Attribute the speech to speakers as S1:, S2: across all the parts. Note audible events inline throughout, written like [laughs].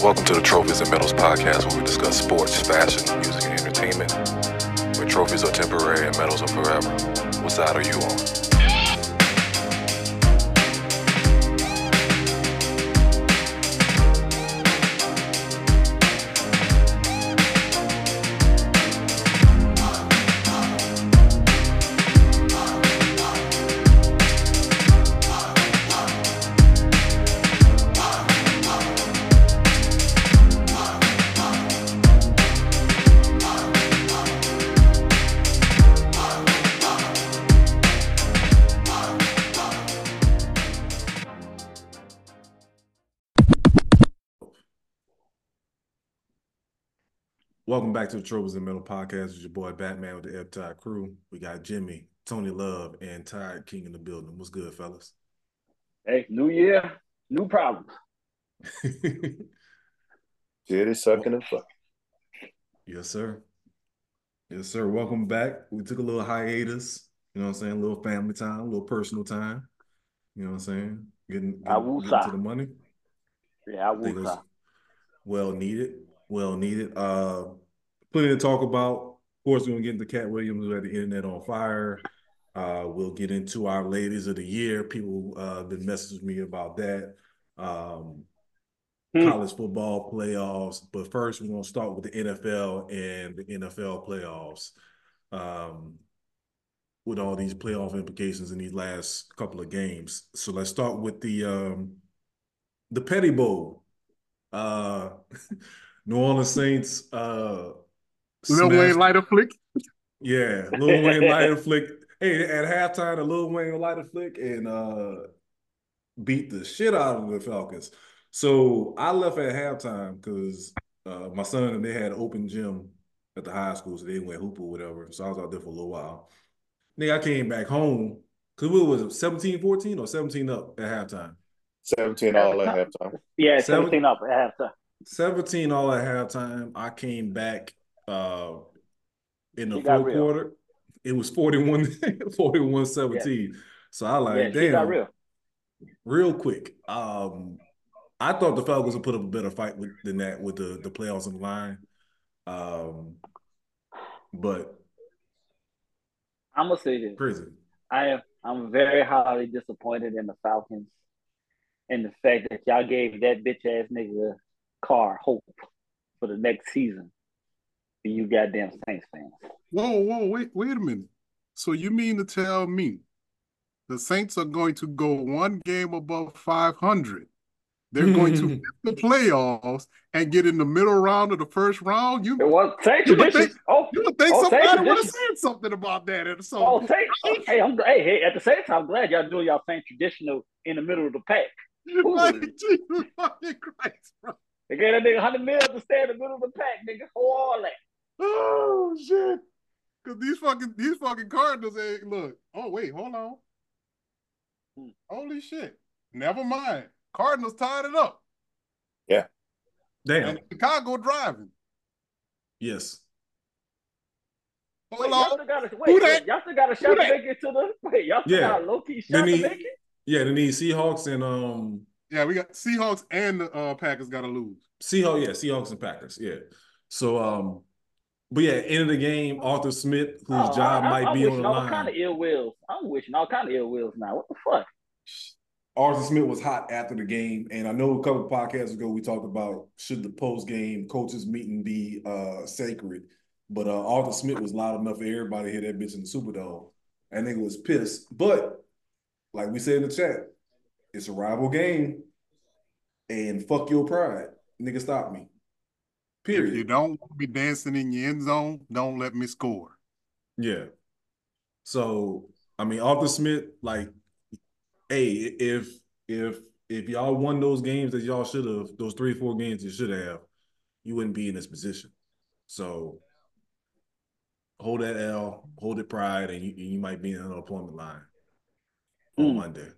S1: Welcome to the Trophies and Medals podcast, where we discuss sports, fashion, music, and entertainment. Where trophies are temporary and medals are forever. What side are you on?
S2: Back to the Trophies and Metal Podcast with your boy Batman with the Ebb Tide crew. We got Jimmy, Tony Love, and Tide King in the building. What's good, fellas?
S3: Hey, new year, new problems. [laughs]
S4: Did it sucking and fucking.
S2: Yes, sir. Yes, sir. Welcome back. We took a little hiatus, you know what I'm saying? A little family time, a little personal time. You know what I'm saying? Getting, getting, getting to the money.
S3: Yeah, I will.
S2: Well needed. Well needed. Uh plenty to talk about. Of course, we're gonna get into Katt Williams who had the internet on fire. Uh, we'll get into our ladies of the year. People uh been messaging me about that. Um hmm. college football playoffs. But first, we're gonna start with the NFL and the NFL playoffs. Um with all these playoff implications in these last couple of games. So let's start with the um the Petty Bowl. Uh [laughs] New Orleans Saints. Uh,
S5: Lil Wayne light a flick.
S2: Yeah, Lil Wayne light a flick. Hey, at halftime, the Lil Wayne light a flick and uh, beat the shit out of the Falcons. So I left at halftime because uh, my son and they had open gym at the high school, so they went hoop or whatever. So I was out there for a little while. Then I came back home because what was it, 17 14 or 17 up at halftime?
S4: 17 all at halftime.
S3: Yeah, 17 up at halftime.
S2: 17 all at halftime. I came back uh in the fourth quarter. It was 41 [laughs] 41 17. Yeah. So I like, yeah, damn. real. real quick. Um I thought the Falcons would put up a better fight with, than that with the, the playoffs on the line. Um but
S3: I'm gonna say this.
S2: Prison.
S3: I am I'm very highly disappointed in the Falcons and the fact that y'all gave that bitch ass nigga Carr hope for the next season for you goddamn Saints fans.
S5: Whoa, whoa, wait, wait a minute. So you mean to tell me the Saints are going to go one game above 500? They're going to [laughs] miss the playoffs and get in the middle round of the first round. You,
S3: it was Saints you
S5: think, oh, you would think oh, somebody would have said something about that. And so,
S3: oh, Saints, oh, hey, I'm, hey, hey, at the same time, I'm glad y'all doing y'all Saints traditional in the middle of the pack.
S5: Like, Jesus [laughs] fucking Christ, bro.
S3: They gave that nigga 100 mil to stay in the middle of the pack, nigga. Hold all that.
S5: Oh, shit. Because these fucking, these fucking Cardinals ain't, look. Oh, wait, hold on. Hmm. Holy shit. Never mind. Cardinals tied it up.
S4: Yeah.
S2: Damn.
S5: And Chicago driving.
S2: Yes.
S3: Hold wait, on. Y'all still got a, wait, wait, y'all still got a shot to make it to the wait, y'all still yeah. got a low key shot to make it?
S2: Yeah, they need Seahawks and um
S5: yeah, we got Seahawks and the uh, Packers got to lose.
S2: Seahawks, yeah, Seahawks and Packers, yeah. So, um, but yeah, end of the game, Arthur Smith, whose oh, job I, might
S3: I'm
S2: be on the
S3: all
S2: line.
S3: kind of ill wills. I'm wishing all kind of ill wills now. What the fuck?
S2: Arthur Smith was hot after the game, and I know a couple podcasts ago we talked about should the post game coaches meeting be uh sacred, but uh Arthur Smith was loud enough for everybody to hear that bitch in the Superdome. and nigga was pissed, but like we said in the chat, it's a rival game. And fuck your pride. Nigga, stop me. Period.
S5: If you don't want to be dancing in your end zone, don't let me score.
S2: Yeah. So, I mean, Arthur Smith, like, hey, if if if y'all won those games that y'all should have, those three, four games you should have, you wouldn't be in this position. So hold that L, hold it pride, and you, you might be in an unemployment line mm. on Monday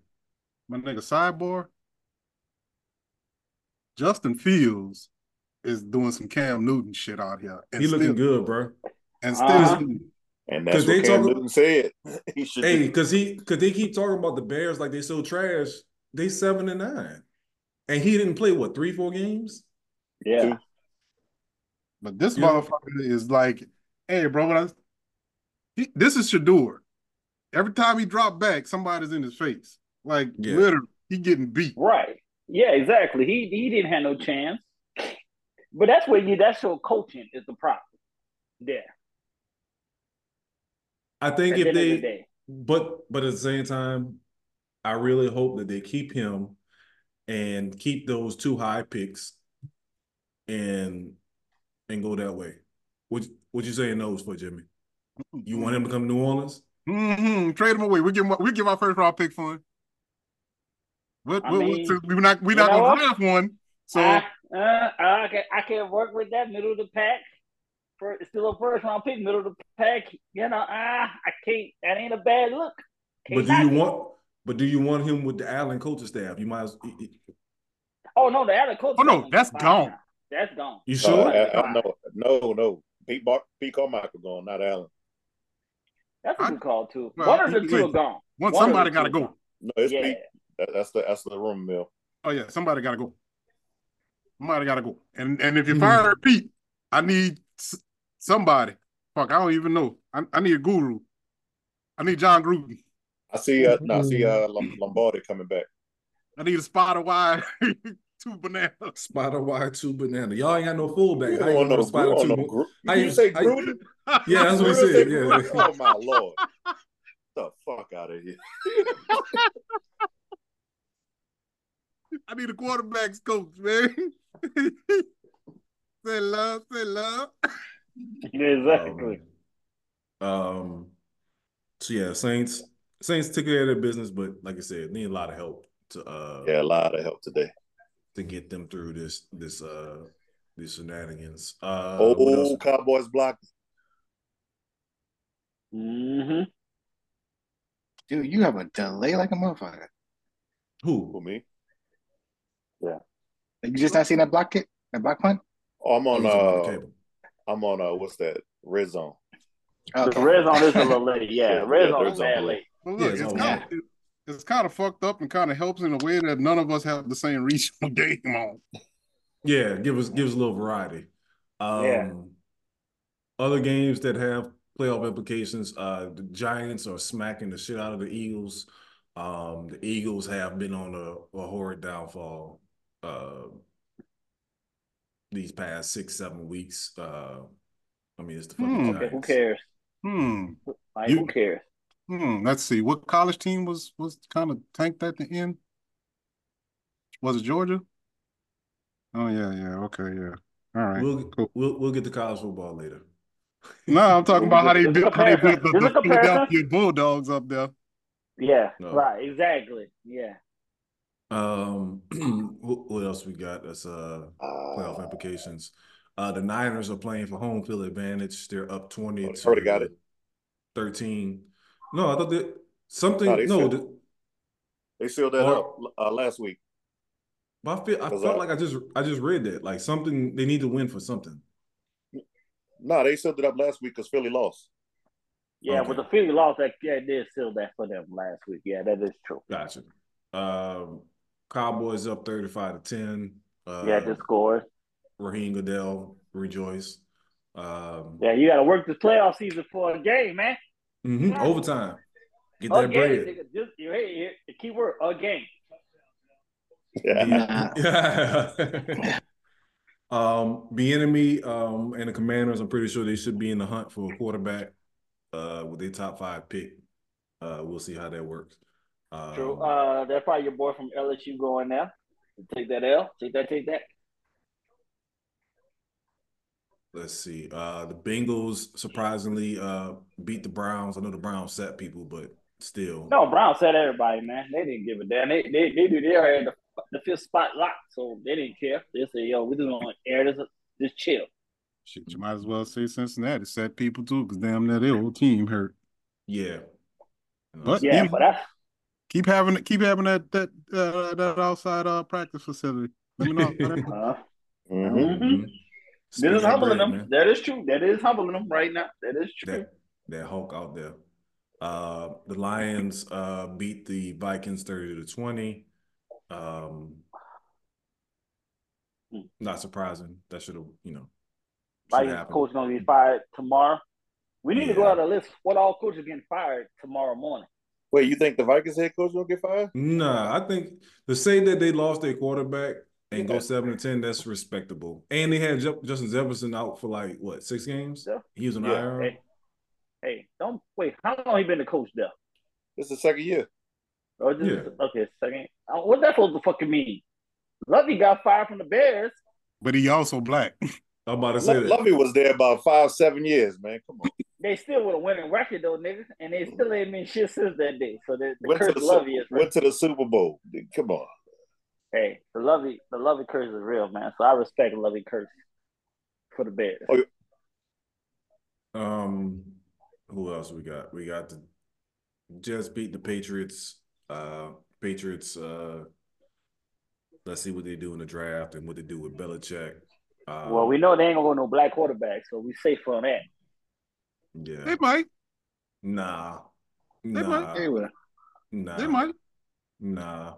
S5: my nigga Cyborg, Justin Fields is doing some Cam Newton shit out here.
S2: And he looking good, bro.
S5: And still, uh,
S4: and that's what they Cam talk, Newton said. [laughs]
S2: he should. Hey, because he because they keep talking about the Bears like they so trash. They seven and nine. and he didn't play what three, four games.
S3: Yeah.
S5: But this yeah. motherfucker is like, hey, bro, I, he, this is Shedeur. Every time he dropped back, somebody's in his face. Like yeah. literally, he getting beat.
S3: Right. Yeah, exactly. He he didn't have no chance. But that's where you that's your coaching is the problem. There.
S2: I think at if they the but but at the same time, I really hope that they keep him and keep those two high picks and and go that way. What what you saying those for, Jimmy? You want him to come to New Orleans?
S5: Mm-hmm. Trade him away. We give him, we give our first round pick for him. What, what, mean, we're not we're not gonna draft one. So I,
S3: uh, I can I can work with that middle of the pack. For, still a first round pick, middle of the pack. You know, ah, I can't. That ain't a bad look.
S2: Can't but do you want? But do you want him with the Allen coaching staff? You might. As,
S3: oh no, the Allen coaching.
S5: Oh no, that's gone.
S3: That's gone.
S2: You sure?
S4: Uh, no, no, no. Pete, Bar- Pete Carmichael gone, not Allen.
S3: That's a good call too. Well, One of the two are gone.
S5: One, One somebody got to go.
S4: No, it's yeah. Pete. That's the that's the room mill.
S5: Oh yeah, somebody got to go. Somebody got to go. And and if you mm-hmm. fire Pete, I need somebody. Fuck, I don't even know. I, I need a guru. I need Jon Gruden.
S4: I see. Uh, no, I see. Uh, Lombardi coming back.
S5: I need a spider wire, [laughs] two banana.
S2: Spider wire, two banana. Y'all ain't got no fullback.
S4: I ain't no spotter two. No gr- how you, you say Gruden? [laughs]
S2: yeah, that's what he said. Yeah.
S4: Oh my lord. the fuck out of here. [laughs]
S5: I need a quarterbacks coach, man. [laughs] say love, say love. [laughs]
S3: Exactly.
S2: Um, um, so yeah, Saints Saints took care of their business, but like I said, need a lot of help to uh
S4: yeah, a lot of help today
S2: to get them through this this uh these shenanigans. Uh
S4: oh, Cowboys blocked.
S3: Mm-hmm.
S6: Dude, you have a delay like a motherfucker.
S2: Who?
S4: Who me?
S3: Yeah.
S6: You just not seen that block kick, that block punt?
S4: Oh, I'm on uh I'm on uh what's that? Red zone.
S3: Okay. The red zone is a little late. Yeah, red zone is late.
S5: Well, look, yeah, it's, kind of, it's kind of fucked up and kind of helps in a way that none of us have the same regional [laughs] game on.
S2: Yeah, give us gives a little variety. Um,
S3: yeah.
S2: Other games that have playoff implications. Uh, the Giants are smacking the shit out of the Eagles. Um, the Eagles have been on a, a horrid downfall uh, these past six, seven weeks. Uh, I mean, it's the fucking hmm.
S3: Giants. Who cares?
S5: Hmm.
S3: Like, you, who cares?
S5: Hmm. Let's see. What college team was was kind of tanked at the end? Was it Georgia? Oh yeah, yeah. Okay, yeah. All right.
S2: We'll cool. we'll we'll get to college football later. [laughs]
S5: No, I'm talking about how they built how they built the, the Philadelphia Bulldogs up there.
S3: Yeah. No. Right. Exactly. Yeah.
S2: Um, [clears throat] what else we got? That's uh playoff implications. Uh, the Niners are playing for home field advantage. They're up twenty. Oh,
S4: already got it.
S2: Thirteen. No, I thought that something. No, they, no,
S4: sealed, the, they sealed that or, up uh, last week.
S2: But I feel I felt I, like I just I just read that like something they need to win for something.
S4: No, they sealed it up last week because Philly lost.
S3: Yeah, okay. with the Philly loss, that yeah, did seal that for them last week. Yeah, that is true.
S2: Gotcha. Um, Cowboys up thirty-five to ten.
S3: Uh, yeah, just scores.
S2: Raheem Goodell rejoice. Um,
S3: yeah, you got to work this playoff season for a game, man.
S2: Mm-hmm. Overtime. Get that bread. Nigga,
S3: just, hey, the key word, a game.
S2: Yeah. yeah. [laughs] um, Bieniemy um, and the Commanders, I'm pretty sure they should be in the hunt for a quarterback uh, with their top five pick. Uh, we'll see how that works.
S3: Um, True. Uh, that's probably your boy from LSU going now. Take that L. Take that. Take that.
S2: Let's see. Uh, the Bengals surprisingly uh, beat the Browns. I know the Browns set people, but still.
S3: No, Browns set everybody, man. They didn't give a damn. They they they do their had the, the fifth spot locked, so they didn't care. They said, "Yo, we just gonna air this, just chill."
S5: Shit, you might as well say Cincinnati set people too, because damn, that their whole team hurt.
S2: Yeah,
S5: but yeah, but that's... keep having keep having that that uh, that outside uh, practice facility. Let me know. [laughs] uh,
S3: mm-hmm. Mm-hmm. This is humbling them. Man. That is true. That is humbling them right now. That is true.
S2: That, that Hulk out there. Uh, the Lions uh, beat the Vikings 30 to 20. Um,
S3: Hmm.
S2: Not surprising. That should have, you know, should
S3: Vikings
S2: happen.
S3: coach gonna be fired tomorrow. We need to go out a list what all coaches getting fired tomorrow morning.
S4: Wait, you think the Vikings head coach will get fired?
S2: Nah, I think to say that they lost their quarterback and go seven and ten, that's respectable. And they had Ju- Justin Jefferson out for like what six games?
S3: Yeah.
S2: He was an
S4: Yeah.
S2: IR.
S3: Hey, hey, don't wait. How long he been the coach there?
S4: This is the second year.
S3: Or just,
S2: Yeah.
S3: Okay, second. Uh, What that supposed to fucking mean? Lovey got fired from the Bears.
S5: But he also black. [laughs]
S2: I'm about to say
S4: Lo-
S2: that.
S4: Lovey was there about five, seven years, man. Come on.
S3: They still with a winning record though, nigga, and they still ain't been shit since that day. So the, the
S4: Went to
S3: curse
S4: the,
S3: of Lovey
S4: Super,
S3: is real.
S4: went to the Super Bowl. Come on.
S3: Hey, the Lovey, the Lovey curse is real, man. So I respect the Lovey curse for the Bears.
S4: Oh,
S2: Um, who else we got? We got the Jets beat the Patriots. Uh, Patriots. Uh, let's see what they do in the draft and what they do with Belichick. Uh,
S3: well, we know they ain't gonna go no black quarterback, so we safe on that.
S2: Yeah,
S5: They might.
S2: nah,
S5: They
S2: nah,
S5: might.
S6: They will.
S2: nah,
S5: They might.
S2: nah.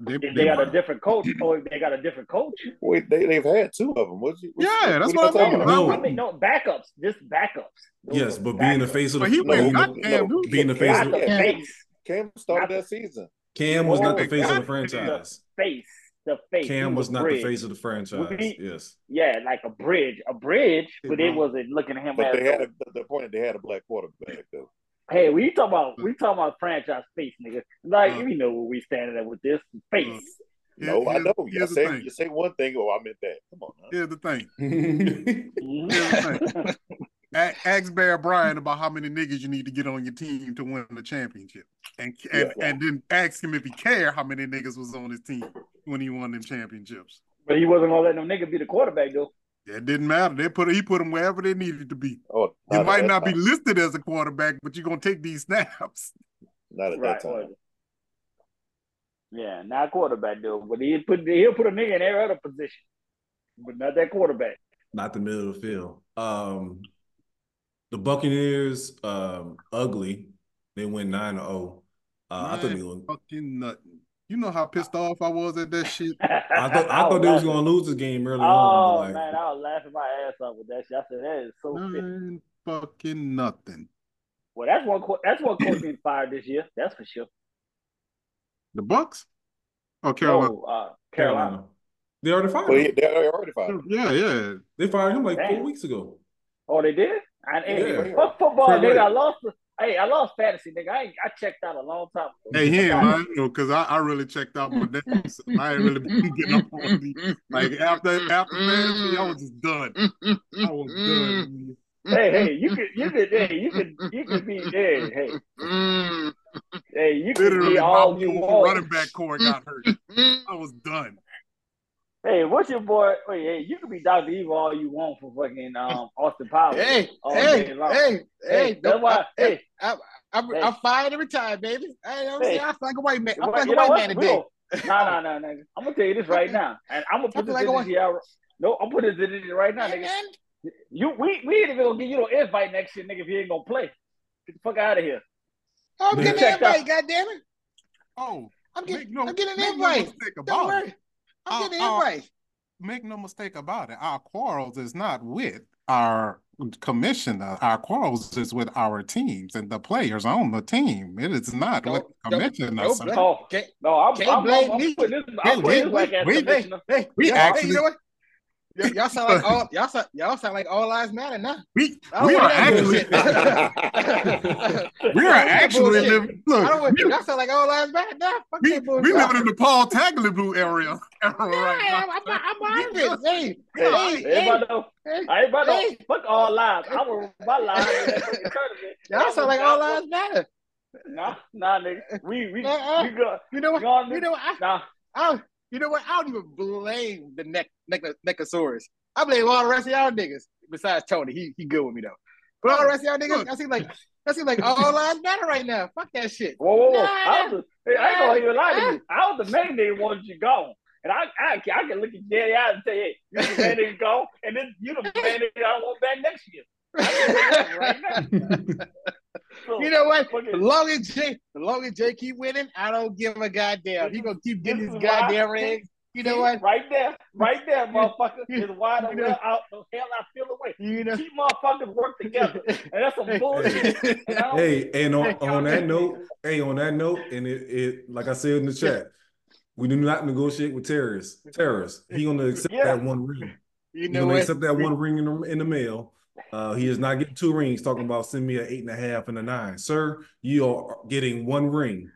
S5: They,
S3: If
S5: they
S3: they got a different coach, oh, or if they got a different coach.
S4: Wait, they, they've had two of them. What you, what,
S5: Yeah, that's
S4: you
S5: what I'm
S4: talking
S5: saying.
S4: about?
S2: No.
S3: I mean, no backups, just backups. Those
S2: Yes,
S3: are
S2: but being the face of the
S5: But he
S2: being,
S5: went
S2: the-
S5: got Cam
S2: being the face of
S3: the
S2: the,
S3: face,
S4: Cam started
S3: Not the-
S4: that season.
S2: Cam was not the
S3: Oh,
S2: face of the franchise.
S3: face, the face.
S2: Cam was not
S3: bridge.
S2: the face of the franchise.
S3: We-
S2: Yes.
S3: Yeah, like a bridge, a bridge, but it wasn't looking at him
S4: But
S3: as.
S4: they had a, the, the point they had a black quarterback though.
S3: Hey, we talk about we talk about franchise face, nigga. Like
S5: Uh.
S3: we know where we standing at with this face.
S5: Uh.
S4: No, I know. You say
S5: thing.
S4: you say one thing, oh, I meant that. Come on, now.
S5: Here's the thing. [laughs] Here's A- [laughs] Ask Bear Bryant about how many niggas you need to get on your team to win the championship, and and,
S3: Yeah.
S5: and then ask him if he care how many niggas was on his team when he won them championships.
S3: but he wasn't gonna let them nigga be the quarterback though.
S5: It didn't matter. They put he put him wherever they needed to be.
S4: Oh,
S5: You might
S4: at that
S5: not be listed as a quarterback, but you're gonna take these [laughs] snaps.
S4: Not at
S3: Right.
S4: that time.
S3: Yeah, not quarterback though. But he put he'll put a nigga in every other position, but not that quarterback.
S2: not the middle of the field. Um, the Buccaneers, um, ugly. They went nine to zero. Uh, I thought they were,
S5: fucking nothing. You know how pissed off I was at that shit. [laughs]
S2: I thought I thought they was gonna lose the game early on.
S3: Oh
S2: like,
S3: man, I was laughing my ass off with that shit. I said that is so. fit.
S5: Man, fucking nothing.
S3: Well, that's one. co- That's one coach being fired this year. That's for sure.
S5: The Bucks? Oh, Carolina.
S3: No, uh, Carolina.
S2: Carolina. They already fired
S4: Well,
S2: him.
S4: they already fired. him.
S5: Yeah, yeah.
S2: They fired him like four weeks ago.
S3: Oh, they did. I, hey,
S2: Yeah.
S3: fuck football,
S2: Fred
S3: nigga.
S2: Wright.
S3: I lost. Hey, I lost fantasy, nigga. I ain't, I checked out a long time ago.
S5: Hey, he ain't
S3: I-
S5: you know, because I, I really checked out my damn self. I ain't really been getting up on the like after after fantasy, I was just done. I was done.
S3: Hey, hey, you could, you could, hey, you could, you could be, hey, hey, hey, you could
S5: Literally,
S3: be
S5: my
S3: all you want.
S5: running back core got hurt. I was done.
S3: Hey, what's your boy? Wait, hey, you can be Dr. Evil all you want for fucking um [laughs] Austin Powers.
S6: Hey,
S3: all
S6: hey,
S3: day long.
S6: hey, hey,
S3: that's why.
S6: I-
S3: Hey,
S6: I'm,
S3: Hey.
S6: I'm fine every time, baby. Hey, you know what I'm
S3: Hey.
S6: I feel like a white man. I feel like
S3: you
S6: a white man today.
S3: gon- Nah, nah, [laughs] nah, nah. I'm gonna tell you this right now, and I'm gonna put
S6: feel
S3: this
S6: like
S3: in
S6: I
S3: this year. No, I'm putting this in this right now, nigga.
S6: man.
S3: You, we, we ain't even gonna give you no invite next year, nigga. If you ain't gonna play, get the fuck out of here.
S6: I'm getting an
S3: out.
S6: invite, goddammit.
S5: Oh,
S6: I'm getting,
S5: no,
S6: I'm getting an invite. Don't worry. I'm getting an
S5: uh,
S6: invite.
S5: Make no mistake about it. Our quarrels is not with our commissioner. Our quarrels is with our teams and the players on the team. It is not with
S6: Don't-
S5: the
S6: don't-
S5: commissioner.
S6: don't
S5: sir.
S6: blame-
S3: Oh,
S6: Can't,
S3: no, I'm,
S6: Can't
S3: I'm,
S6: blame
S3: I'm, I'm
S6: me.
S3: putting this, I'm
S6: Can't
S3: putting this
S6: blame
S3: like as
S6: me. Hey,
S3: commissioner.
S6: hey,
S5: We
S6: y'all,
S5: actually-
S6: hey, you know what? Y- y'all sound like all y'all sound, y'all sound like all lives matter now.
S5: We
S6: I don't
S5: we are
S6: want that
S5: actually
S6: bullshit. [laughs]
S5: we are
S6: I don't want that
S5: actually
S6: bullshit.
S5: living.
S6: I don't
S5: Look,
S6: want,
S5: we,
S6: y'all sound like all lives matter now. Fuck
S5: we,
S6: that bullshit.
S5: we living in the Paul Tagliabue area era right
S6: Yeah,
S5: now.
S6: I'm, I'm, I'm behind this. Hey,
S3: Hey,
S6: hey, hey,
S3: everybody know,
S6: hey.
S3: I ain't about to
S6: Hey.
S3: fuck all lives. I was my lives in that fucking tournament.
S6: Y'all sound like all lives matter.
S3: Nah, nah, nigga. We we
S6: Uh-uh.
S3: we go.
S6: You know what?
S3: Gone,
S6: You know what? I,
S3: Nah,
S6: I, you know what? I don't even blame the neck, neck, Neckosaurus. I blame all the rest of y'all niggas. Besides Tony, he he good with me though. But all the rest of y'all niggas, I seem like I seem like all lives matter right now. Fuck that shit.
S3: whoa, whoa, whoa.
S6: Nah,
S3: I, was the, hey, I ain't gonna even lie to you. [laughs] I was the main nigga wanted you gone. And I, I, I can look at Daddy out and say, hey, you the man nigga gone, and then you the man nigga I don't want back next year. I can say that right now. [laughs] So,
S6: You oh, know what?
S3: fucking-
S6: The long as Jay, the long as Jay keep winning, I don't give a goddamn. He gonna keep getting his goddamn rings. You know what?
S3: Right there, right there, [laughs] motherfucker. Is why the hell out the hell I feel away.
S6: You know,
S3: Two motherfuckers work together, and that's some [laughs] bullshit. And
S2: Hey, and on, on that note, hey, on that note, and it, it like I said in the chat, we do not negotiate with terrorists. Terrorists. He gonna accept
S3: Yeah.
S2: that one ring.
S6: you
S2: He
S6: know
S2: gonna
S6: what?
S2: accept that one ring in the, in the mail. Uh, he is not getting two rings. Talking about send me an eight and a half and a nine, sir. You are getting one ring,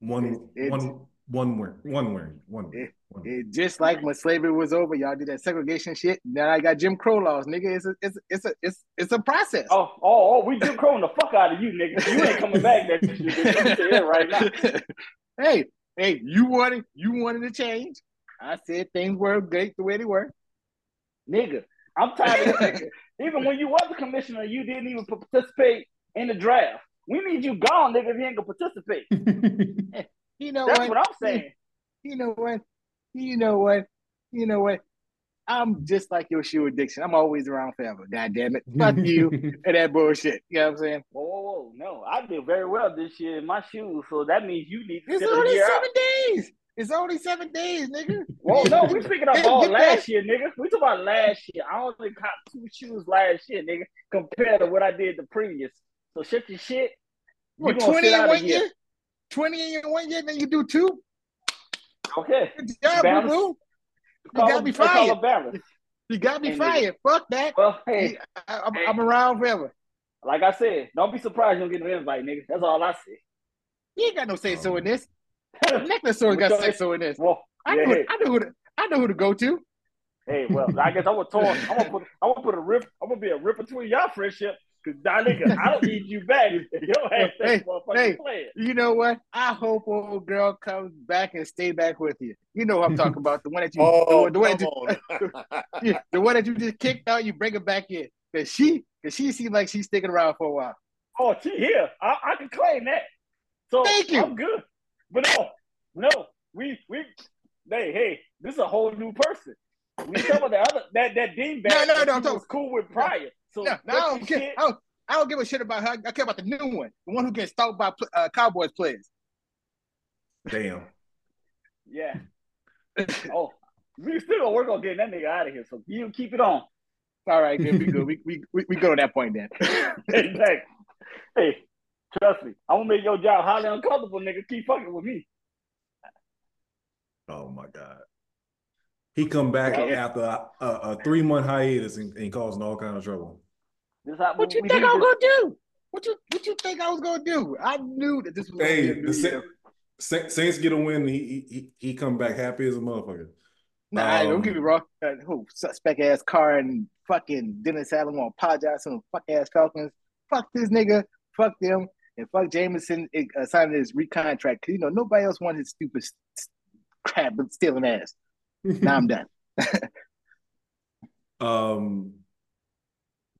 S2: one
S6: It- it's-
S2: one one ring, one ring, one.
S6: It-
S2: one.
S6: It, just like when slavery was over, y'all did that segregation shit. Now I got Jim Crow laws, nigga. It's a, it's a, it's a, it's, it's a process.
S3: Oh, oh, oh, we Jim Crow the fuck out of you, nigga. You ain't coming back that shit. nigga. I'm saying it right now. [laughs]
S6: hey, hey, you wanted, you wanted to change. I said things were great the way they were.
S3: Nigga, I'm tired of this nigga. Even when you was a commissioner, you didn't even participate in the draft. We need you gone, nigga, if you ain't gonna participate. [laughs]
S6: You know
S3: That's
S6: what?
S3: what I'm saying.
S6: You know what? You know what? You know what? I'm just like your shoe addiction. I'm always around forever. God damn it. Fuck [laughs] you and that bullshit. You know what I'm saying?
S3: Whoa, whoa, whoa. No, I did very well this year in my shoes, so that means you need to
S6: It's
S3: sit
S6: only
S3: year out.
S6: seven days. It's only seven days, nigga.
S3: Whoa, no, we speaking about
S6: get
S3: last year, nigga. We talking about last year. I only caught two shoes last year, nigga, compared to what I did the previous. So shut your shit. You
S6: 20 in one
S3: year.
S6: 20 in one year, then you do two?
S3: Okay.
S6: Good job,
S3: Balance.
S6: boo. You got me fired. You got me
S3: Hey, nigga.
S6: fired. Fuck that.
S3: Well, hey,
S6: I, am
S3: hey.
S6: I'm around forever.
S3: like I said, don't be surprised you don't get an invite, nigga. That's all I say.
S6: You ain't got no say so in this. [laughs] Necklace got
S3: your-
S6: so in this.
S3: Well,
S6: I
S3: yeah,
S6: know,
S3: hey,
S6: I know who to, I know who to go to.
S3: hey, well, I guess I'm gonna torn. I'm gonna put. I'm gonna put a rip. I'm gonna be a rip between y'all friendship. Cause that nigga, I don't need you back. [laughs] Ass
S6: Hey,
S3: that motherfucking
S6: hey. You know what? I hope old girl comes back and stay back with you. You know what I'm talking about. The one that you [laughs]
S4: Oh,
S6: the, the one that you,
S4: on.
S6: yeah, the one that you just kicked out, you bring her back in. Cause she cause she seems like she's sticking around for a while.
S3: Oh, she here. I, I can claim that. So
S6: Thank you.
S3: I'm good. But no, no, we we hey, hey, this is a whole new person. We talking about the other that that Dean
S6: No, no, no, I'm
S3: she was
S6: talking-
S3: cool with prior. So
S6: No, no, I don't care.
S3: shit.
S6: I don't, I don't give a shit about her. I care about the new one, the one who gets stalked by uh, Cowboys players.
S2: Damn.
S3: Yeah. [laughs] Oh, we still gonna work on getting that nigga out of here. So you keep it on.
S6: All right, good. We good. We we we, we go to that point then. [laughs]
S3: exactly. Hey, trust me, I'm gonna make your job highly uncomfortable, nigga. Keep fucking with me.
S2: Oh my God. He come back
S3: Okay.
S2: after a, a, a three month hiatus and, and causing all kind of trouble.
S3: This how
S6: What you think I was
S3: this-
S6: gonna do? What you what you think I was gonna do? I knew that this was gonna be
S2: Hey,
S6: a new
S2: the Sa-
S6: year.
S2: Sa- Saints get a win. He, he he come back happy as a motherfucker.
S6: Nah, don't
S2: Um,
S6: get me wrong. Uh, who suspect ass Carr and fucking Dennis Allen want to apologize to them fuck ass Falcons. Fuck this nigga. Fuck them. And fuck Jameson uh, signing his recontract. 'Cause, You know nobody else wanted his stupid s- s- crap but stealing ass. [laughs] Now I'm done. [laughs]
S2: Um,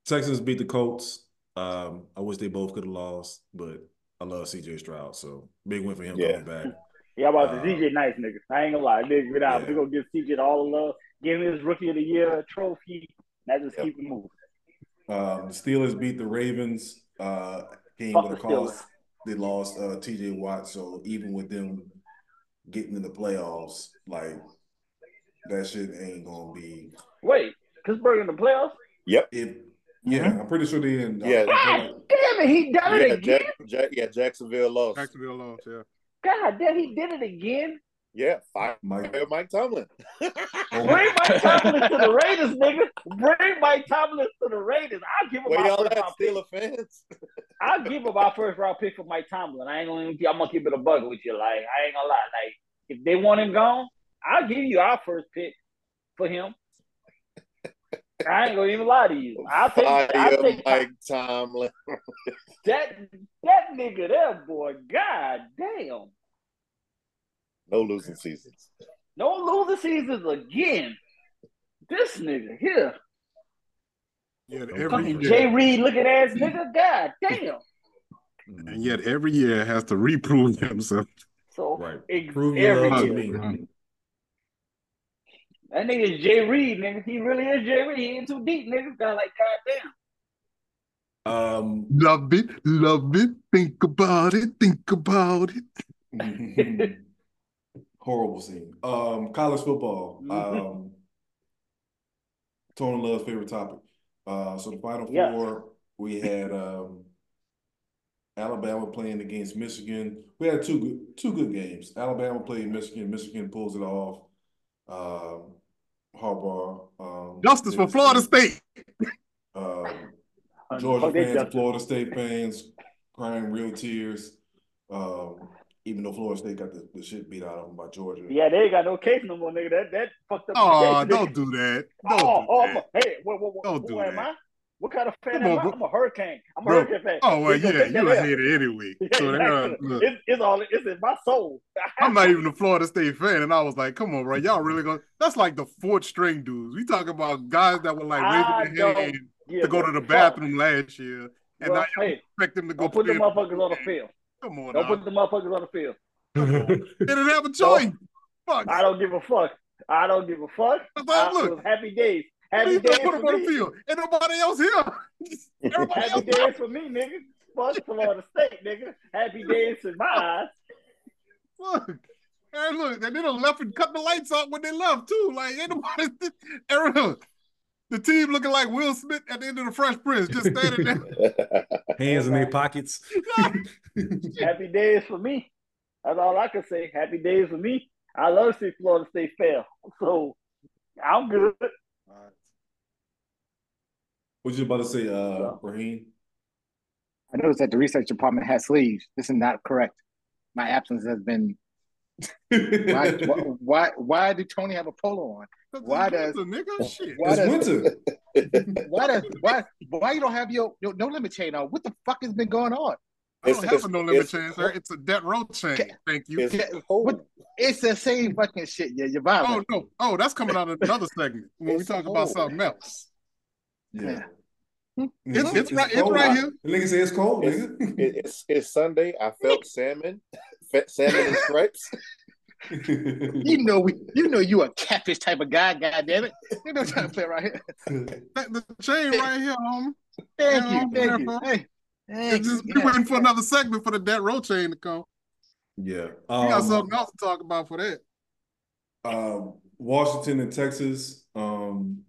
S2: Texans beat the Colts. Um, I wish they both could have lost, but I love CJ Stroud, so big win for him
S4: Yeah.
S2: coming back. [laughs]
S3: Yeah, I'm about
S2: Uh,
S3: to DJ nice nigga. I ain't gonna lie, nigga. Get out.
S2: Yeah.
S3: We gonna give CJ all the love. Give him his rookie of the year trophy. That just
S4: Yep.
S3: keep it moving.
S2: Um, the Steelers beat the Ravens. Uh, came
S3: Fuck
S2: with a
S3: the
S2: cost. They lost uh, TJ Watt, so even with them getting in the playoffs, like that shit ain't gonna be.
S3: Wait, Pittsburgh in the playoffs?
S2: If yeah, I'm pretty sure they in.
S4: Yeah.
S3: God damn it, he done
S4: Yeah,
S3: it again.
S4: Jack, Jack, yeah, Jacksonville lost.
S5: Jacksonville lost, yeah.
S3: God damn, he did it again.
S4: Yeah, fire
S2: Mike,
S4: Mike Tomlin. [laughs]
S3: Bring Mike Tomlin to the Raiders, nigga. Bring Mike Tomlin to the Raiders. I'll give him
S4: Where
S3: my first round pick.
S4: Steeler fans? [laughs]
S3: I'll give him our first round pick for Mike Tomlin. I ain't gonna even, I'm gonna keep it a bug with you. Like I ain't gonna lie. Like if they want him gone, I'll give you our first pick for him. I ain't gonna even lie to you. I'll take I'll take
S4: Mike Tomlin. [laughs]
S3: that that nigga there, boy. God damn.
S4: No losing seasons.
S3: No losing seasons again. This nigga here.
S5: Yet
S2: Fucking
S5: every year,
S3: Jay Reed looking ass nigga. God damn.
S5: and yet every year has to reprove himself.
S3: So
S2: Right.
S3: ex-
S2: Prove
S3: every
S2: love to
S3: year.
S2: me.
S3: That nigga is Jay Reed, nigga. He really is Jay Reed. He ain't too deep, nigga. Got like goddamn.
S2: Um,
S5: Love it, love it. Think about it, think about it. [laughs]
S2: Horrible scene. Um, college football.
S3: Mhm.
S2: Um, Tony Love's favorite topic. Uh, so the final
S3: Yes.
S2: four, we had um, Alabama playing against Michigan. We had two good two good games. Alabama played Michigan. Michigan pulls it off. Um, Harbaugh. Um,
S5: Justice for Florida State.
S2: Um, [laughs] Georgia
S3: they
S2: fans. Florida State fans, crying real tears. Um, even though Florida State got the, the shit beat out of them by Georgia.
S3: Yeah, they ain't got no case no more, nigga. That that fucked up. the
S5: Oh,
S3: case,
S5: don't do that. [laughs] Don't
S3: Oh,
S5: do
S3: oh,
S5: that.
S3: I'm a, hey, what, what, what,
S5: Don't
S3: who
S5: do
S3: am
S5: that.
S3: I? What kind of fan
S5: Come
S3: am
S5: on,
S3: I? I'm a hurricane. I'm a
S5: Bro.
S3: hurricane fan.
S5: Oh well, yeah,
S3: take that
S5: you a [laughs]
S3: L.
S5: hater anyway.
S3: Yeah, [laughs]
S5: So they're uh,
S3: gonna
S5: look.
S3: It's, it's all it's in my soul.
S5: I'm not even a Florida State fan, and I was like, "Come on, bro, y'all really going?" That's like the fourth string dudes. We talk about guys that were like
S3: I
S5: raising their hand
S3: give
S5: to go
S3: a
S5: to the bathroom last year, and
S3: Well,
S5: now you
S3: hey,
S5: expect them to go
S3: don't put the motherfuckers on the field.
S5: Come on,
S3: Don't
S5: now.
S3: put the motherfuckers on the field. [laughs]
S5: they didn't have a choice. Fuck.
S3: I don't give a fuck. I don't give a fuck. I,
S5: all-
S3: it
S5: look,
S3: was happy days. Happy days
S5: gonna put
S3: for
S5: them on the
S3: me.
S5: field? Ain't nobody else here. [laughs] Everybody
S3: Happy
S5: else.
S3: days for me, nigga. Fuck Florida State, nigga. Happy days in my eyes.
S5: Look, and look, and they done left and cut the lights out when they left too. Like ain't nobody. [laughs] Aaron, the team looking like Will Smith at the end of the Fresh Prince, just standing there. [laughs]
S2: Hands in their pockets. [laughs]
S3: Happy days for me. That's all I can say. Happy days for me. I love to see Florida State fail. So I'm good.
S2: What you about to say, uh,
S3: Yeah.
S2: Raheem?
S6: I noticed that the research department has sleeves. This is not correct. My absence has been. [laughs] Why? why, why? Why do Tony have a polo on? Why does-
S5: the nigga shit?
S6: Why
S2: it's
S6: does?
S2: winter. [laughs]
S6: Why does? Why? Why you don't have your, your no limit chain on? What the fuck has been going on?
S5: I don't
S4: It's-
S5: have a no limit chain, sir. It's a Death Row chain. Thank you.
S4: It's
S6: what- It's the same fucking shit. Yeah, you're
S5: Oh no! Oh, that's coming out of another segment when we talk about something else.
S2: Yeah. Hmm?
S5: It's- it's right- it's
S2: cold.
S5: right here.
S2: The nigga say it's cold,
S4: It's,
S2: nigga.
S4: it- it's it's Sunday. I felt salmon, [laughs] Fe- salmon and [laughs] stripes.
S6: You [laughs] know we. You know you a catfish type of guy. God damn it! You know trying to play right here.
S5: The chain right here, homie.
S6: Thank
S5: Yeah,
S6: you. Thank you. Hey. Thanks.
S5: just, we waiting for another segment for the Death Row chain to come.
S2: yeah.
S5: We got
S2: Um,
S5: something else to talk about for that.
S2: Um, Washington and Texas, um,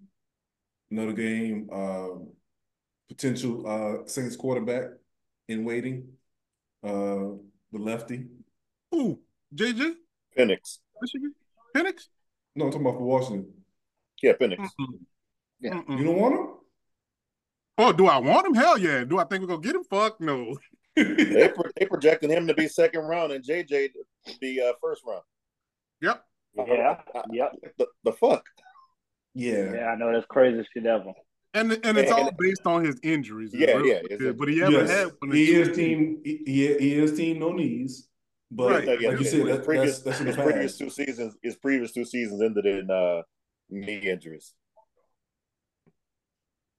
S2: another game. Um, potential uh, Saints quarterback in waiting, uh, the lefty.
S5: Ooh, JJ,
S4: Penix.
S5: Michigan, Penix.
S2: No, I'm talking about for Washington.
S4: Yeah, Penix.
S5: Mm-mm.
S6: Yeah.
S5: Mm-mm.
S2: You don't want him?
S5: Oh, do I want him? Hell yeah. Do I think we're gonna get him? Fuck no. [laughs]
S4: They pro- they projecting him to be second round and JJ to be uh, first round.
S5: Yep.
S3: Yeah. Yep.
S4: The, the fuck.
S2: yeah.
S3: Yeah, I know that's crazy shit ever.
S5: And and it's
S4: And-
S5: all based on his injuries.
S4: Yeah, yeah, it's
S5: good, but he haven't
S2: Yes.
S5: had one.
S2: He is team. He, he he is team no knees, but
S5: Right.
S4: Yeah, yeah,
S2: like you
S4: his
S2: said, that,
S4: previous,
S2: that's that's
S4: his previous two seasons. His previous two seasons ended in uh, knee injuries.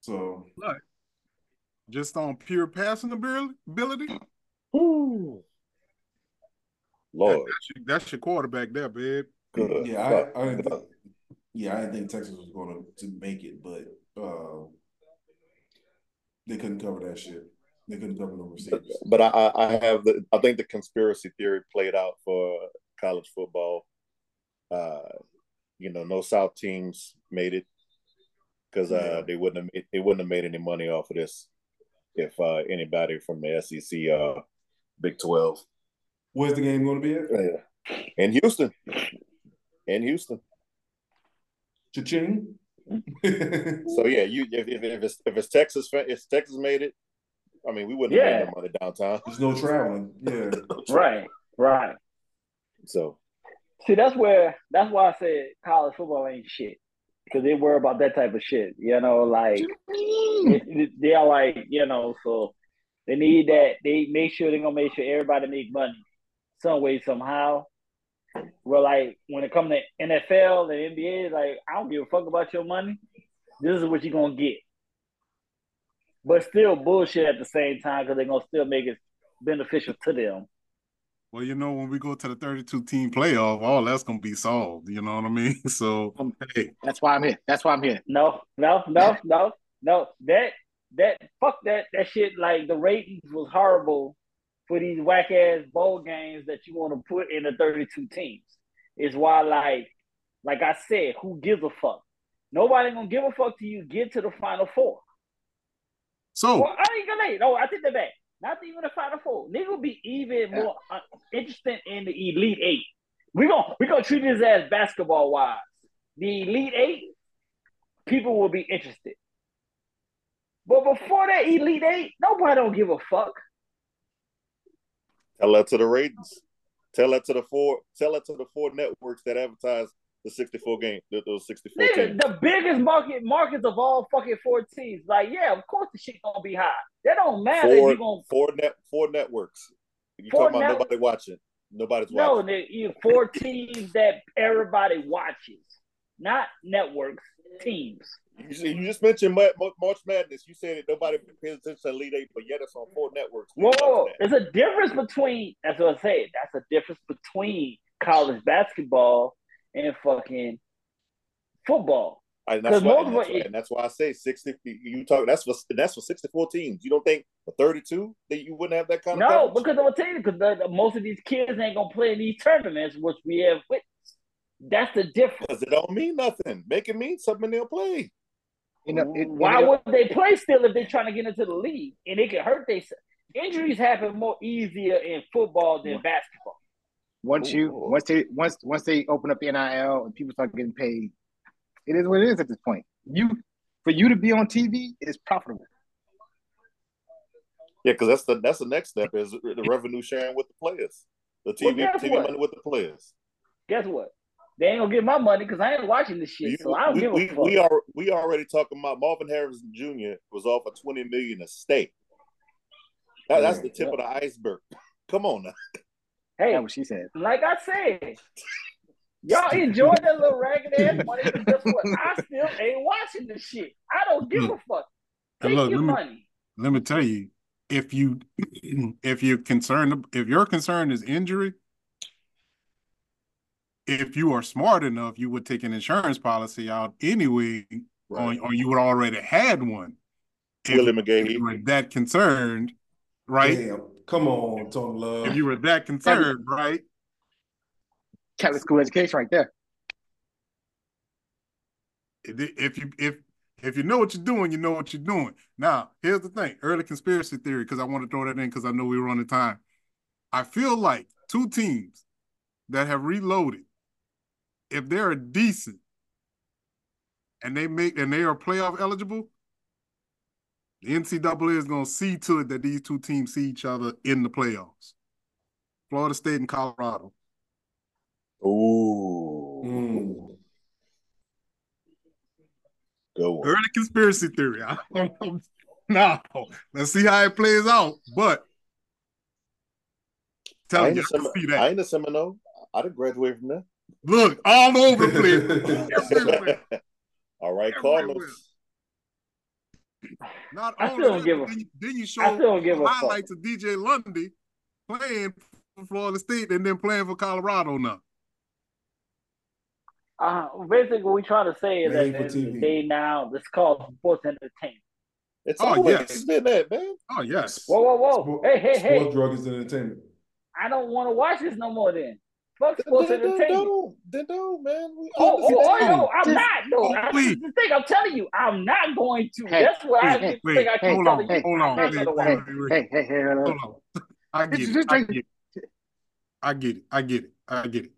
S2: So
S5: Just on pure passing ability.
S4: Ooh.
S5: That-
S4: Lord,
S5: that's, your, that's your quarterback there, babe.
S4: good.
S2: yeah,
S4: fuck.
S2: I, I didn't think, yeah, I didn't think Texas was going to make it, but uh, they couldn't cover that shit. They couldn't cover no receivers.
S4: But I, I have the I think the conspiracy theory played out for college football. Uh, you know, no South teams made it because uh,
S2: Yeah.
S4: they wouldn't have made, they wouldn't have made any money off of this if uh, anybody from the SEC, uh, Big Twelve,
S2: Where's the game going to be at?
S4: yeah. in Houston, in Houston.
S2: Cha-ching.
S4: So yeah, you if, if, if it's if it's Texas, if Texas made it, I mean, we wouldn't have
S3: Yeah.
S4: made no money downtown.
S2: There's no traveling. Yeah. [laughs]
S3: Right. Right.
S4: So
S3: See, that's where that's why I said college football ain't shit because they worry about that type of shit. You know, like they, they are like you know, so they need that. They make sure they're gonna make sure everybody make money some way somehow. Well, like when it comes to NFL and NBA, like I don't give a fuck about your money. This is what you're gonna get. But still bullshit at the same time because they're gonna still make it beneficial to them.
S5: Well, you know, when we go to the 32 team playoff, all that's gonna be solved. You know what I mean? [laughs] So um, hey,
S6: That's why I'm here. That's why I'm here.
S3: No, no, no, no, no. That that fuck that that shit. Like the ratings was horrible for these whack ass bowl games that you want to put in the thirty two teams. is why, like, like I said, who gives a fuck? Nobody gonna give a fuck till you get to the final four.
S5: So
S3: Well, I ain't gonna. No, I take that back. Not even the final four. Nigga will be even more uh, interested in the elite eight. We gonna we gonna treat this as basketball wise. The elite eight, people will be interested. But before that elite eight, nobody don't give a fuck.
S4: Tell that to the ratings. Tell that to the four. Tell that to the four networks that advertise the sixty-four game, th- those sixty-four
S3: Nigga,
S4: teams.
S3: the biggest market markets of all fucking four teams. Like, yeah, of course the shit gonna be high. That don't matter
S4: Four,
S3: you gonna
S4: four net, four networks. You talking about
S3: net-
S4: nobody watching? Nobody's
S3: no,
S4: watching.
S3: nigga, you four [laughs] teams that everybody watches, not networks, teams.
S4: You, see- you just mentioned Ma- Ma- March Madness. You said that nobody pays attention to Elite Eight, but yet it's on four networks. We
S3: Whoa, there's a difference between. That's what I said. That's a difference between college basketball and fucking football.
S4: And that's,
S3: 'Cause
S4: why,
S3: most
S4: and, that's
S3: of
S4: why,
S3: it-
S4: and that's why I say sixty. You talk. That's for that's for sixty-four teams. You don't think for thirty-two that you wouldn't have that kind of
S3: No, because I'm gonna tell you, because the, the- most of these kids ain't gonna play in these tournaments, which we have witnessed. That's the difference.
S4: Because it don't mean nothing. Make it mean something. They'll play.
S6: You know, it,
S3: Why would they play still if they're trying to get into the league and it can hurt they injuries happen more easier in football than basketball.
S6: Once you once they once once they open up the NIL and people start getting paid, it is what it is at this point. You for you to be on TV is profitable.
S4: Yeah, because that's the that's the next step is the revenue sharing with the players. The TV
S3: guess
S4: TV
S3: what?
S4: money with the players.
S3: Guess what? They ain't gonna get my money because I ain't watching this shit,
S4: You-
S3: so I don't
S4: we,
S3: give a
S4: we,
S3: fuck.
S4: we are we already talking about Marvin Harrison Jr. was off of twenty million a stake. That, that's the tip of the iceberg. [laughs] Come on now.
S3: Hey,
S6: That's what she said.
S3: like I said, y'all enjoy that little ragged ass money, but guess what? I still ain't watching this shit. I don't give a fuck.
S5: And
S3: Take
S5: look,
S3: your
S5: let me-
S3: money.
S5: let me tell you, if you [clears throat] if you're concerned if your concern is injury, if you are smart enough, you would take an insurance policy out anyway,
S4: Right.
S5: or, or you would already had one. If,
S4: Willis
S5: if
S4: McGahee.
S5: you were that concerned, right?
S2: Damn. Come on, Tony Love.
S5: If you were that concerned, right?
S6: Catholic school education right there.
S5: If you if if you know what you're doing, you know what you're doing. Now, here's the thing: early conspiracy theory, because I want to throw that in because I know we were on the time. I feel like two teams that have reloaded, if they're decent and they make and they are playoff eligible, the NCAA is going to see to it that these two teams see each other in the playoffs. Florida State and Colorado.
S4: Ooh.
S2: Mm.
S4: Go on.
S5: Early conspiracy theory. I don't know. [laughs] No, let's see how it plays out. But tell you,
S4: a
S5: I can
S4: Sem-
S5: see
S4: I ain't a Seminole. I done graduated from there.
S5: Look, all over the place. [laughs]
S4: All right. Cardinals.
S5: Not
S3: I
S5: only
S3: don't
S5: that,
S3: give
S5: but
S3: a-
S5: then you, then you
S3: I
S5: show
S3: still don't give a fuck.
S5: highlights of DJ Lundy playing for Florida State and then playing for Colorado now.
S3: Uh, basically, what we trying to say is that
S2: Made
S3: at
S2: for
S3: the end of the
S2: TV.
S3: day now, this called sports entertainment.
S4: It's
S5: Oh,
S4: always
S5: yes.
S4: been that, man.
S5: Oh yes.
S3: Whoa, whoa, whoa!
S2: Sport-
S3: hey, hey, hey!
S2: Sports, drug, is entertainment.
S3: I don't want to watch this no more. Then fuck sports
S4: then, then
S3: entertainment.
S4: don't, then don't, man. We
S3: Oh, oh, oh, no, I'm
S6: Just-
S3: not. No, that's
S5: wait.
S3: the thing. I'm telling you, I'm not going to.
S6: Hey,
S3: That's what I
S6: hey,
S3: think
S5: wait,
S3: I keep
S5: hold
S3: telling
S5: on,
S3: you.
S5: hold
S3: I'm
S5: on,
S3: not
S5: wait,
S3: gonna
S5: wait,
S3: watch.
S5: wait, wait.
S6: Hey, hey, hey, hey,
S5: Hold on. I get it. I get it. I get it. I get it. I get it.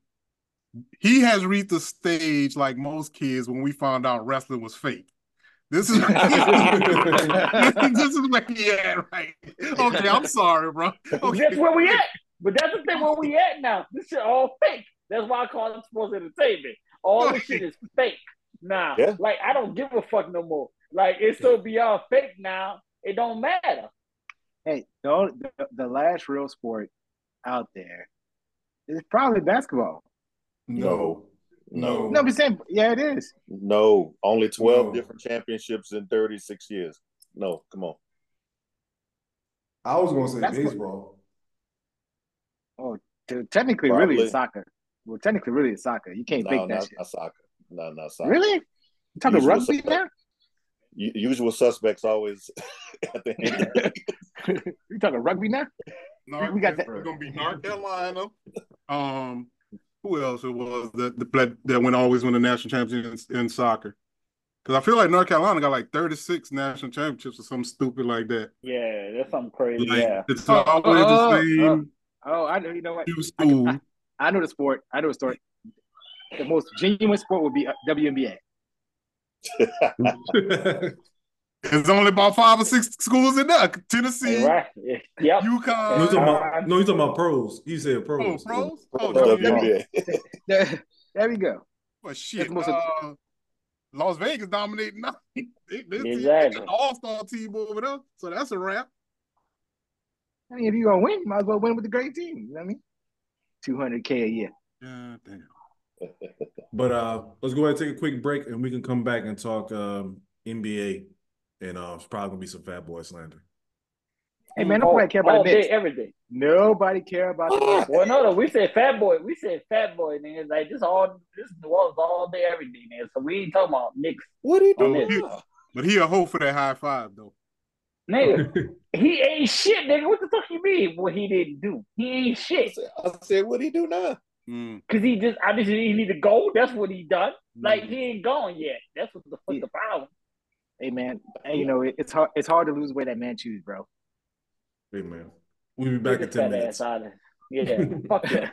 S5: He has reached the stage like most kids when we found out wrestling was fake. This is [laughs] this is where [laughs] he at, right? Okay, I'm sorry, bro. Okay.
S3: That's where we at. But that's the thing where we at now. This shit all fake. That's why I call it sports entertainment. All this shit is fake now.
S4: Yeah.
S3: Like I don't give a fuck no more. Like it's so beyond fake now. It don't matter.
S6: Hey, the, the the last real sport out there is probably basketball.
S2: No. No.
S6: No, I'm saying, yeah, it is.
S4: No, only 12
S2: No.
S4: different championships in 36 years. No, come on.
S2: I was going to say
S6: That's what-
S2: baseball.
S6: Oh, t- technically,
S4: Probably.
S6: really, it's soccer. Well, technically, really, it's soccer. You can't
S4: No,
S6: fake that
S4: not,
S6: shit.
S4: not soccer. No, not soccer.
S6: Really? You talking
S4: Usual
S6: rugby
S4: suspect.
S6: now?
S4: U- Usual suspects always [laughs] at the end. [laughs]
S6: you talking rugby now?
S5: North,
S6: We got that-
S5: We're gonna be North Carolina. Um, who else it was that that that went always win the national championships in, in soccer? Because I feel like North Carolina got like 36 national championships or something stupid like that.
S3: Yeah, that's something crazy.
S5: Like
S3: yeah.
S5: it's
S6: Oh,
S5: always
S6: oh,
S5: the same
S6: Oh, I know. You know what?
S5: new school.
S6: I know the sport. I know the story. The most genuine sport would be uh, WNBA.
S5: There's [laughs] only about five or six schools in there. Tennessee,
S3: Right. Yep.
S2: no,
S5: UConn.
S2: he's talking about, no, he's talking about pros. He said
S5: Oh,
S2: pros.
S5: pros? Oh,
S3: Pros.
S5: WNBA.
S4: WNBA.
S6: There, there we go.
S5: Well, shit.
S6: most-
S5: Uh, Las Vegas dominating now. They, [laughs] they, they, they
S3: Exactly.
S5: got an all-star team over there, so that's a wrap.
S6: I mean, if you're gonna win, you might as well win with the great team. You know what I mean? Two hundred k a year.
S5: God damn.
S2: But uh, let's go ahead and take a quick break, and we can come back and talk um, NBA, and uh, it's probably gonna be some Fat Boy slander.
S6: Hey man,
S3: all,
S6: nobody care about
S3: all
S6: the
S3: day,
S6: Knicks.
S3: every day.
S6: Nobody care about the Knicks.
S3: Well, no, no, we said fat boy. We said fat boy, nigga. Like this all this was all day, every day, man. So we ain't talking about Knicks,
S4: What he
S5: Oh,
S4: doing?
S5: but he a hoe for that high five though.
S3: Nigga. [laughs] he ain't shit, nigga. What the fuck you mean? What he didn't do? He ain't
S4: I
S3: shit.
S4: said, I said, what he do now?
S5: Mm.
S3: Cause he just obviously he need to go. That's what he done. Like
S5: Mm.
S3: he ain't gone yet. That's what the fuck the problem.
S6: Hey man, hey, you know it, it's hard. It's hard to lose the way that man choose, bro.
S2: Hey man, we'll be back
S3: Get
S2: in ten minutes.
S3: ass out of. Yeah, [laughs] fuck yeah.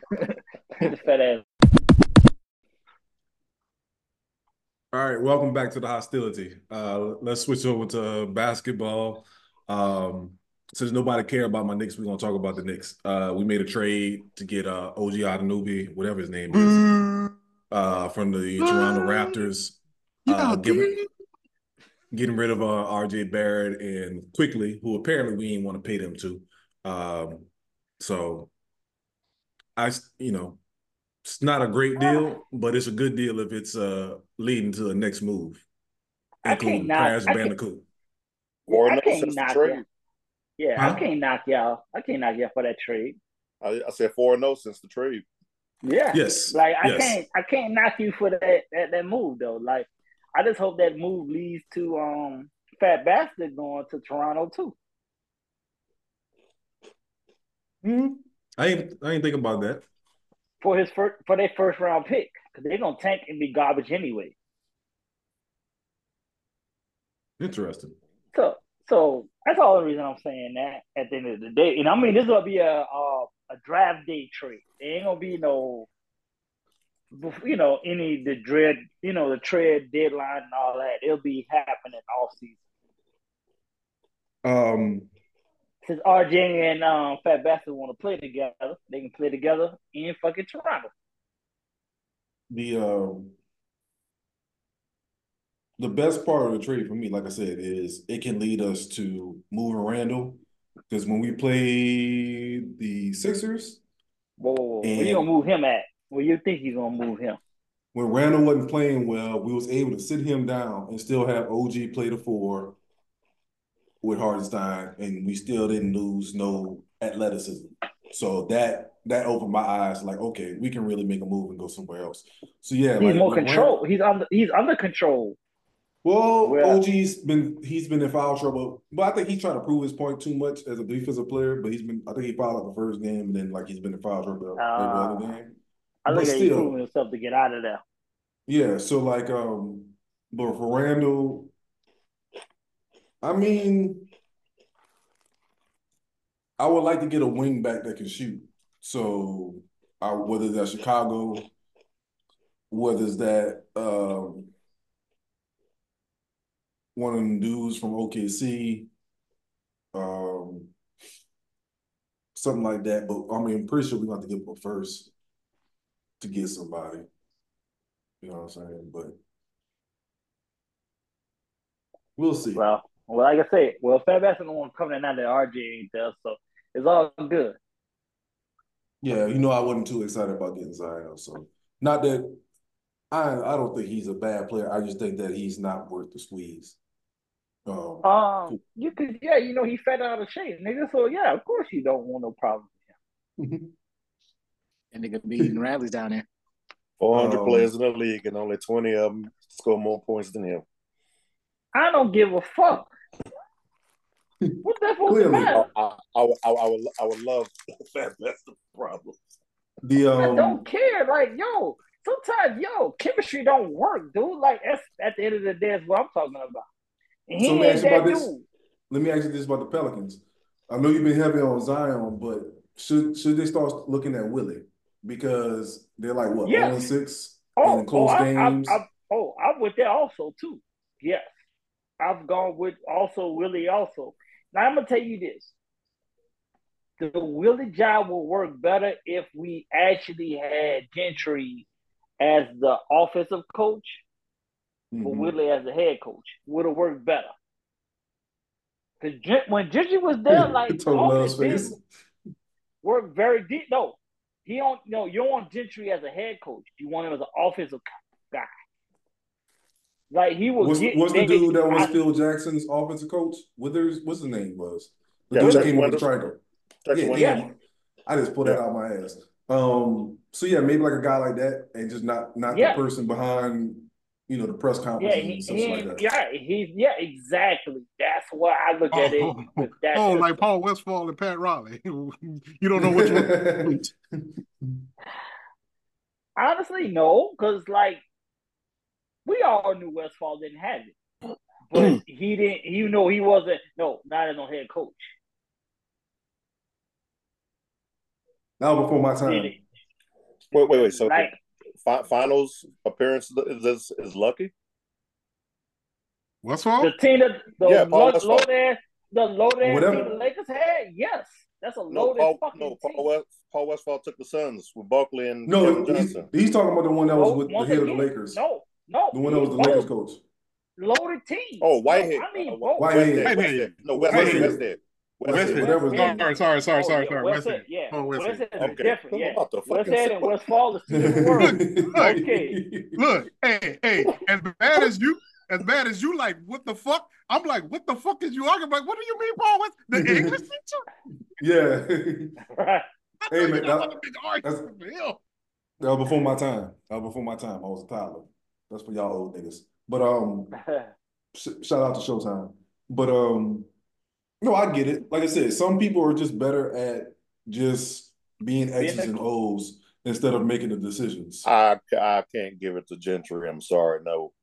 S3: The fat ass.
S2: All right, welcome back to the hostility. Uh, let's switch over to basketball. Um, since nobody care about my Knicks, we're gonna talk about the Knicks. Uh, we made a trade to get uh, OG Adenubi, whatever his name is, uh, from the Toronto Raptors. Uh, give- getting rid of uh, RJ Barrett and Quickley, who apparently we didn't want to pay them to. Um, so I, you know, it's not a great deal, but it's a good deal if it's uh leading to the next move, including Crash
S3: I can't- I can't knock
S4: trade.
S3: y'all. Yeah,
S2: Huh?
S3: I can't knock y'all. I can't knock y'all for that trade.
S4: I, I said four and no since the trade.
S3: Yeah.
S2: Yes,
S3: Like I
S2: yes.
S3: can't I can't knock you for that, that that move though. Like I just hope that move leads to um Fat Bastard going to Toronto too.
S2: Mhm. I ain't I ain't thinking about that.
S3: For his first for their first round pick. Because they're gonna tank and be garbage anyway.
S2: Interesting.
S3: So so that's all the reason I'm saying that at the end of the day. And I mean this will be a a, a draft day trade. There ain't gonna be no you know, any the dread, you know, the trade deadline and all that. It'll be happening off season.
S2: Um,
S3: Since RJ and um, Fat Bastard want to play together, they can play together in fucking Toronto.
S2: the um the best part of the trade for me, like I said, is it can lead us to moving Randall. Because when we play the Sixers,
S3: Whoa, whoa, whoa. Where you gonna move him at? Where you think he's gonna move him?
S2: when Randall wasn't playing well, we was able to sit him down and still have OG play the four with Hartenstein, and we still didn't lose no athleticism. So that that opened my eyes, like, okay, we can really make a move and go somewhere else. So yeah,
S3: He's
S2: like
S3: more control. He's under. He's under control.
S2: Well,
S3: Well-
S2: OG's been he's been in foul trouble, but I think he's trying to prove his point too much as a defensive player. But he's been, I think he fouled out the first game, and then like he's been in foul trouble every
S3: Ah.
S2: other game.
S3: I think he's proving himself to get out of there.
S2: Yeah, so like um, but for Randall, I mean, I would like to get a wing back that can shoot. So, I, whether that's Chicago, whether it's that um, one of them dudes from OKC, um, something like that. But I mean, I'm pretty sure we're going to have to give up first to get somebody. You know what I'm saying? But we'll see.
S3: Well, well, like I say, well, don't want to come in now that RJ ain't there, so it's all good.
S2: Yeah, you know, I wasn't too excited about getting Zion. So, not that I I don't think he's a bad player. I just think that he's not worth the squeeze. Um,
S3: Um, you could, yeah, you know, he fed out of shape, nigga. So yeah, of course you don't want no problem. [laughs]
S6: And nigga be eating [laughs] rallies down there.
S4: Four hundred
S2: Um,
S4: players in the league, and only twenty of them score more points than him.
S3: I don't give a fuck. [laughs] What's that supposed to
S2: Clearly.
S4: I,
S3: matter?
S4: I, I, would- I, would I would love that. That's the problem.
S2: The
S3: I
S2: um,
S3: don't care. Like, yo, sometimes, yo, chemistry don't work, dude. Like, that's at the end of the day, that's what I'm talking about. He
S2: So let me ask you about this.
S3: dude.
S2: let me ask you this about the Pelicans. I know you've been heavy on Zion, but should should they start looking at Willie because they're like what
S3: Yes.
S2: zero and six
S3: Oh,
S2: in close
S3: oh, I, I,
S2: games?
S3: Oh, I, oh, I'm with that also too. Yes, I've gone with also Willie also. Now I'm gonna tell you this: the Willie job will work better if we actually had Gentry as the offensive coach, but
S2: Mhm.
S3: Willie as the head coach would have worked better. Because when Gentry was there, [laughs] like
S2: Total
S3: offense
S2: love's face.
S3: didn't work very deep. No, he don't. No, you don't want Gentry as a head coach. You want him as an offensive guy. Like he was.
S2: What's,
S3: get,
S2: what's the dude that was Phil Jackson's offensive coach? Withers, what's his name was? The
S4: Yeah,
S2: dude that came with the
S4: Withers.
S2: triangle. Yeah,
S3: Yeah.
S2: I just pulled that out of my ass. Um, so yeah, maybe like a guy like that, and just not not
S3: Yeah.
S2: the person behind, you know, the press conference
S3: Yeah,
S2: conferences
S3: he,
S2: and stuff
S3: he,
S2: like that.
S3: yeah, he's yeah, exactly. That's why I look at it.
S5: Oh, [laughs]
S3: with that
S5: oh,
S3: system.
S5: like Paul Westphal and Pat Riley. [laughs] you don't know which [laughs] one.
S3: Honestly, no, because like we all knew Westphal didn't have it, but mm. he didn't. You know, he wasn't. No, not as no head coach.
S2: that was before my time.
S4: Wait, wait, wait. So
S3: Like,
S4: fi- finals appearance is is, is lucky.
S5: Westphal?
S3: the team that the
S4: Yeah, Paul
S3: low,
S4: Westphal.
S3: loaded, the loaded
S2: Whatever.
S3: team the Lakers had. Yes, that's a
S4: No,
S3: loaded
S4: Paul,
S3: fucking
S4: no,
S3: team.
S4: Paul, West, Paul Westphal took the Suns with Barkley and
S2: No, he's, he's talking about the one that was
S3: No,
S2: with the
S3: once
S2: head of the Lakers.
S3: No, no,
S2: The one that was the
S3: both
S2: Lakers coach.
S3: loaded team.
S4: Oh, Whitehead.
S3: No, I mean,
S4: Uh,
S3: both.
S2: Whitehead.
S4: Westhead,
S5: Whitehead.
S4: No, Westhead.
S2: Whitehead. Whatever his name.
S5: Sorry, sorry, sorry,
S3: Oh,
S5: sorry,
S3: yeah,
S5: sorry.
S3: Westhead,
S5: Westhead.
S3: yeah.
S5: Oh,
S3: Westhead. is
S4: Okay.
S3: different, yeah.
S4: fucking
S3: Westhead
S4: say-
S3: and Westphal is two worlds. Okay.
S5: Look, hey, hey, as bad as you, as bad as you like, what the fuck? I'm like, what the fuck is you arguing? Like, what do you mean, Paul West? The [laughs] English teacher?
S2: yeah.
S3: Right.
S5: I
S2: Hey, man, that-
S5: big argument.
S2: That was before my time. That was before my time. I was a toddler. That's for y'all old niggas. But um, [laughs] sh- shout out to Showtime. But um, no, I get it. Like I said, some people are just better at just being X's
S3: a-
S2: and O's instead of making the decisions.
S4: I, I can't give it to Gentry. I'm sorry. No.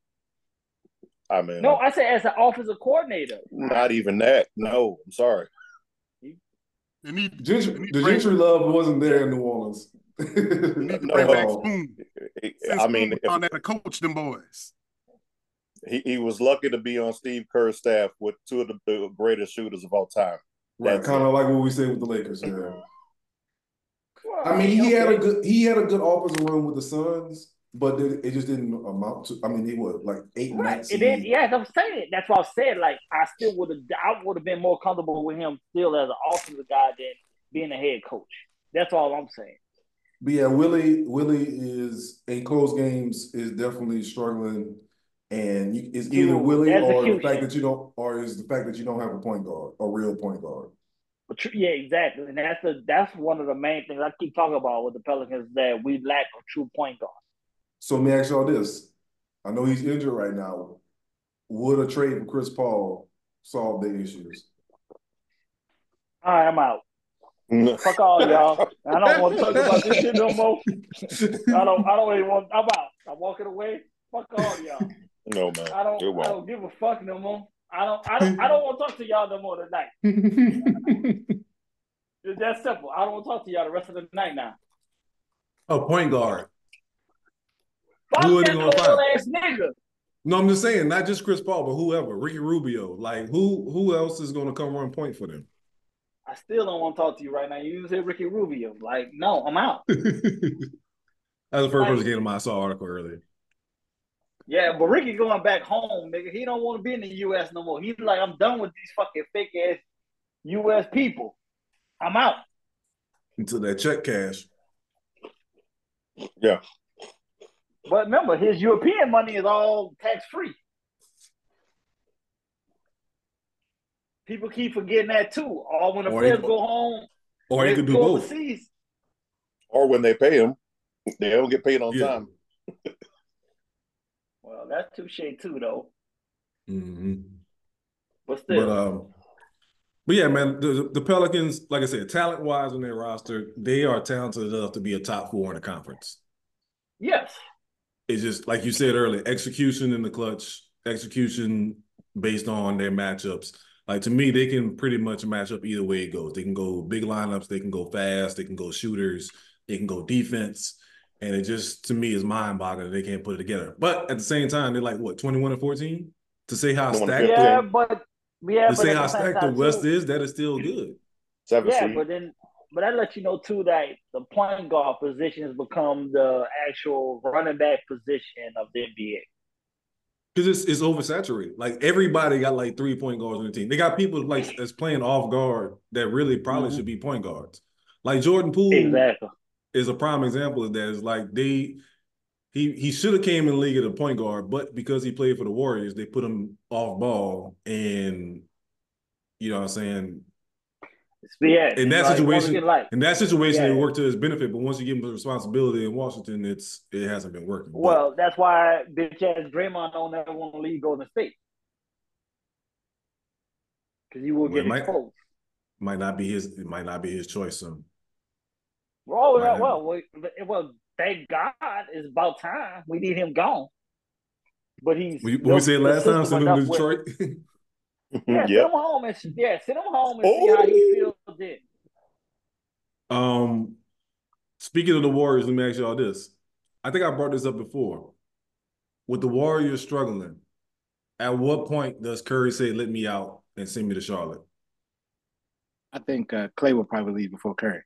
S4: I mean,
S3: no, I said as an offensive coordinator.
S4: not even that. No, I'm sorry.
S5: They need,
S2: Gentry,
S5: they need
S2: the
S5: Brady-
S2: Gentry love wasn't there in New Orleans.
S5: they need to [laughs]
S4: No,
S5: bring back. Spoon.
S4: I mean,
S5: Spoon
S4: if,
S5: found out to coach them boys.
S4: He, he was lucky to be on Steve Kerr's staff with two of the, the greatest shooters of all time.
S2: Right,
S4: That's
S2: kind
S4: it.
S2: of like what we said with the Lakers. Yeah.
S3: Well,
S2: I mean, he had a good he had a good offensive run with the Suns, but it, it just didn't amount to. I mean, he was like eight
S3: Right.
S2: nights.
S3: And then, yeah, I'm saying it. that's what I said. Like, I still would have, I would have been more comfortable with him still as an offensive guy than being a head coach. That's all I'm saying.
S2: But yeah, Willie Willie is in close games is definitely struggling, and you, it's either Willie or the fact that you don't, or is the fact that you don't have a point guard, a real point guard.
S3: But yeah, exactly. And that's the that's one of the main things I keep talking about with the Pelicans that we lack a true point guard.
S2: So let me ask y'all this: I know he's injured right now. Would a trade for Chris Paul solve the issues?
S3: All right, I'm out. Fuck all y'all. I don't want to talk about this shit no more. I don't. I don't even want. I'm out. I'm walking away. Fuck all y'all.
S4: No, man.
S3: I don't.
S4: It
S3: I
S4: won't.
S3: don't give a fuck no more. I don't. I don't. I don't want to talk to y'all no more tonight. [laughs] It's that simple. I don't want to talk to y'all the rest of the night now.
S2: a point guard.
S3: Fuck
S2: Who are they
S3: that
S2: gonna find?
S3: ass nigga.
S2: No, I'm just saying, not just Chris Paul, but whoever, Ricky Rubio. Like, who who else is going to come run point for them?
S3: I still don't want to talk to you right now. You said Ricky Rubio. Like, no, I'm out. [laughs]
S2: That's the first person came to my I saw article earlier.
S3: Yeah, but Ricky going back home, nigga. He don't want to be in the U.S. no more. He's like, I'm done with these fucking fake ass U.S. people. I'm out.
S2: Until that check cash.
S4: Yeah.
S3: But remember, his European money is all tax free. People keep forgetting that too. All when the
S2: Or he-
S3: players go home,
S2: Or he
S3: they
S2: could do
S3: go
S2: both.
S3: overseas.
S4: Or when they pay him, they don't get paid on
S2: Yeah.
S4: time. [laughs]
S3: That's touche too, though.
S2: hmm
S3: But still,
S2: But um, But yeah, man, the, the Pelicans, like I said, talent wise on their roster, they are talented enough to be a top four in the conference.
S3: Yes.
S2: It's just like you said earlier, execution in the clutch, execution based on their matchups. Like to me, they can pretty much match up either way it goes. They can go big lineups, they can go fast, they can go shooters, they can go defense. And it just to me is mind boggling they can't put it together. But at the same time, they're like what, 21 and 14? To say how
S4: 21
S2: stacked
S3: Yeah,
S2: the,
S3: but yeah,
S2: to
S3: but
S2: say how stacked the West
S3: too-
S2: is, that is still good.
S4: Seven
S3: Yeah,
S4: seed.
S3: but then but that lets you know too that the point guard position has become the actual running back position of the NBA.
S2: Because it's it's oversaturated. Like everybody got like three point guards on the team. They got people like that's playing off guard that really probably
S3: Mhm.
S2: should be point guards. Like Jordan Poole
S3: Exactly.
S2: Is a prime example of that. It's like they he he should have came in the league at a point guard, but because he played for the Warriors, they put him off ball and you know what I'm saying.
S3: Yeah,
S2: In that
S3: like,
S2: situation-
S3: like
S2: In that situation,
S3: Yeah.
S2: it worked to his benefit, but once you give him the responsibility in Washington, it's it hasn't been working. But
S3: well, that's why bitch ass Draymond don't ever want to leave Golden State. Because you will get
S2: it might-
S3: exposed.
S2: might not be his it might not be his choice. So
S3: Oh
S2: Might
S3: well, well, we- well, thank God it's about time. We need him gone. But he's
S2: when, you- when we
S3: built
S2: said last time,
S3: system
S2: send him to
S3: enough where-
S2: Detroit.
S3: Yeah, [laughs] send him home and yeah, send him home and see how he feels then.
S2: Um, speaking of the Warriors, let me ask y'all this. I think I brought this up before. With the Warriors struggling, at what point does Curry say, "Let me out and send me to Charlotte"?
S6: I think uh, Clay will probably leave before Curry.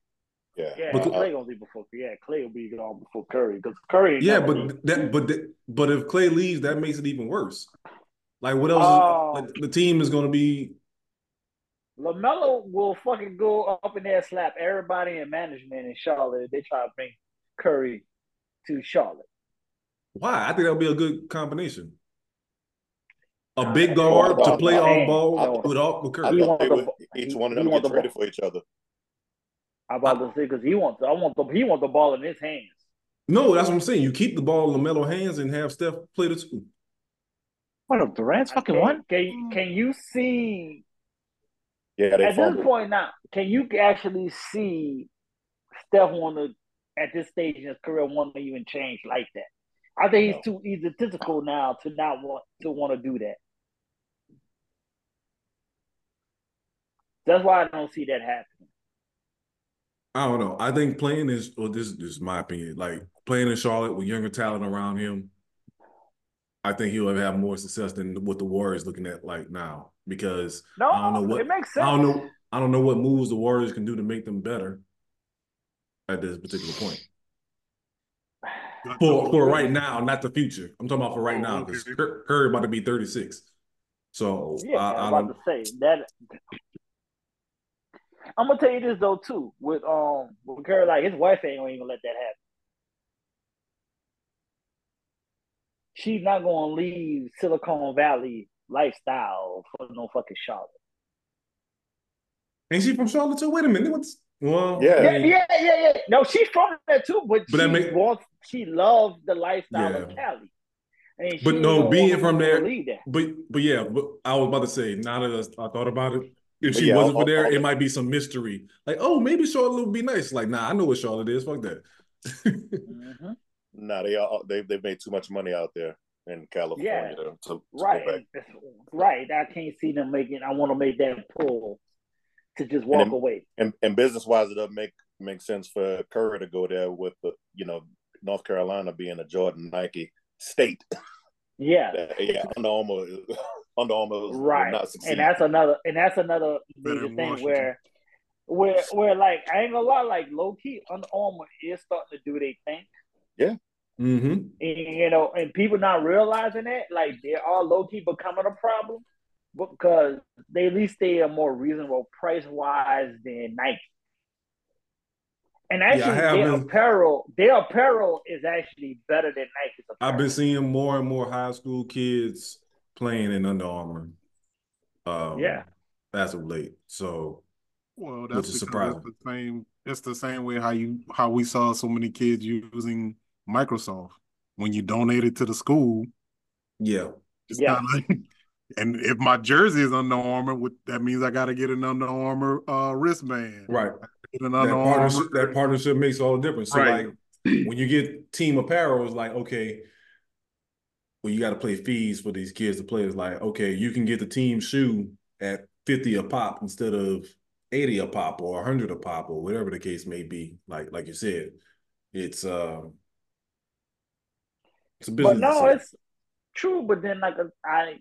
S4: Yeah.
S3: Yeah,
S2: But-
S3: Clay gonna be before. Yeah, Clay will be gone before Curry because Curry.
S2: Yeah,
S3: never leaves.
S2: but that, but that, but if Clay leaves, that makes it even worse. Like, what else? is-
S3: Oh.
S2: like, the team is going to be.
S3: LaMelo will fucking go up in there slap everybody in management in Charlotte. They try to bring Curry to Charlotte.
S2: Why? I think that'll be a good combination. A big guard to play
S3: the
S2: off ball with all with Curry.
S3: He
S4: thought
S3: want
S4: they would, each one of them get traded for each other.
S3: I'm about to say because he wants. I want the. He wants the ball in his hands.
S2: No, that's what I'm saying. You keep the ball in LaMelo hands and have Steph play the two.
S6: What up, Durant's fucking
S3: Can,
S6: one?
S3: can, can you see
S4: Yeah, they
S3: at this point now? Can you actually see Steph want to at this stage in his career want to even change like that? I think he's too egotistical now to not want to want to do that. That's why I don't see that happening.
S2: I don't know. I think playing is, well, this, this is my opinion. Like playing in Charlotte with younger talent around him, I think he'll have more success than what the Warriors looking at like now. Because
S3: No,
S2: I don't know what
S3: it makes
S2: I don't know. I don't know what moves the Warriors can do to make them better at this particular point. For for right now, not the future. I'm talking about for right now because
S5: okay.
S2: Curry about to be 36. So
S3: Yeah,
S2: I, I
S3: I'm about to say that. I'm gonna tell you this though too. With um, with Curry, like his wife ain't gonna even let that happen. She's not gonna leave Silicon Valley lifestyle for no fucking Charlotte.
S2: Ain't she from Charlotte too? Wait a minute. What's well?
S4: Yeah.
S2: I
S3: Yeah,
S2: mean,
S3: yeah, yeah, yeah. No, she's from there too, but,
S2: But that
S3: she
S2: make-
S3: wants, she loves the lifestyle of
S2: Yeah.
S3: Cali. And
S2: But no, being from there-
S3: that.
S2: But but yeah, but I was about to say, now that I thought about it, if
S4: But
S2: she
S4: yeah,
S2: wasn't
S4: all-
S2: for there,
S4: all
S2: it
S4: the-
S2: might be some mystery. Like, oh, maybe Charlotte would be nice. Like, nah, I know what Charlotte is. Fuck that.
S3: Mhm.
S4: Nah, they all they they've made too much money out there in California
S3: Yeah.
S4: to, to
S3: Right,
S4: go back.
S3: right. I can't see them making. I want to make that pull to just walk
S4: then-
S3: away.
S4: And and business wise, it doesn't make make sense for Curry to go there with the you know North Carolina being a Jordan Nike state.
S3: Yeah, [laughs]
S4: yeah, Under Armour, Under Armour will
S3: right.
S4: not succeed.
S3: And that's another. And that's another major thing
S5: Washington.
S3: where, where, where, like I ain't gonna lie, like low key, Under Armour is starting to do their thing.
S2: mm-hmm.
S3: And, you know, and people not realizing that, like they are low key becoming a problem because they at least they are more reasonable price wise than Nike. And actually,
S2: have
S3: their
S2: been-
S3: apparel, their apparel is actually better than Nike's apparel.
S2: I've been seeing more and more high school kids playing in Under Armour. Um,
S3: Yeah.
S2: as of late. So
S5: Well,
S2: Which
S5: that's
S2: is
S5: because
S2: surprising.
S5: it's the same. It's the same way how you how we saw so many kids using Microsoft when you donated to the school.
S2: yeah,
S5: It's
S3: Yeah.
S5: not like [laughs] And if my jersey is Under Armour, that means I got to get an Under Armour uh, wristband.
S2: Right.
S5: Get an
S2: That
S5: Under Armour.
S2: partnership, that partnership makes all the difference. So
S5: Right.
S2: like when you get team apparel, it's like, okay, well, you got to play fees for these kids to play. It's like, okay, you can get the team shoe at 50 a pop instead of 80 a pop or 100 a pop or whatever the case may be. Like like you said, it's um it's a business.
S3: But no, it's true. But then, like, I,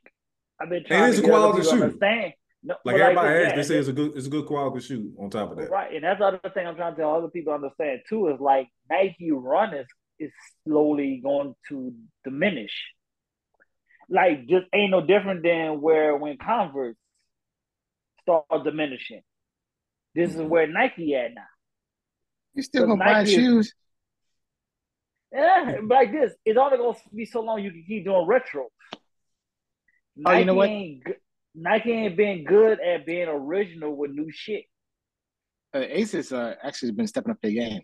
S3: I've been
S2: It
S3: trying
S2: is
S3: to
S2: a quality shoe.
S3: understand. No,
S2: like everybody
S3: yeah,
S2: asks, they say it's a good it's a good quality shoe on top of that.
S3: Right, and that's the other thing I'm trying to tell other people understand too is like Nike run is is slowly going to diminish. Like just ain't no different than where when Converse start diminishing. This is where Nike at now.
S6: You still gonna buy
S3: Nike is-
S6: shoes?
S3: Yeah, like this, it's only gonna be so long you can keep doing retro.
S6: Oh,
S3: Nike
S6: you know what?
S3: ain't Nike ain't been good at being original with new shit.
S6: Uh, ASICS uh, actually been stepping up their game.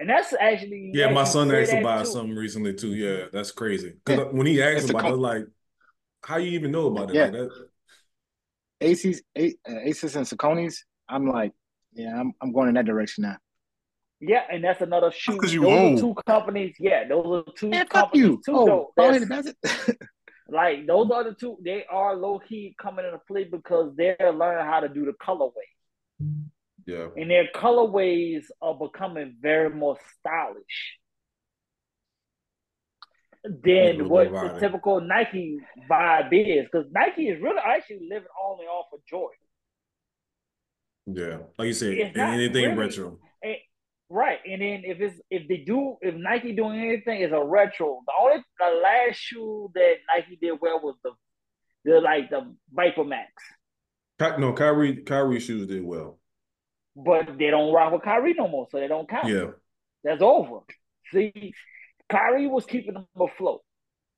S3: And that's actually
S2: Yeah, my son asked to
S3: that
S2: buy
S3: too.
S2: something recently too. Yeah, that's crazy. Because
S6: Yeah.
S2: when he asked
S6: It's
S2: about it, I
S6: com-
S2: was like, how you even know about it?
S6: Yeah.
S2: Like that?
S6: ASICS, A- uh, ASICS and Saucony's. I'm like, yeah, I'm I'm going in that direction now.
S3: Yeah, and that's another shoe.
S5: 'cause you
S3: those
S5: old.
S3: are two companies. Yeah, those are two
S6: Man, fuck
S3: companies
S6: you.
S3: too.
S6: Oh,
S3: though. That's-
S6: bastard. [laughs]
S3: like those are the two. They are low key coming into play because they're learning how to do the colorway,
S2: Yeah.
S3: and their colorways are becoming very more stylish than what the typical Nike vibe is. Because Nike is really actually living only off of Jordan.
S2: Yeah. Like you said, anything
S3: really-
S2: retro.
S3: And, right, and then if it's if they do if Nike doing anything is a retro. The only the last shoe that Nike did well was the the like the
S2: VaporMax, No, Kyrie Kyrie shoes did well.
S3: But they don't rock with Kyrie no more, so they don't count.
S2: Yeah.
S3: That's over. See, Kyrie was keeping them afloat.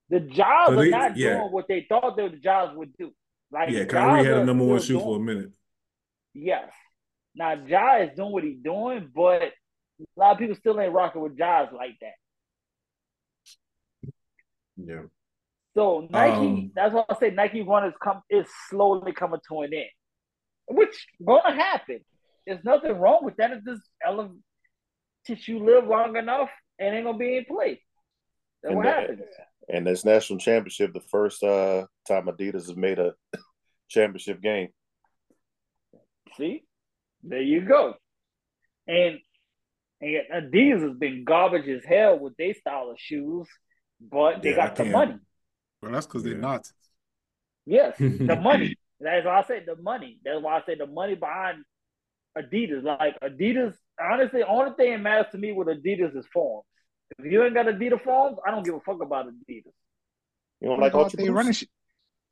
S3: The Jobs
S2: So
S3: are not
S2: yeah.
S3: doing what they thought that the Jobs would do. Like
S2: Yeah, Kyrie
S3: Jazz
S2: had a number one shoe for a minute.
S3: Yes. Now Ja is doing what he's doing, but a lot of people still ain't rocking with Jaws like that.
S2: Yeah.
S3: So Nike,
S2: Um,
S3: that's why I say Nike Run is come is slowly coming to an end, which gonna happen. There's nothing wrong with that. It's just ele- since you live long enough, it ain't gonna be in play. That's
S4: And
S3: what
S4: that-
S3: happens.
S4: And this national championship, the first uh, time Adidas has made a [coughs] championship game.
S3: See, there you go. And and Adidas has been garbage as hell with their style of shoes, but they
S2: Yeah,
S3: got the money.
S5: Well, that's because they're not.
S3: Yes, [laughs] the money. That's why I say the money. That's why I say the money behind Adidas. Like Adidas, honestly, the only thing that matters to me with Adidas is forms. If you ain't got Adidas forms, I don't give a fuck about Adidas.
S4: You don't like
S6: about
S4: Ultra
S6: they
S4: Boost?
S6: running? Sh-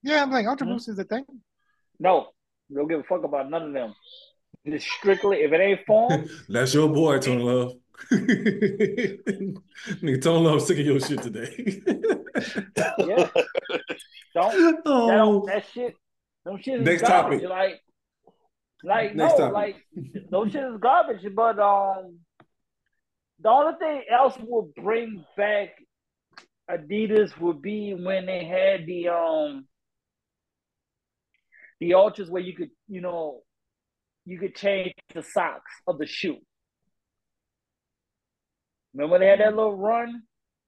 S6: yeah, I'm like Ultra
S3: Hmm?
S6: Boost is the thing.
S3: No, don't give a fuck about none of them. Just strictly, if it ain't forms, [laughs]
S2: That's your boy, Tone Love. [laughs] Nigga, Tone Love sick of your shit today.
S3: Yeah. [laughs] don't that
S2: oh,
S3: don't that shit. Them shit is
S2: Next
S3: garbage.
S2: topic.
S3: Like, like
S2: Next
S3: no, like those shit is garbage. But um, the only thing else would bring back Adidas would be when they had the um the ultras where you could you know you could change the socks of the shoe. Remember they had that little run.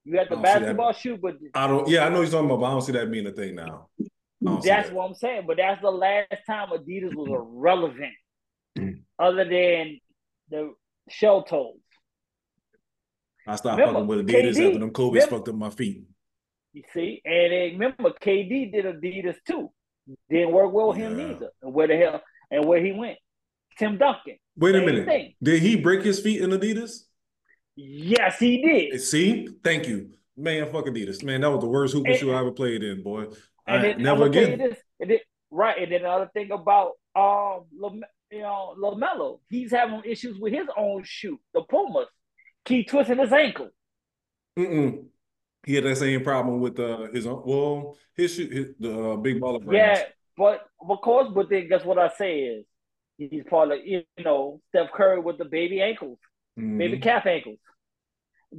S3: You had the
S2: I don't see that.
S3: basketball shoe, but
S2: I don't. Yeah, I know you're talking about, but I don't see that being a thing now. Don't
S3: That's
S2: that.
S3: what I'm saying. But that's the last time Adidas was irrelevant,
S2: Mm.
S3: other than the shell toes.
S2: I stopped
S3: Remember,
S2: fucking with Adidas
S3: KD,
S2: after them Kobe's
S3: remember-
S2: fucked up my feet.
S3: You see, and then remember KD did Adidas too. Didn't work well with him
S2: Yeah.
S3: neither. And where the hell and where he went? Tim Duncan.
S2: Wait a minute.
S3: thing.
S2: Did he break his feet in Adidas?
S3: Yes, he did.
S2: See, thank you, man. Fuck Adidas, man. That was the worst
S3: And-
S2: shoe I ever played in, boy.
S3: And then
S2: never
S3: gonna tell you
S2: again.
S3: this. And then, right, and then another thing about um, Lam- you know, LaMelo, he's having issues with his own shoe, the Pumas. Keep twisting his ankle.
S2: Mm-mm. He had that same problem with uh, his own. Well, his shoe, his, the uh, big baller brands.
S3: Yeah, but of course, but then guess what I say is he's part of you know Steph Curry with the baby ankles,
S2: Mhm.
S3: baby calf ankles.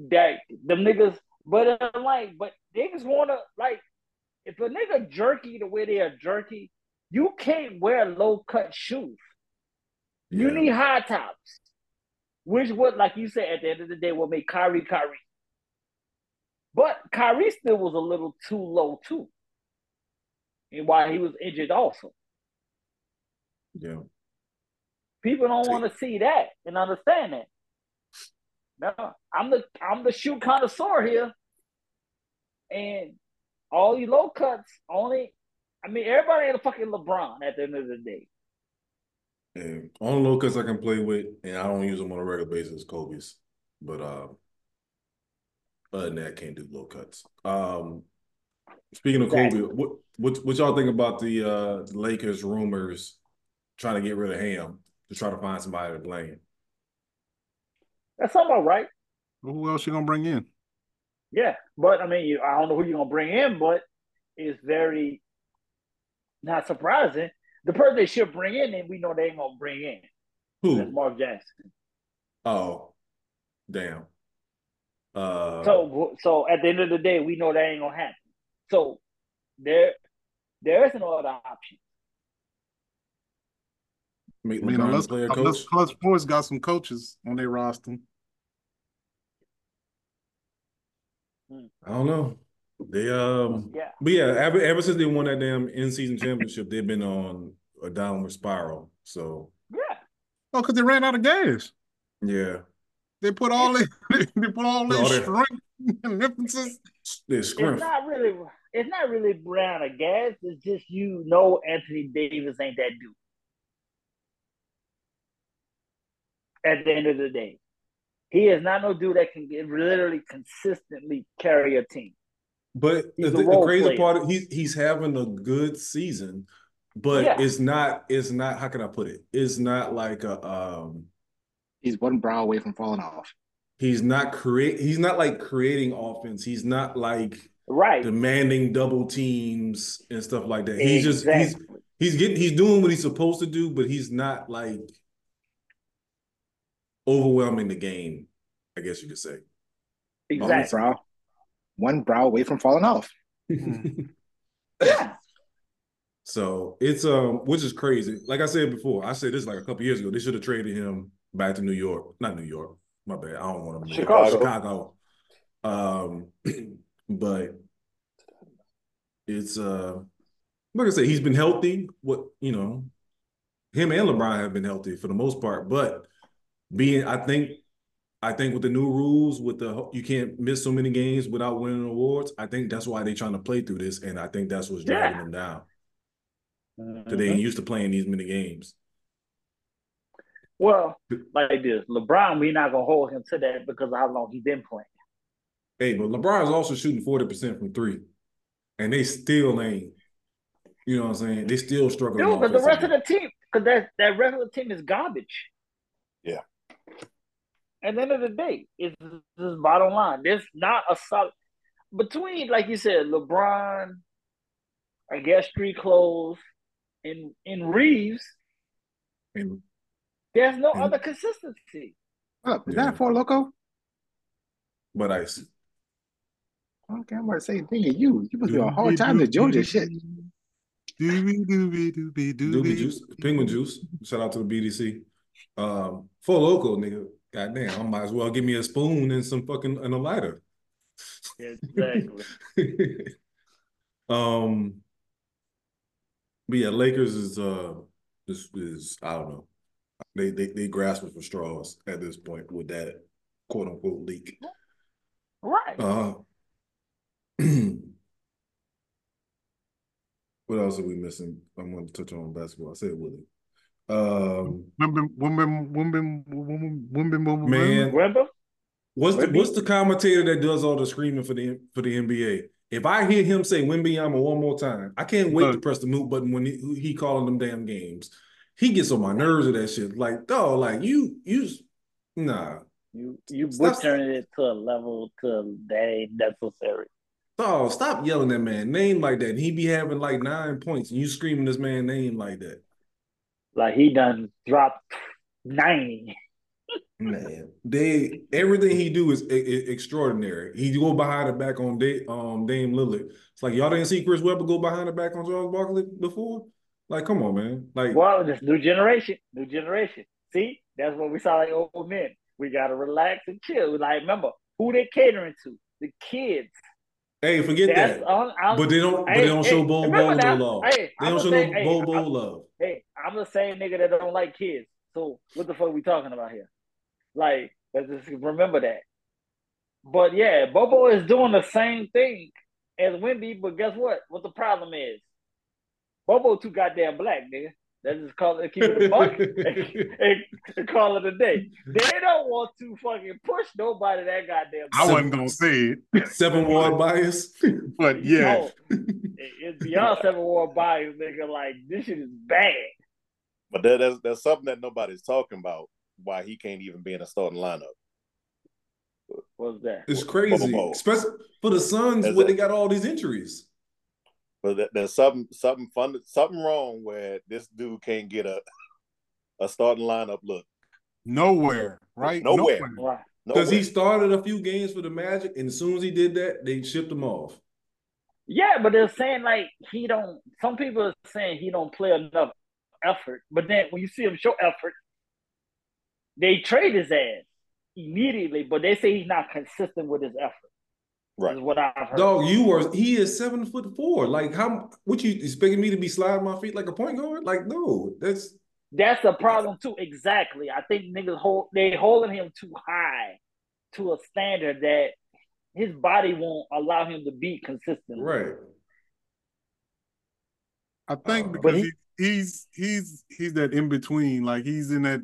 S3: That them niggas, but uh, like, but niggas wanna like if a nigga jerky the way they are jerky, you can't wear low cut shoes. You
S2: Yeah.
S3: need high tops, which would, like you said, at the end of the day, will make Kyrie Kyrie. But Kyrie still was a little too low too, and while he was injured also.
S2: Yeah.
S3: People don't want to see that and understand that. No, I'm the I'm the shoe connoisseur here, and all these low cuts only. I mean, everybody ain't a fucking LeBron at the end of the day.
S2: And only low cuts I can play with, and I don't use them on a regular basis, Kobe's. But uh, other than that, I can't do low cuts. Um, speaking of
S3: Exactly.
S2: Kobe, what what what y'all think about the uh Lakers rumors trying to get rid of Ham to try to find somebody to blame?
S3: That's about right.
S5: Who else you gonna bring in?
S3: Yeah, but I mean, you, I don't know who you're gonna bring in, but it's very not surprising. The person they should bring in, and we know they ain't gonna bring in. That's
S2: Who?
S3: Mark Jackson.
S2: Oh, damn. Uh,
S3: So, so at the end of the day, we know that ain't gonna happen. So there, there is no other option.
S2: make
S5: I mean,
S2: LeBron
S5: unless,
S2: the player
S5: unless
S2: coach.
S5: Clutch Sports got some coaches on their roster.
S2: I don't know. They um,
S3: Yeah,
S2: but yeah, ever ever since they won that damn in season championship, they've been on a downward spiral. So
S3: yeah.
S5: Oh, because they ran out of gas.
S2: yeah,
S5: They put all their [laughs] they put all
S2: Put
S5: their
S2: all their-
S5: strength [laughs] and emphasis.
S2: they're
S3: It's not really, it's not really brown of gas. It's just you know Anthony Davis ain't that dude. At the end of the day, he is not no dude that can get, literally consistently carry a team.
S2: But the,
S3: a
S2: the crazy
S3: player.
S2: part, he's he's having a good season, but
S3: Yeah.
S2: it's not. It's not. How can I put it? It's not like a. Um,
S6: He's one brow away from falling off.
S2: he's not create. He's not like creating offense. He's not like
S3: Right.
S2: demanding double teams and stuff like that. He's just he's he's getting he's doing what he's supposed to do, but he's not like overwhelming the game. I guess you could say.
S6: One
S3: Exactly.
S6: brow, one brow away from falling off. [laughs]
S3: Yeah.
S2: So it's um, which is crazy. Like I said before, I said this like a couple years ago. They should have traded him back to New York, not New York. My bad. I don't want him. there.
S3: Chicago.
S2: Chicago. Um, [clears throat] but it's uh, like I said, he's been healthy. What you know, him and LeBron have been healthy for the most part. But being, I think, I think with the new rules, with the you can't miss so many games without winning awards. I think that's why they're trying to play through this, and I think that's what's dragging
S3: Yeah.
S2: them down. Because they ain't used to playing these many games.
S3: Well, like this, LeBron, we're not gonna hold him to that because of how long he's been playing.
S2: Hey, but LeBron's also shooting 40% from three. And they still ain't, you know what I'm saying? They still struggling.
S3: Dude, because the rest of the team, because that that rest of the team is garbage.
S4: Yeah.
S3: At the end of the day, it's this bottom line. There's not a solid between, like you said, LeBron, I guess Street Clothes, and and Reaves.
S2: And
S3: There's no
S2: And-
S3: other consistency.
S6: Up, is
S2: Yeah.
S6: that for loco?
S2: but I
S6: Okay, I'm about to say, nigga, you you must be on hard times in Georgia shit.
S5: Doobie doobie doobie
S2: Doobie
S5: doobie.
S2: Juice, Penguin Juice. Shout out to the BDC. Um, for local nigga. Goddamn, I might as well give me a spoon and some fucking and a lighter.
S3: Exactly. [laughs]
S2: um but yeah, Lakers is uh is is I don't know. They they they grasping for straws at this point with that quote unquote leak.
S3: right.
S2: Uh [clears throat] what else are we missing? I'm going to touch on basketball. I said Willie. Um. Man. What's the what's the commentator that does all the screaming for the for the NBA? If I hear him say Wimbyama one more time, I can't wait to press the mute button when he, he calling them damn games. He gets on my nerves with that shit. Like, dog, like you you nah.
S3: You you
S2: Stop-
S3: butchering it to a level to that ain't necessary.
S2: Dog, stop yelling that man name like that. And he be having like nine points and you screaming this man name like that.
S3: Like he done dropped ninety.
S2: Man, they everything he do is extraordinary. He go behind the back on da- um Dame Lillard. It's like y'all didn't see Chris Webber go behind the back on Charles Barkley before. Like, come on, man. Like,
S3: Well, this new generation, new generation. See, that's what we saw like old men. We gotta relax and chill. Like, remember who they catering to? The kids.
S2: Hey, forget
S3: That's
S2: that.
S3: on.
S2: But they don't. But they don't show
S3: hey,
S2: Bo
S3: remember
S2: Bo no love.
S3: hey,
S2: They
S3: I'm
S2: don't show
S3: gonna
S2: no Bo
S3: hey,
S2: Bo
S3: I'm-
S2: love.
S3: hey, I'm the same nigga that don't like kids. So what the fuck we talking about here? Like, let's just remember that. But yeah, Bol Bol is doing the same thing as Wemby, but guess what? What the problem is? Bol Bol too goddamn black, nigga. Let's just call it keep it a buck and, [laughs] and, and call it a day. They don't want to fucking push nobody that goddamn.
S5: I wasn't gonna say it,
S2: Seven ward [laughs] bias.
S5: but yeah,
S3: it- it's beyond seven war bias, nigga. Like this shit is bad.
S4: But that, that's that's something that nobody's talking about. Why he can't even be in a starting lineup?
S3: What's that?
S2: It's crazy, especially for the Suns
S4: Is
S2: where they got all these injuries.
S4: But there's something something fun something wrong where this dude can't get a a starting lineup look.
S5: nowhere, right?
S4: Nowhere.
S2: Because
S4: Nowhere.
S2: he started a few games for the Magic, and as soon as he did that, they shipped him off.
S3: Yeah, but they're saying like he don't. Some people are saying he don't play enough effort. But then when you see him show effort, they trade his ass immediately. But they say he's not consistent with his effort.
S4: Right.
S3: Is what I've heard.
S2: Dog, you were he is seven foot four. Like how what you expecting me to be sliding my feet like a point guard? Like, no, that's
S3: That's the problem too. Exactly. I think niggas hold they holding him too high to a standard that his body won't allow him to be consistent.
S2: right.
S5: I think
S2: Uh,
S5: because he,
S3: he-
S5: he's he's he's that in between. Like he's in that.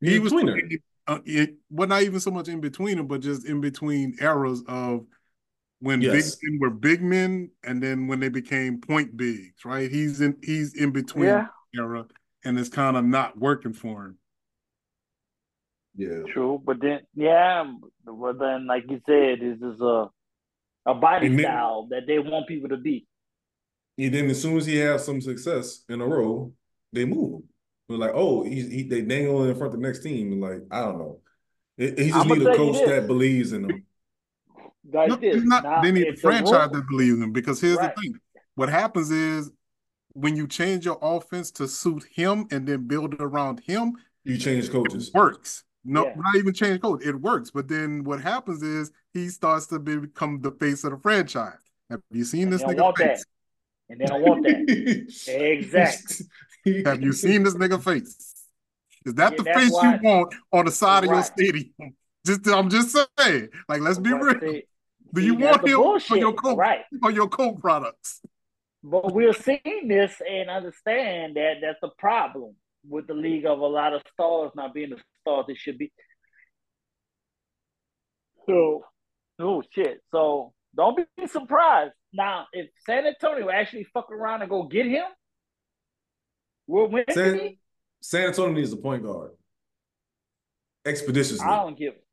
S5: He was
S2: tweener.
S5: playing, uh, it, well, not even so much in between them, but just in between eras of when
S2: Yes.
S5: big men were big men, and then when they became point bigs. Right? He's in he's in between
S3: Yeah.
S5: era, and it's kind of not working for him.
S2: Yeah.
S3: True, but then yeah, but then like you said, this is a a body
S2: And then-
S3: style that they want people to be.
S2: And then as soon as he has some success in a row, they move him. They're like, oh, he's he, they dangle in front of the next team. And like, I don't know. It, he just
S3: I'ma
S2: need a coach that believes in him.
S3: Like
S5: No,
S3: this.
S5: he's not- they need a franchise that believes him because here's
S3: Right.
S5: the thing: what happens is when you change your offense to suit him and then build it around him,
S2: You change coaches.
S5: it works. No,
S3: Yeah.
S5: not even change code. It works. But then what happens is he starts to become the face of the franchise. Have you seen
S3: And
S5: this nigga
S3: want that.
S5: face?
S3: and they don't want that. [laughs] Exactly. [laughs]
S5: Have you seen this nigga face? Is that
S3: Yeah,
S5: the face
S3: why-
S5: you want on the side of your
S3: Right.
S5: stadium? [laughs] Just I'm just saying. Like, let's be
S3: But
S5: real.
S3: see-
S5: Do you want
S3: the
S5: him for
S3: bullshit,
S5: your coke
S3: Right.
S5: or your coke products?
S3: But we're seeing this and understand that that's the problem with the league of a lot of stars not being the stars they should be. So, oh shit. So don't be surprised. Now, if San Antonio actually fuck around and go get him, we'll win.
S2: San, San Antonio needs a point guard. Expeditiously.
S3: I don't give it. Hey,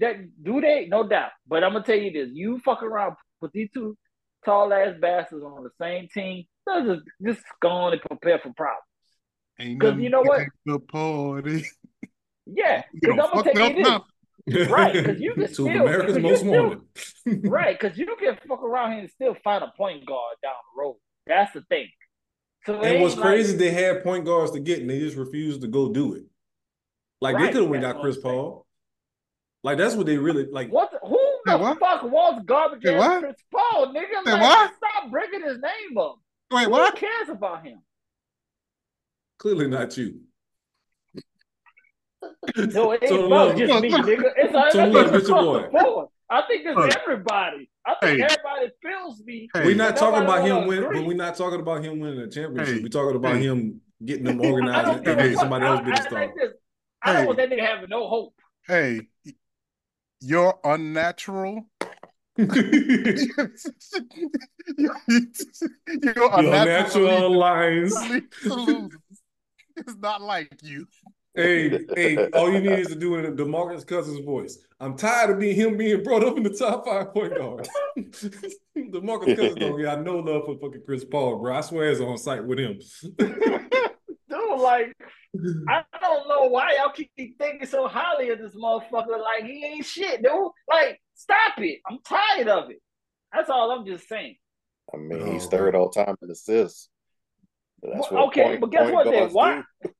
S3: that, do they? No doubt. But I'm gonna tell you this: you fuck around, with these two tall ass bastards on the same team. They'll just just go on and prepare for problems.
S5: Ain't
S3: 'Cause
S5: nothing
S3: you know what?
S5: like The party.
S3: Yeah, because I'm gonna
S5: fuck
S3: tell you
S5: up
S3: this.
S5: now.
S3: Right, 'cause [laughs] you can
S2: Two
S3: still-
S2: of America's
S3: 'cause
S2: most
S3: still-
S2: wanted. [laughs]
S3: Right, because you can fuck around here and still find a point guard down the road. That's the thing. So it
S2: And what's
S3: like-
S2: crazy, they had point guards to get, and they just refused to go do it. Like they could have went got Chris
S3: I'm saying.
S2: Paul. Like that's what they really like.
S3: What? Who the
S5: Say what?
S3: fuck wants garbage
S5: Say
S3: ass
S5: what?
S3: Chris Paul, nigga?
S5: Say
S3: Like,
S5: what?
S3: Stop bringing his name up.
S5: Wait,
S3: Who
S5: what?
S3: cares about him?
S2: Clearly not you. [laughs]
S3: No, it [laughs] ain't
S2: So
S3: about
S2: look,
S3: just
S5: look,
S3: me,
S5: look.
S3: nigga. It's I
S2: So
S3: think
S2: look,
S3: it's
S2: Mr. Boy.
S3: I think it's
S5: Look.
S3: everybody. I think
S5: Hey.
S3: everybody feels me.
S5: Hey.
S2: we're not talking about him
S3: wanna
S2: winning, but we're not talking about him winning a championship.
S5: Hey,
S2: We're talking about
S5: hey.
S2: him getting them [laughs] organized and
S3: give
S2: making
S3: a fuck.
S2: somebody else be the
S3: I, I,
S2: star.
S3: like this. I don't
S5: Hey.
S3: want that nigga having no hope.
S5: Hey, you're unnatural. you're
S2: Your
S5: unnatural.
S2: natural lines.
S5: It's not like you.
S2: Hey, hey, all you need is to do it in DeMarcus Cousins' voice. I'm tired of being him being brought up in the top five point guards. [laughs] DeMarcus Cousins don't got no love for fucking Chris Paul, bro. I swear it's on site with him. [laughs]
S3: Dude, like, I don't know why y'all keep thinking so highly of this motherfucker. Like he ain't shit, dude. Like, stop it. I'm tired of it. That's all I'm just saying.
S4: I mean,
S2: Oh,
S4: he's third all time in assists. That's
S3: Well, okay,
S4: point-
S3: but guess what? Then why?
S4: do.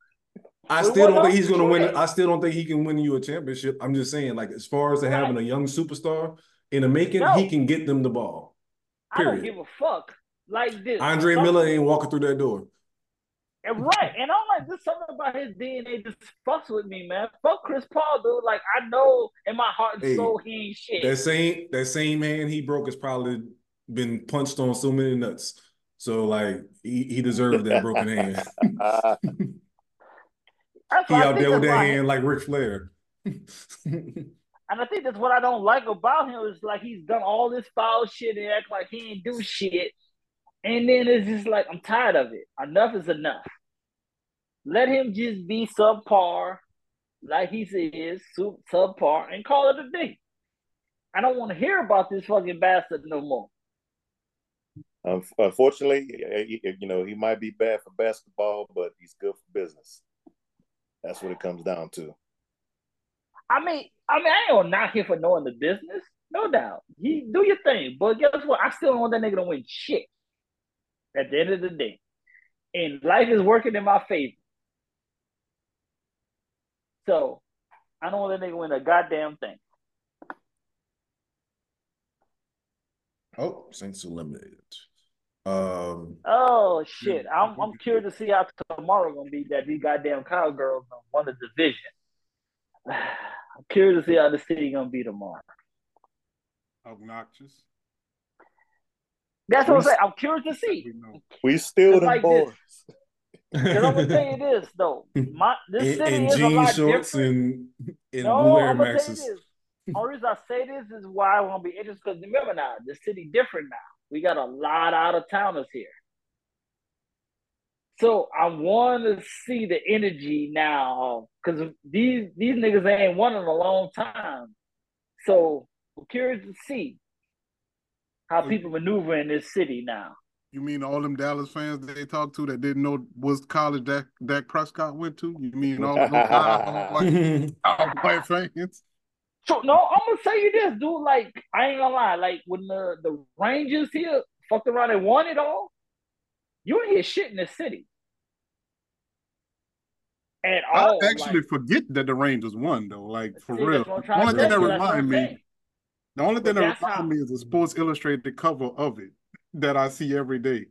S2: I still don't think he's gonna win. I still don't think he can win you a championship. I'm just saying, like as far as to having a young superstar in the making,
S3: No.
S2: he can get them the ball.
S3: I don't
S2: Period.
S3: give a fuck. Like this.
S2: Andre
S3: Some-
S2: Miller ain't walking through that door.
S3: And right. And I'm like, there's something about his DNA just fucks with me, man. Fuck Chris Paul, dude. Like, I know in my heart and
S2: Hey,
S3: soul he ain't shit.
S2: That same that same hand he broke has probably been punched on so many nuts. So like he, he deserved that broken hand. [laughs] He out there with that
S3: why-
S2: hand like Ric Flair.
S3: And I think that's what I don't like about him is like he's done all this foul shit and act like he ain't do shit. And then it's just like I'm tired of it. Enough is enough. Let him just be subpar, like he is, sub- subpar, and call it a day. I don't want to hear about this fucking bastard no more.
S4: un- unfortunately, you know, he might be bad for basketball, but he's good for business. That's what it comes down to.
S3: I mean, I mean, I ain't gonna knock him for knowing the business, no doubt. He do your thing, but guess what? I still don't want that nigga to win shit. At the end of the day, and life is working in my favor. So I don't want that nigga win a goddamn thing.
S2: oh, Saints eliminated. Um
S3: Oh shit! I'm I'm curious to see how tomorrow gonna be that these goddamn cowgirls gonna won the division. [sighs] I'm curious to see how the city gonna be tomorrow.
S5: Obnoxious.
S3: That's what I'm saying. I'm curious to see.
S5: We know.
S4: We still
S3: It's
S4: them
S3: like
S4: boys.
S3: this. Because I'm gonna tell you this though, [laughs] my this
S2: in,
S3: city is a lot
S2: shorts
S3: different.
S2: and in
S3: no,
S2: blue Air
S3: I'm gonna tell you
S2: Maxes.
S3: this. Only reason I say this is why I want to be interested. Because remember now, the city different now. We got a lot out of towners here, so I want to see the energy now. Because these these niggas ain't won in a long time, so I'm curious to see how mm. people maneuver in this city now.
S5: You mean all them Dallas fans that they talked to that didn't know was college Dak, Dak Prescott went to? You mean all of those [laughs] white, [laughs] white fans?
S3: So no, I'm gonna tell you this, dude. Like, I ain't gonna lie. Like when the the Rangers here fucked around and won it all, you ain't hear shit in the city at
S5: I
S3: all.
S5: actually
S3: like,
S5: forget that the Rangers won though. Like for
S3: see,
S5: real.
S3: that's what I'm
S5: The only thing that
S3: That's
S5: remind me, the only thing
S3: But
S5: that
S3: that's
S5: remind
S3: how-
S5: me is the Sports Illustrated cover of it that I see every day.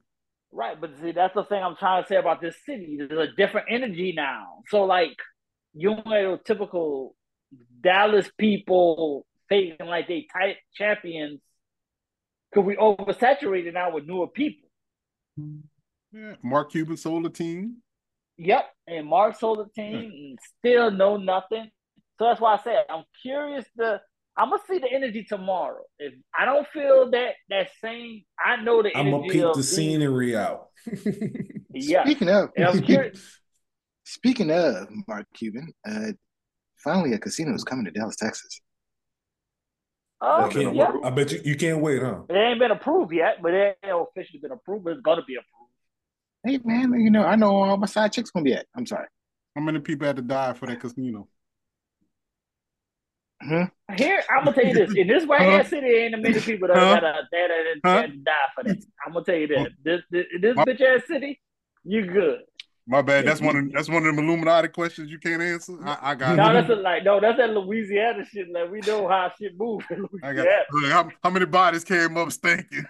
S3: Right, but see, that's the thing I'm trying to say about this city. There's a different energy now. So like, you don't typical Dallas people thinking like they tight champions because we oversaturated now with newer people.
S5: Yeah, Mark Cuban sold a team.
S3: Yep, and Mark sold the team and still know nothing. So that's why I said I'm curious to. I'm gonna see the energy tomorrow. If I don't feel that that same, I know the
S2: I'm gonna peep
S3: of
S2: the
S3: these-
S2: scenery out.
S3: Yeah,
S6: Speaking of,
S3: and
S6: speaking of Mark Cuban, uh, finally a casino is coming to Dallas, Texas.
S3: Oh,
S2: I,
S3: yeah.
S2: I bet you you can't wait, huh?
S3: It ain't been approved yet, but it ain't officially been approved. But it's gonna be approved.
S6: Hey man, you know I know all my side chicks gonna be at. I'm sorry.
S5: How many people had to die for that casino?
S3: Here, I'm gonna tell you this: in this white
S5: Huh?
S3: ass city, ain't a many people that
S5: Huh?
S3: that that that,
S5: Huh?
S3: that die for that. I'm gonna tell you that. This this, this
S5: My-
S3: bitch ass city, you good.
S5: My bad. That's one of that's one of them Illuminati questions you can't answer. I, I got
S3: No, that's a, like no, that's that Louisiana shit. Like we know how shit move in
S5: I got Look, how, how many bodies came up stinking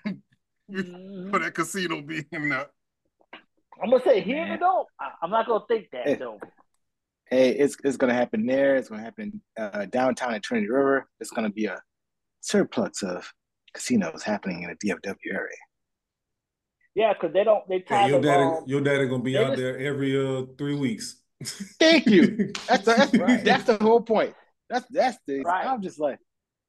S3: Mhm.
S5: for that casino being there?
S3: I'm gonna say here though. I, I'm not gonna think that though.
S6: Hey, it's it's gonna happen there. It's gonna happen uh, downtown at Trinity River. It's gonna be a surplus of casinos happening in the DFW area.
S3: Yeah, because they don't. They
S2: Hey,
S3: tired
S2: your
S3: of
S2: daddy,
S3: um,
S2: your daddy gonna be
S3: they
S2: out
S3: just-
S2: there every uh three weeks.
S6: Thank you. [laughs] That's the, that's,
S3: Right.
S6: that's the whole point. That's that's the.
S3: Right.
S6: I'm just like,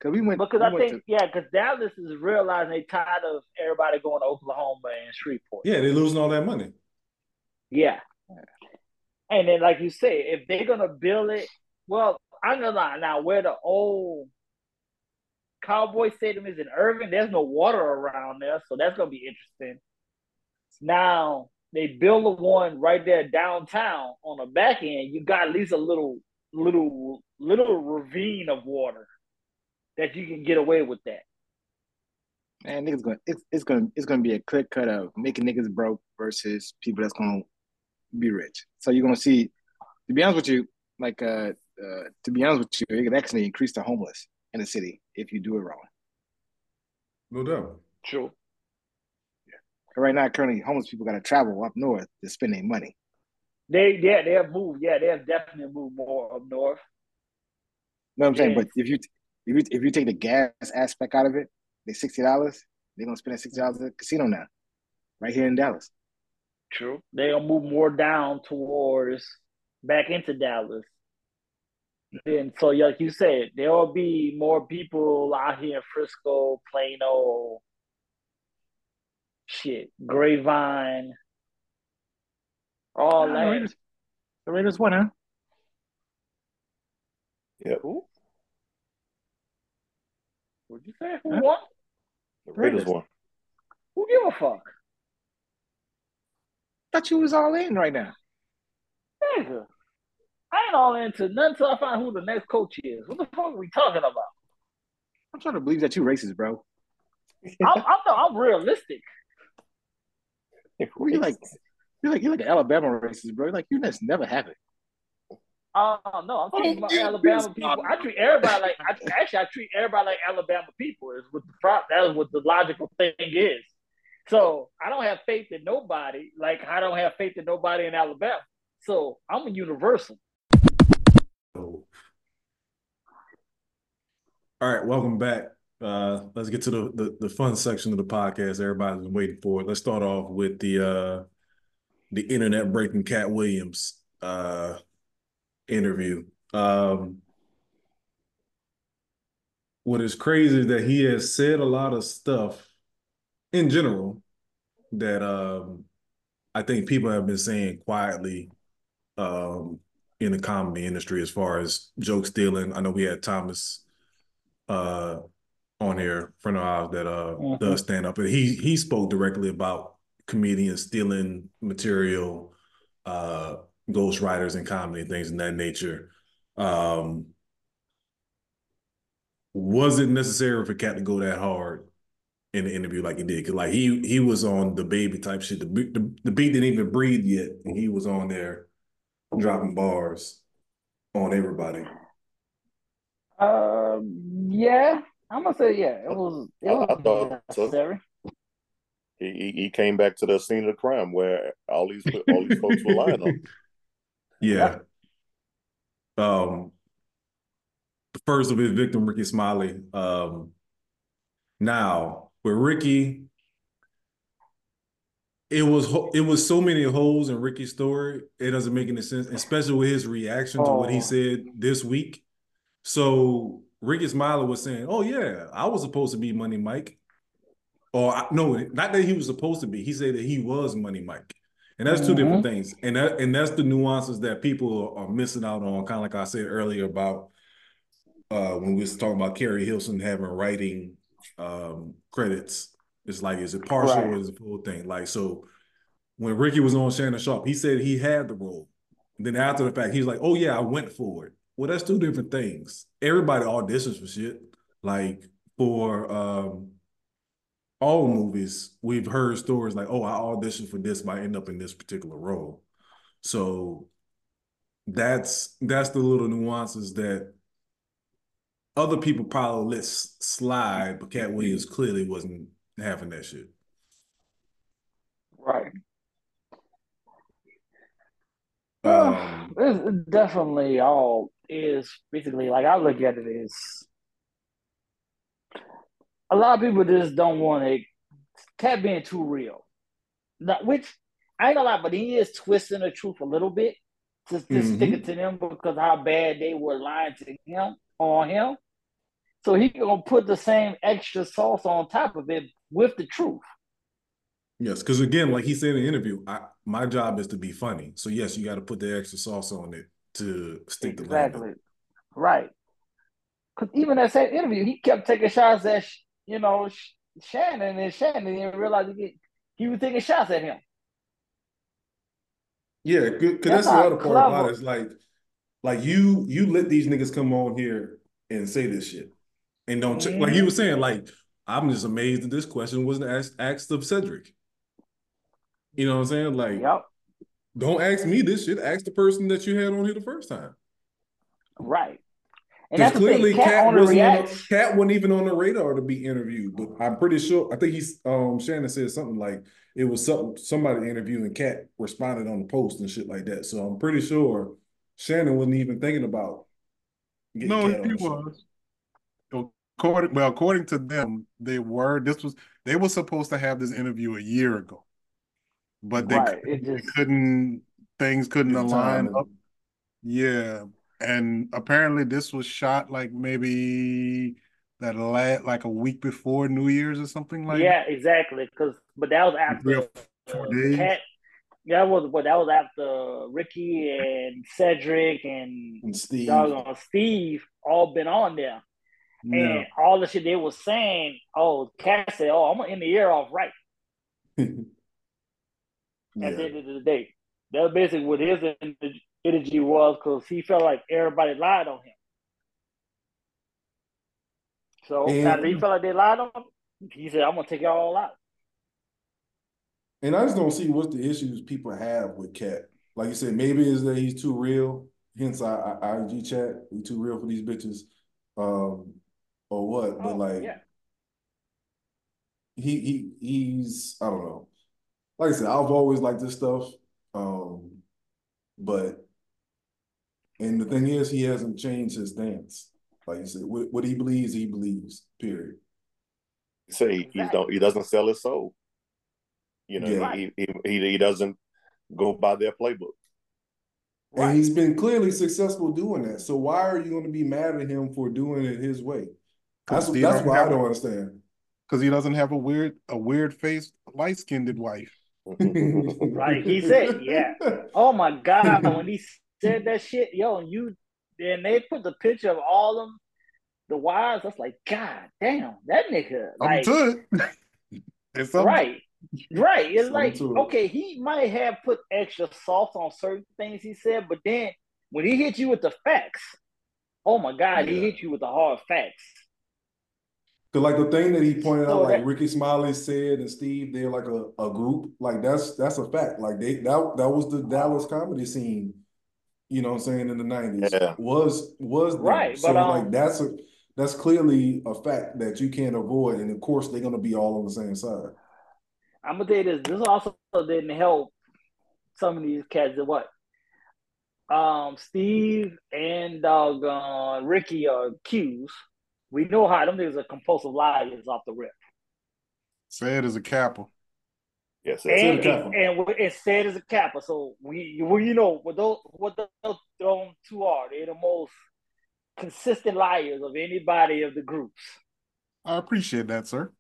S6: cause we went.
S3: because
S6: we
S3: I
S6: went
S3: think yeah, because Dallas is realizing they tired of everybody going to Oklahoma and Shreveport.
S2: yeah, they're losing all that money.
S3: Yeah. And then, like you say, if they're gonna build it, well, I'm gonna lie now. Where the old Cowboy Stadium is in Irving, there's no water around there, so that's gonna be interesting. Now, they build a one right there downtown on the back end, you got at least a little little little ravine of water that you can get away with that.
S6: Man, niggas going it's it's gonna it's gonna be a clear cut of making niggas broke versus people that's gonna be rich. So you're gonna see, to be honest with you, like uh, uh to be honest with you, it can actually increase the homeless in the city if you do it wrong.
S2: No doubt.
S3: True.
S6: Right now, currently, homeless people got to travel up north to spend their money.
S3: They yeah they have moved yeah they have definitely moved more up north.
S6: You know what I'm saying?
S3: Yeah.
S6: But if you if you if you take the gas aspect out of it, they sixty dollars. They're gonna spend sixty dollars at the casino now, right here in Dallas.
S3: True. They'll move more down towards back into Dallas. And so, like you said, there will be more people out here in Frisco, Plano, shit, Grapevine, all
S6: the
S3: that.
S6: Raiders, the Raiders won, huh?
S3: Who? What'd you say? Who
S6: Huh?
S3: won?
S4: The Raiders
S6: Raiders.
S4: won.
S3: Who give a fuck?
S6: Thought you was all in right now.
S3: Nigga. I ain't all into nothing until I find who the next coach is. What the fuck are we talking about?
S6: I'm trying to believe that you racist, bro.
S3: I'm, I'm, no, I'm realistic.
S6: Who you like? You're like you're like an Alabama racist, bro. Like you that's never have happened.
S3: Uh, no, I'm talking about [laughs] Alabama
S6: yes.
S3: people. I treat everybody like I, actually I treat everybody like Alabama people. Is what the pro, that is what the logical thing is. So I don't have faith in nobody. Like I don't have faith in nobody in Alabama. So I'm a universal.
S2: All right, welcome back. Uh, let's get to the, the the fun section of the podcast. Everybody's been waiting for it. Let's start off with the uh the internet breaking Katt Williams uh interview. Um what is crazy is that he has said a lot of stuff in general that um I think people have been saying quietly um in the comedy industry as far as joke stealing. I know we had Thomas uh on here, friend of ours that uh
S3: Mhm.
S2: does stand up, and he he spoke directly about comedians stealing material, uh ghost writers and comedy things in that nature. Um was it necessary for Katt to go that hard in the interview like he did? Cause like he he was on the baby type shit. The, beat- the, the beat didn't even breathe yet, and he was on there dropping bars on everybody.
S3: Um, yeah, I'm gonna say yeah. It was it
S4: I- I thought
S3: necessary.
S4: He, he he came back to the scene of the crime where all these all these folks were lying on. [laughs]
S2: Yeah. Um, the first of his victim, Rickey Smiley. Um, now with Rickey, it was it was so many holes in Rickey's story. It doesn't make any sense, especially with his reaction to what he
S3: Oh.
S2: said this week. So Rickey Smiley was saying, "Oh yeah, I was supposed to be Money Mike," or no, not that he was supposed to be. He said that he was Money Mike. And that's 2 different things. And that and that's the nuances that people are missing out on, kind of like I said earlier about uh when we was talking about Keri Hilson having writing um credits. It's like, is it partial
S3: Right.
S2: or is it full thing? Like so when Rickey was on Shannon Sharpe, he said he had the role. And then after the fact, he's like, oh yeah, I went for it. Well, that's two different things. Everybody auditions for shit. Like for um all movies, we've heard stories like, oh, I auditioned for this, but I end up in this particular role. So that's that's the little nuances that other people probably let slide, but Katt Williams clearly wasn't having that shit.
S3: Right.
S2: Um,
S3: it's definitely all is basically like I look at it is a lot of people just don't want to cat being too real. Not, which I ain't gonna lie, but he is twisting the truth a little bit to, to stick it to them because how bad they were lying to him on him. So he gonna put the same extra sauce on top of it with the truth.
S2: yes, because again, like he said in the interview, I, my job is to be funny. So yes, you got to put the extra sauce on it to stick the
S3: Exactly.
S2: landing.
S3: Right. Because even that same interview, he kept taking shots at, you know, Shannon, and Shannon didn't realize he, he was taking shots at him.
S2: Yeah, good. Cause
S3: That's
S2: that's, the other part about it. Is like, like you you let these niggas come on here and say this shit, and don't check. Like you were saying, like I'm just amazed that this question wasn't asked asked of Cedric. You know what I'm saying? Like,
S3: Yep.
S2: don't ask me this shit. Ask the person that you had on here the first time.
S3: Right. And that's
S2: clearly,
S3: thing.
S2: Katt
S3: Katt
S2: wasn't on
S3: reacts.
S2: Katt wasn't even on the radar to be interviewed. But I'm pretty sure. I think he's um Shannon said something like it was something somebody interviewing Katt responded on the post and shit like that. So I'm pretty sure Shannon wasn't even thinking about. getting
S5: No,
S2: Katt on
S5: he
S2: show.
S5: was. According, well, according to them, they were. This was they were supposed to have this interview a year ago, but they,
S3: Right.
S5: couldn't, they
S3: just
S5: couldn't. Things couldn't align up. Yeah, and apparently this was shot like maybe that last like a week before New Year's or something like
S3: yeah, exactly. Because but that was after
S5: four
S3: uh,
S5: days.
S3: Katt. That was but that was after Rickey and Cedric and
S2: And Steve.
S3: Steve all been on there.
S5: Yeah,
S3: And all the shit they was saying, oh, Katt said, oh, I'm gonna end the year off right
S2: yeah. [laughs]
S3: at the end of the day. That was basically what his energy was because he felt like everybody lied on him. So
S2: And-
S3: after he felt like they lied on him, he said, I'm gonna take y'all all out.
S2: And I just don't see what the issues people have with Katt. Like you said, maybe is that he's too real. Hence, our, our IG chat. He too real for these bitches, um, or what? But
S3: Oh,
S2: like,
S3: yeah.
S2: he he he's I don't know. Like I said, I've always liked this stuff, um, but and the thing is, he hasn't changed his stance. Like you said, what, what he believes, he believes. Period.
S4: say he, he don't he doesn't sell his soul. You know,
S2: Yeah.
S4: he, he he he doesn't go by their playbook.
S2: And
S3: Right.
S2: he's been clearly successful doing that. So why are you going to be mad at him for doing it his way? That's
S5: Because he
S2: that's
S5: don't
S2: I don't understand.
S5: because he doesn't have a weird a weird faced light skinned wife. Mm-hmm. [laughs]
S3: Right, he said, yeah. Oh my God, when he said that shit, yo, and you and they put the picture of all them the wives, I was like, God damn, that nigga.
S5: I'm to it. [laughs] It's
S3: right. Right. It's like, okay, he might have put extra sauce on certain things he said, but then when he hit you with the facts, oh my God, he hit you with the hard facts.
S2: Cause like the thing that he pointed out, like Rickey Smiley said and Steve, they're like a, a group. Like that's that's a fact. Like they that that was the Dallas comedy scene, you know what I'm saying, in the nineties.
S4: Yeah.
S2: Was was them.
S3: Right,
S2: So
S3: but, um,
S2: like that's a that's clearly a fact that you can't avoid. And of course they're gonna be all on the same side.
S3: I'm gonna tell you this. This also didn't help some of these cats that what? Um, Steve and doggone Rickey are accused. We know how them niggas are compulsive liars off the rip.
S5: Said as a kappa.
S4: Yes,
S3: And,
S4: that's
S2: Said
S4: it.
S3: and, and said as a kappa. So we well, you know what those what those, those two are. They're the most consistent liars of anybody of the groups.
S5: I appreciate that, sir.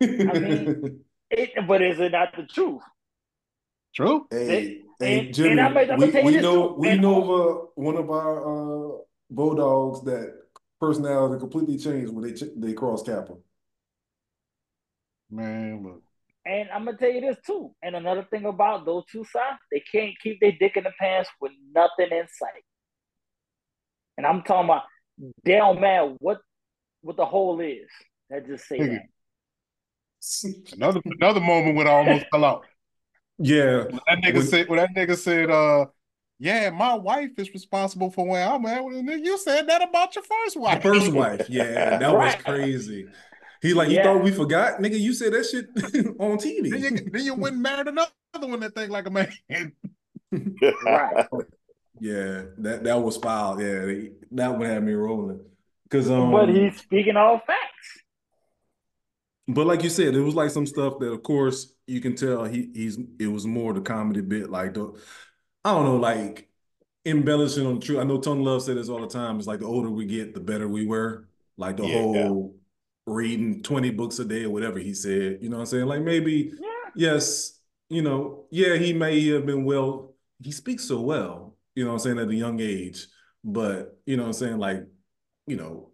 S3: I mean- It, but is it not the truth?
S5: True.
S2: Hey,
S3: And-
S2: hey,
S3: and
S2: Jimmy,
S3: I'm I'm
S2: we,
S3: gonna tell you
S2: we know
S3: too,
S2: we
S3: and-
S2: know of uh, one of our uh, bulldogs that personality completely changed when they ch- they cross Kappa.
S5: Man, look.
S3: And I'm gonna tell you this too. And another thing about those two sides, they can't keep their dick in the pants with nothing in sight. And I'm talking about they don't matter what what the hole is. I just say
S5: Nigga.
S3: that. [laughs]
S5: Another another moment when I almost fell out.
S2: Yeah,
S5: When that nigga
S2: When-
S5: said when that nigga said, uh, yeah, my wife is responsible for where I'm at. Well, nigga, you said that about your first
S2: the
S5: wife.
S2: first wife. Yeah, that was crazy. He like, you
S3: Yeah.
S2: thought we forgot, nigga? You said that shit [laughs] on
S5: Then you,
S2: TV.
S5: then you went and married another one that think like a man.
S3: Right. [laughs]
S2: Yeah, that that was foul. Yeah, that one had me rolling. Cause um,
S3: but he's speaking all facts.
S2: But like you said, it was like some stuff that, of course, you can tell he he's it was more the comedy bit, like the I don't know, like embellishing on the truth. I know Tony Love said this all the time. It's like the older we get, the better we were. Like the
S4: Yeah.
S2: whole reading 20 books a day or whatever he said. You know what I'm saying? Like maybe,
S3: Yeah.
S2: yes, you know, yeah, he may have been well, he speaks so well, you know what I'm saying, at a young age. But you know what I'm saying, like, you know,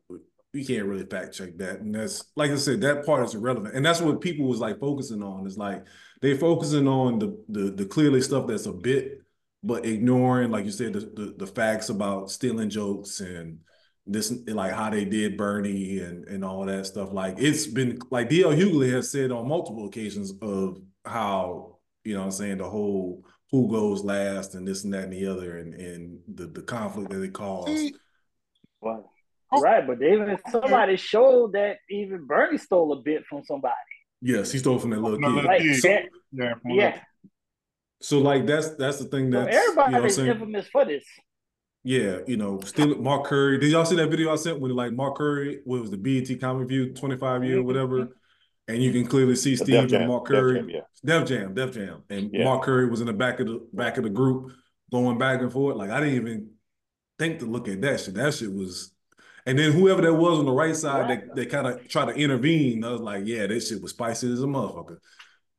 S2: we can't really fact check that. And that's like I said, that part is irrelevant. And that's what people was like focusing on. Is like they focusing on the the the clearly stuff that's a bit, but ignoring, like you said, the, the, the facts about stealing jokes and this, like how they did Bernie and and all that stuff. Like it's been like DL Hughley has said on multiple occasions of how you know what I'm saying the whole who goes last and this and that and the other and and the the conflict that it caused.
S5: See,
S3: Well,
S5: Oh.
S3: right, but even somebody showed that even Bernie stole a bit from somebody.
S2: Yes, he stole from that little kid.
S3: Like,
S5: kid.
S3: that,
S5: yeah, from
S3: yeah.
S2: So like that's that's the thing
S3: So
S2: that's you know
S3: everybody
S2: what I'm
S3: is
S2: saying.
S3: infamous for this.
S2: Yeah, you know, still Mark Curry. Did y'all see that video I sent when like Mark Curry what was the BET Comic View 25 year whatever? And you can clearly see Steve
S4: Def
S2: and
S4: Jam,
S2: Mark
S4: Def
S2: Curry.
S4: Jam, yeah.
S2: Def Jam, Def Jam. And
S4: Yeah.
S2: Mark Curry was in the back of the back of the group going back and forth. Like I didn't even think to look at that shit. That shit was and then whoever that was on the right side
S3: Right.
S2: that they kind of tried to intervene, I was like, yeah, this shit was spicy as a motherfucker.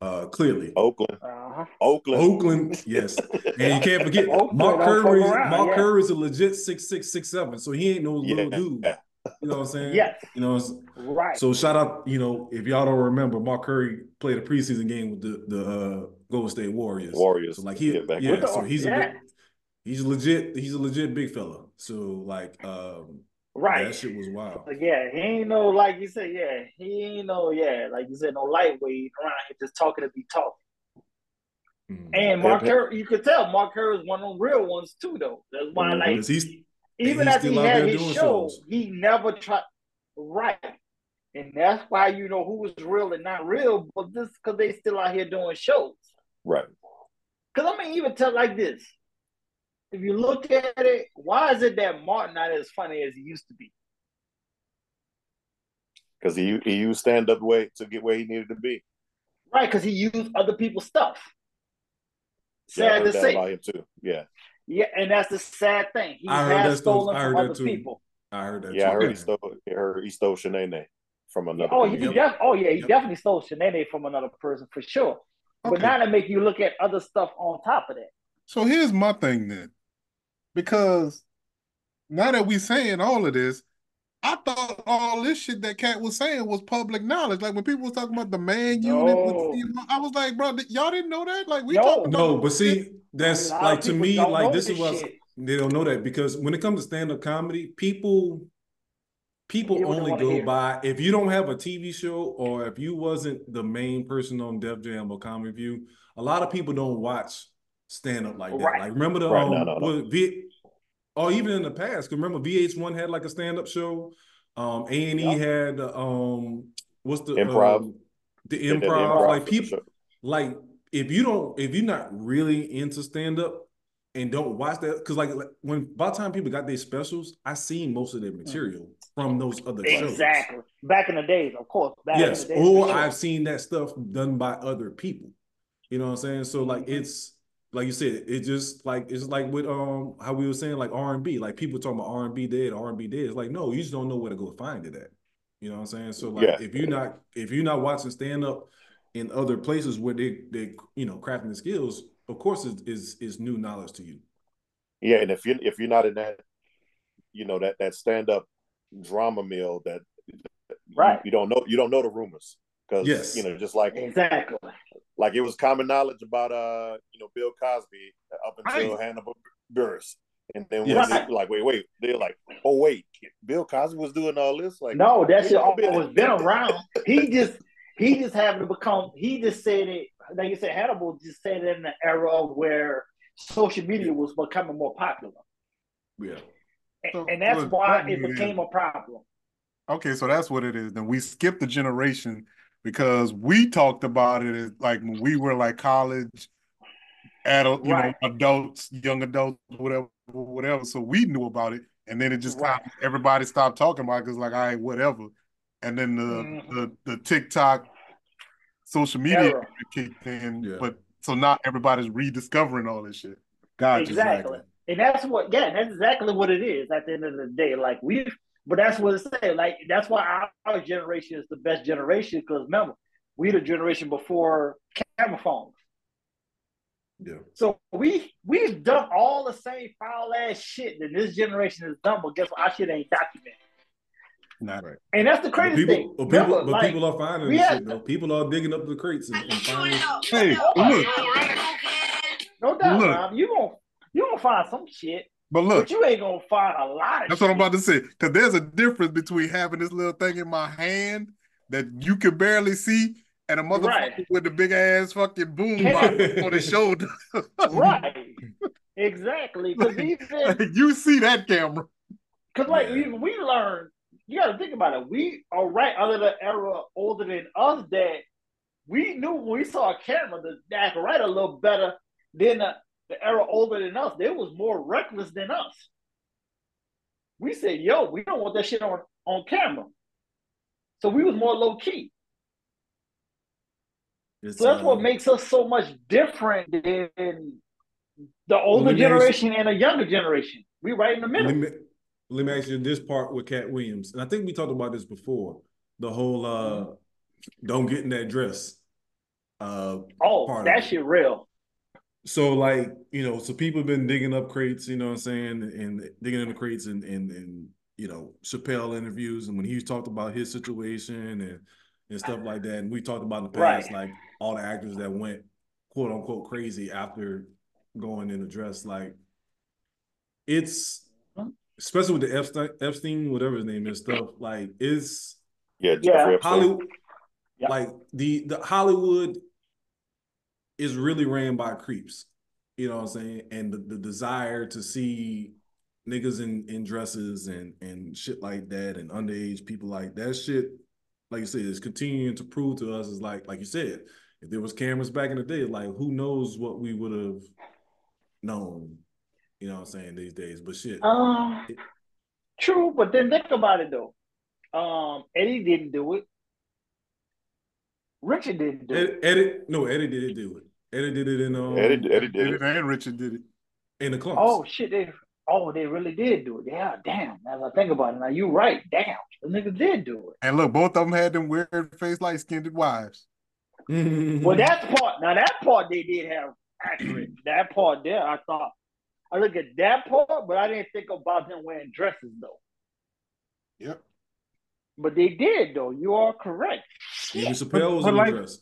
S2: Uh clearly.
S4: Oakland,
S3: Uh-huh.
S4: Oakland,
S2: Oakland, yes. And you can't forget
S3: Oakland
S2: Mark Curry.
S3: around,
S2: Mark
S3: yeah.
S2: Curry is a legit six six six seven, so he ain't no little
S4: Yeah.
S2: dude. You know what I'm saying?
S3: Yes.
S2: You know, it's-
S3: Right.
S2: so shout out. You know, if y'all don't remember, Mark Curry played a preseason game with the the uh, Golden State Warriors.
S4: Warriors.
S2: So like he,
S4: Yeah, back
S2: yeah. So he's a
S3: yeah.
S2: big, he's legit. He's a legit big fella. So like, um,
S3: right.
S2: that shit was wild.
S3: But yeah, he ain't no like you said, yeah, he ain't no, yeah, like you said, no lightweight around here just talking to be talking.
S2: Mhm.
S3: And Mark
S4: Yeah,
S3: Curry, you could tell Mark Curry is one of them real ones too, though. That's why,
S4: Mhm.
S3: like,
S2: he's
S3: even
S2: he's
S3: after he had his show,
S2: shows.
S3: he never tried. Right, and that's why you know who was real and not real, but this because they still out here doing shows.
S4: right.
S3: Because I mean, even tell like this. If you look at it, why is it that Martin not as funny as he used to be?
S4: Because he he used stand up way to get where he needed to be.
S3: Right, because he used other people's stuff.
S4: Yeah, I
S3: Sad
S4: heard
S3: to
S4: that
S3: say.
S4: about him too. Yeah,
S3: Yeah, and that's the sad thing. He
S2: I heard
S3: has
S2: that stuff.
S3: stolen
S2: I
S3: from
S2: heard that
S3: other
S2: too.
S3: people.
S2: I heard that.
S4: yeah. I heard he
S2: man.
S4: stole. I heard he stole Shanae from another.
S3: Oh, he
S4: dude.
S3: def- oh yeah, he
S2: Yep.
S3: definitely stole Shanae from another person for sure. But
S5: Okay.
S3: now they make you look at other stuff on top of that.
S5: So here's my thing then, because now that we're saying all of this, I thought all this shit that Katt was saying was public knowledge. Like when people was talking about the man unit, with
S3: No.
S5: Steve I was like, bro, y'all didn't know that. Like we
S3: No.
S5: talked about
S2: No, but see, that's
S3: A lot of
S2: like to me, like
S3: know
S2: this is what they don't know that because when it comes to stand-up comedy, people people
S3: Hear what they
S2: only go
S3: hear.
S2: by if you don't have a TV show or if you wasn't the main person on Def Jam or Comedy View, a lot of people don't watch stand-up like that.
S3: Right.
S2: Like remember the
S4: Right,
S2: um
S4: no, no, no.
S2: V or even in the past, 'cause remember VH1 had like a stand-up show. Um A and E had um what's the
S4: Improv.
S2: um, the
S4: They did
S2: improv, like people
S4: show.
S2: like if you don't if you're not really into stand up and don't watch that because like like, when by the time people got their specials i seen most of their material from those other shows
S3: Exactly. Back in the days, of course. Back
S2: yes
S3: in the days,
S2: or
S3: sure.
S2: i've seen that stuff done by other people you know what i'm saying so like
S3: Mhm.
S2: it's like you said it just like it's like with um how we were saying like r&b like people talking about r&b dead r&b dead it's like no you just don't know where to go find it at you know what i'm saying so like
S4: Yeah.
S2: if you're not if you're not watching stand up in other places where they they you know crafting the skills of course is is is new knowledge to you
S4: Yeah, and if you if you're not in that, you know that that stand up drama mill that you-
S3: Right.
S4: you, don't know you don't know the rumors because
S2: Yes.
S4: you know just like
S3: Exactly.
S4: Like it was common knowledge about uh you know Bill Cosby up until
S5: Right.
S4: Hannibal Buress, and then when
S2: Yes.
S4: they, like wait wait they're like oh wait Bill Cosby was doing all this like
S3: No, that shit
S4: Bill been-
S3: always been around. He just he just happened to become he just said it like you said, Hannibal just said it in the era of where social media was becoming more popular.
S2: yeah
S3: And,
S5: So,
S3: and that's
S5: look,
S3: why it became a problem.
S5: Okay, so that's what it is. Then we skip the generation because we talked about it as like when we were like college, adult, you
S3: Right.
S5: know, adults, young adults, whatever, whatever. So we knew about it, and then it just
S3: Right.
S5: kind of, everybody stopped talking about it because like, all right, whatever. And then the
S3: Mhm.
S5: the the TikTok social media
S3: Era.
S5: kicked in,
S2: Yeah.
S5: but so now everybody's rediscovering all this shit. Gotcha.
S3: Exactly. And that's what, yeah, that's exactly what it is at the end of the day. Like we, but that's what it said. Like that's why our, our generation is the best generation because remember, we the generation before camera phones.
S2: yeah
S3: So we we've done all the same foul ass shit that this generation has done, but guess what? Our shit ain't documented.
S5: Not
S2: right
S3: And that's the crazy
S2: people
S3: thing.
S2: but people,
S3: Remember,
S2: but
S3: like,
S2: people are finding this shit though people are digging up the crates and, and finding
S5: Hey, look,
S3: no doubt,
S5: Look.
S3: Rob, you gon' You gonna find some shit,
S5: But look,
S3: but you ain't gonna find a lot.
S5: That's what I'm about to say. Because there's a difference between having this little thing in my hand that you can barely see and a motherfucker
S3: Right.
S5: with the big ass fucking boom [laughs] box on his shoulder.
S3: Right. [laughs] Exactly. Because even [laughs]
S5: you see that camera.
S3: because like even we learned, you got to think about it. We are right under the era older than us that we knew when we saw a camera to act right a little better than the, the era older than us. They was more reckless than us. We said, "Yo, we don't want that shit on on camera." So we was more low key.
S2: It's,
S3: So that's
S2: uh,
S3: what makes us so much different than the older
S2: let me ask you-
S3: generation and the younger generation. We right in the middle.
S2: Let me, let me ask you this part with Katt Williams, and I think we talked about this before. The whole uh, don't get in that dress. Uh,
S3: oh, that shit real.
S2: So like you know, so people have been digging up crates, you know what I'm saying, and digging in the crates and and and you know Chappelle interviews, and when he talked about his situation and and stuff like that, and we talked about in the past,
S3: Right.
S2: like all the actors that went quote unquote crazy after going in the dress, like it's especially with the Epstein, Epstein, whatever his name is, stuff like it's
S4: Yeah,
S3: Yeah.
S2: Hollywood,
S3: Yeah.
S2: like the the Hollywood is really ran by creeps. You know what I'm saying? And the, the desire to see niggas in, in dresses and and shit like that and underage people like that shit, like you said, is continuing to prove to us is like like you said, if there was cameras back in the day, like who knows what we would have known, you know what I'm saying, these days. But shit.
S3: Um, true, but then think about it though. Um, Eddie didn't do it. Richard didn't do it.
S2: Eddie, no, Eddie didn't do it. Eddie did it in um
S4: Eddie, Eddie did it.
S5: And Richard did it.
S2: in the clubs.
S3: Oh shit, they oh they really did do it. Yeah, damn. As I think about it, now you're right. Damn, the nigga did do it.
S5: And look, both of them had them weird face light skinned wives. [laughs]
S3: Well, that part now that part they did have accurate. [clears throat] that part there, I thought. I look at that part, but I didn't think about them wearing dresses though.
S5: Yep.
S3: But they did though. You are correct.
S2: Even Chappelle was
S5: but
S2: in
S5: like-
S2: the dress,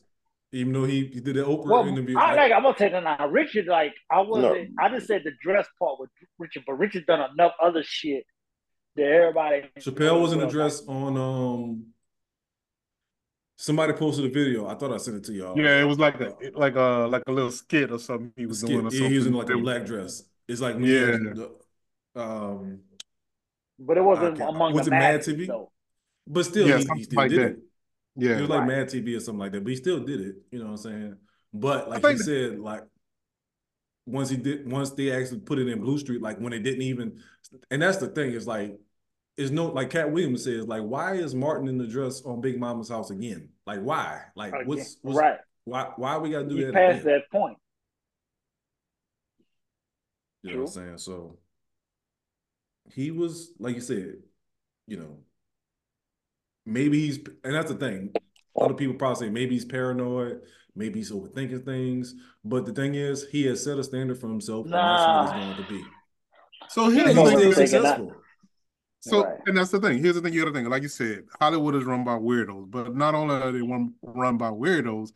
S2: even though he, he did the Oprah
S3: Well,
S2: interview.
S3: I like. I'm gonna take that now. Richard, like, I wasn't.
S4: No.
S3: I just said the dress part with Richard, but Richard done enough other shit that everybody.
S2: Chappelle was in the dress on um. Somebody posted a video. I thought I sent it to y'all.
S5: Yeah, it was like a like a like a little skit or something he was
S2: Skit.
S5: doing or
S2: Yeah,
S5: something.
S2: he was in like a black dress. It's like
S5: Yeah.
S2: yeah. The, um,
S3: but it wasn't
S2: I can't-
S3: among
S2: was
S3: the
S2: it Mad
S3: masses,
S2: TV?
S3: though.
S2: but still,
S5: Yeah,
S2: he, he still
S5: like
S2: did
S5: that.
S2: it.
S5: Yeah.
S2: It was like
S3: Right.
S2: Mad TV or something like that, but he still did it. You know what I'm saying? But like
S5: I
S2: he said, like once he did, once they actually put it in Blue Streak, like when they didn't even, and that's the thing is like, is no like Katt Williams says, like why is Martin in the dress on Big Momma's house again? Like why? Like
S3: Again,
S2: what's, what's
S3: right?
S2: why why we gotta do
S3: You
S2: that?
S3: passed
S2: again?
S3: that point.
S2: You know what I'm saying? So he was like you said, you know, maybe he's and that's the thing. Other people probably say maybe he's paranoid, maybe he's overthinking things. But the thing is, he has set a standard for himself, and that's what he's going to be.
S5: So here's the
S2: he's
S5: thing.
S2: still
S3: thinking that-
S2: successful.
S5: So,
S3: Right.
S5: and that's the thing. Here's the thing. Here's the thing. Like you said, Hollywood is run by weirdos. But not only are they run, run by weirdos,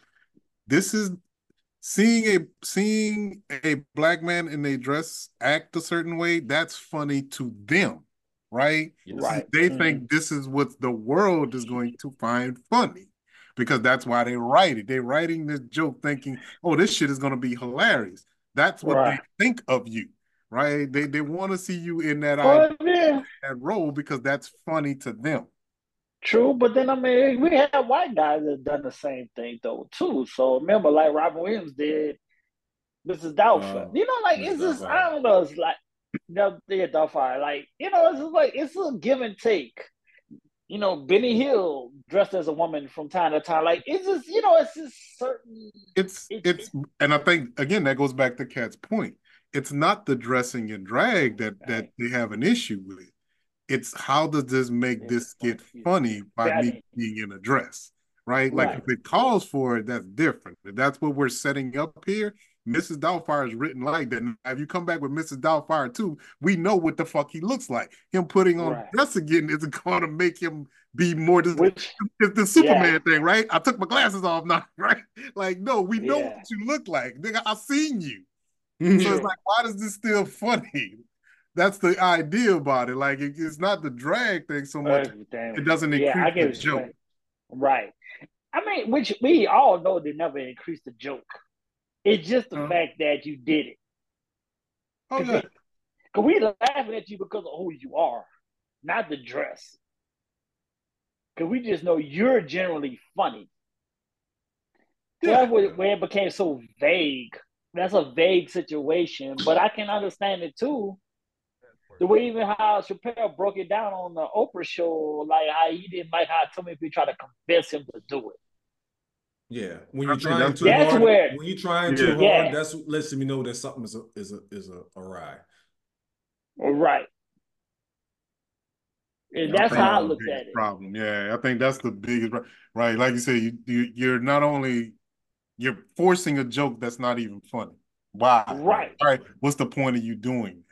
S5: this is seeing a seeing a black man in a dress act a certain way. That's funny to them, right?
S2: Yes.
S3: Right.
S5: They
S3: Mhm.
S5: think this is what the world is going to find funny because that's why they write it. They're writing this joke thinking, "Oh, this shit is going to be hilarious." That's what
S3: Right.
S5: they think of you, right? They they want to see you in that
S3: Well, yeah,
S5: that role because that's funny to them.
S3: true. But then I mean, we have white guys that done the same thing though too. So remember, like Robin Williams did, Mrs. Doubtfire.
S2: Uh,
S3: you know, like
S2: Mrs.
S3: it's just I don't know. It's like no, yeah, Doubtfire. Like you know, it's just like it's a give and take. You know, Benny Hill dressed as a woman from time to time. Like it's just you know, it's just certain.
S5: It's
S3: It-
S5: it's and I think again that goes back to Katt's point. It's not the dressing and drag that that they have an issue with. It's how does this make this skit
S3: Exactly.
S5: funny by me
S3: Exactly.
S5: being in a dress, right? Like
S3: Right.
S5: if it calls for it, that's different. If that's what we're setting up here. Mrs. Doubtfire is written like that. Now, if you come back with Mrs. Doubtfire too, we know what the fuck he looks like. Him putting on
S3: Right.
S5: dress again isn't going to make him be more. Dis-
S3: Which
S5: it's the Superman thing, right? I took my glasses off now, [laughs] right? Like, no, we know
S3: Yeah.
S5: what you look like. Nigga, I seen you. So it's like, why is this still [laughs] funny? That's the idea about it. Like it, it's not the drag thing so much.
S3: Oh, Everything.
S5: It doesn't
S3: Yeah, I
S5: increase
S3: get
S5: the joke.
S3: Right. I mean, which we all know they never increase the joke. It's just the
S5: Uh-huh.
S3: fact that you did it.
S5: Oh yeah.
S3: Cause we laughing at you because of who you are, not the dress. Cause we just know you're generally funny.
S5: Yeah.
S3: that's where, it became so vague. That's a vague situation, but I can understand it too. The way even how Chappelle broke it down on the Oprah show, like how he didn't like how many people try to convince him to do it.
S2: Yeah, when you're trying
S5: that's-
S2: too
S3: That's
S2: hard,
S3: where-
S2: when you're trying
S5: Yeah.
S2: hard,
S3: Yeah.
S2: that's what lets me know that something is a is a is a awry.
S3: All right. And that's
S5: think
S3: how I
S5: the
S3: looked at it.
S5: Problem. Yeah, I think that's the biggest right. Like you said, you, you you're not only you're forcing a joke that's not even funny. Why?
S3: Right.
S5: Right. What's the point of you doing?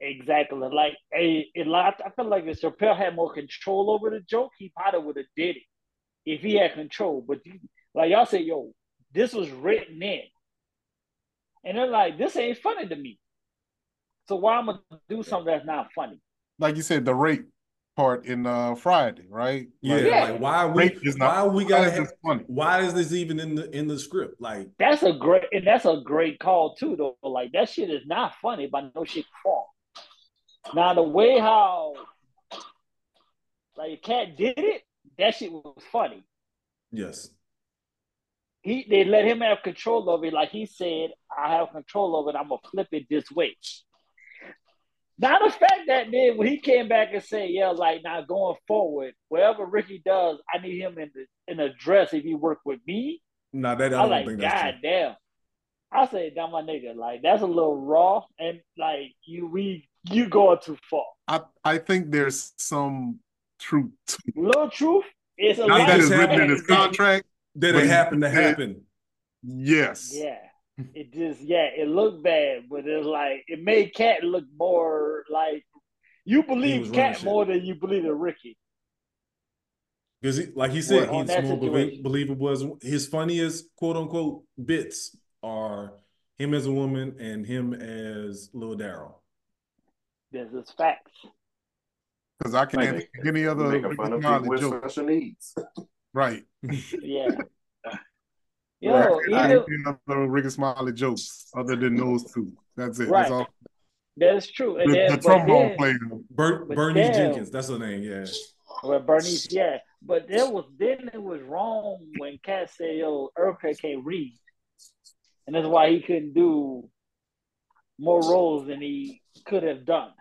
S3: Exactly. Like a, it, like I feel like if Chappelle had more control over the joke, he probably would have did it if he had control. But you, like y'all say, yo, this was written in, and they're like, this ain't funny to me. So why I'm gonna do something that's not funny?
S5: Like you said, the rape part in uh Friday, right?
S2: Yeah,
S5: Like,
S3: Yeah.
S2: like why we
S5: rape is not
S2: why we
S5: why
S2: gotta
S5: is
S2: have,
S5: this funny.
S2: why is this even in the in the script? Like
S3: That's a great, and that's a great call too, though. Like that shit is not funny by no shit form. Now the way how like a Katt did it, that shit was funny.
S2: yes,
S3: he they let him have control of it. Like he said, I have control of it. I'm gonna flip it this way. Now the fact that then when he came back and said, yeah, like now going forward, whatever Rickey does, I need him in the in a dress if he work with me.
S2: nah, that I
S3: I
S2: don't
S3: like,
S2: think
S3: God
S2: that's true.
S3: damn. I say, damn my nigga, like that's a little raw and like you we you going too far.
S5: I I think there's some truth.
S3: Little truth, it's a
S5: Not
S3: lot
S5: that it's written in his contract.
S2: That
S5: But
S2: it
S5: he
S2: happened to
S5: said-
S2: happen.
S5: Yes.
S3: Yeah. It just yeah, it looked bad, but it's like it made Katt look more like you believe
S2: Katt
S3: more than you believe in Rickey.
S2: Because, he, like he said,
S3: on
S2: he's more
S3: situation.
S2: belie- believable. As his funniest quote unquote bits are him as a woman and him as Lil Daryl.
S3: This is facts.
S5: Because I can't think of any other
S7: making fun of people with special needs.
S5: Right.
S3: Yeah. [laughs] Yeah.
S5: I
S3: Yo,
S5: can't
S3: even
S5: think of any other Rickey Smiley jokes other than those two. That's it.
S3: Right.
S5: That's all.
S3: that's true. And
S5: The,
S3: then
S5: the trombone
S3: then,
S5: player.
S2: Bert,
S3: But
S2: Bernice
S3: damn.
S2: Jenkins, that's her name. Yeah,
S3: well, Bernice, yeah. But there was then it was wrong when Katt said, yo, Urkel can't read. And that's why he couldn't do more roles than he could have done.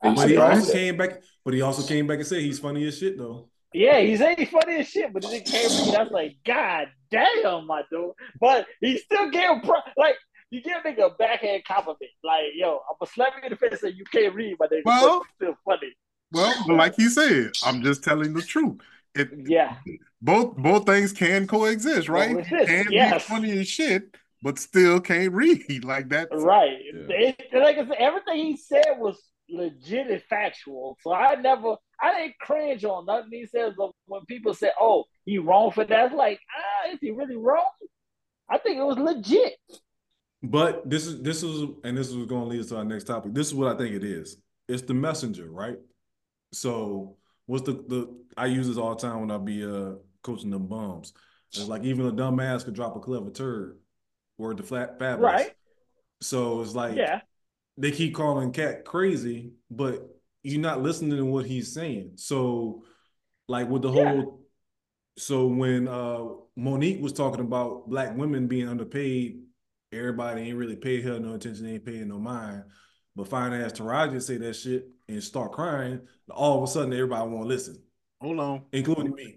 S2: But he also came back. But he also came back and said he's funny as shit though.
S3: Yeah, he's ain't funny as shit, but it can't read. I was like, God damn, my dude. But he still gave him pro- like you give a nigga a backhand compliment. Like, yo, I'm gonna slap you in the face and say you can't read, my nigga.
S5: Well-
S3: but it's still funny.
S5: Well, like he said, I'm just telling the truth. It
S3: Yeah,
S5: both both things can coexist, right? You
S3: Coexist,
S5: can
S3: yes.
S5: be funny as shit, but still can't read. [laughs] Like that.
S3: right.
S2: Yeah.
S3: It- like I said, everything he said was legit and factual. So I never, I didn't cringe on nothing he says. When people say, "Oh, he wrong for that," like, ah, is he really wrong? I think it was legit.
S2: But this is this is and this is going to lead us to our next topic. This is what I think it is. It's the messenger, right? So what's the the I use this all the time when I be uh coaching them bums. It's like even a dumb ass could drop a clever turd. Word to flat fabulous.
S3: Right.
S2: So it's like
S3: Yeah.
S2: They keep calling Katt crazy, but you're not listening to what he's saying. So, like with the
S3: Yeah.
S2: whole, so when uh Mo'Nique was talking about black women being underpaid, everybody ain't really paid her no attention, ain't paying no mind. But fine ass Taraji say that shit and start crying, all of a sudden everybody want to listen,
S5: Hold on.
S2: including me.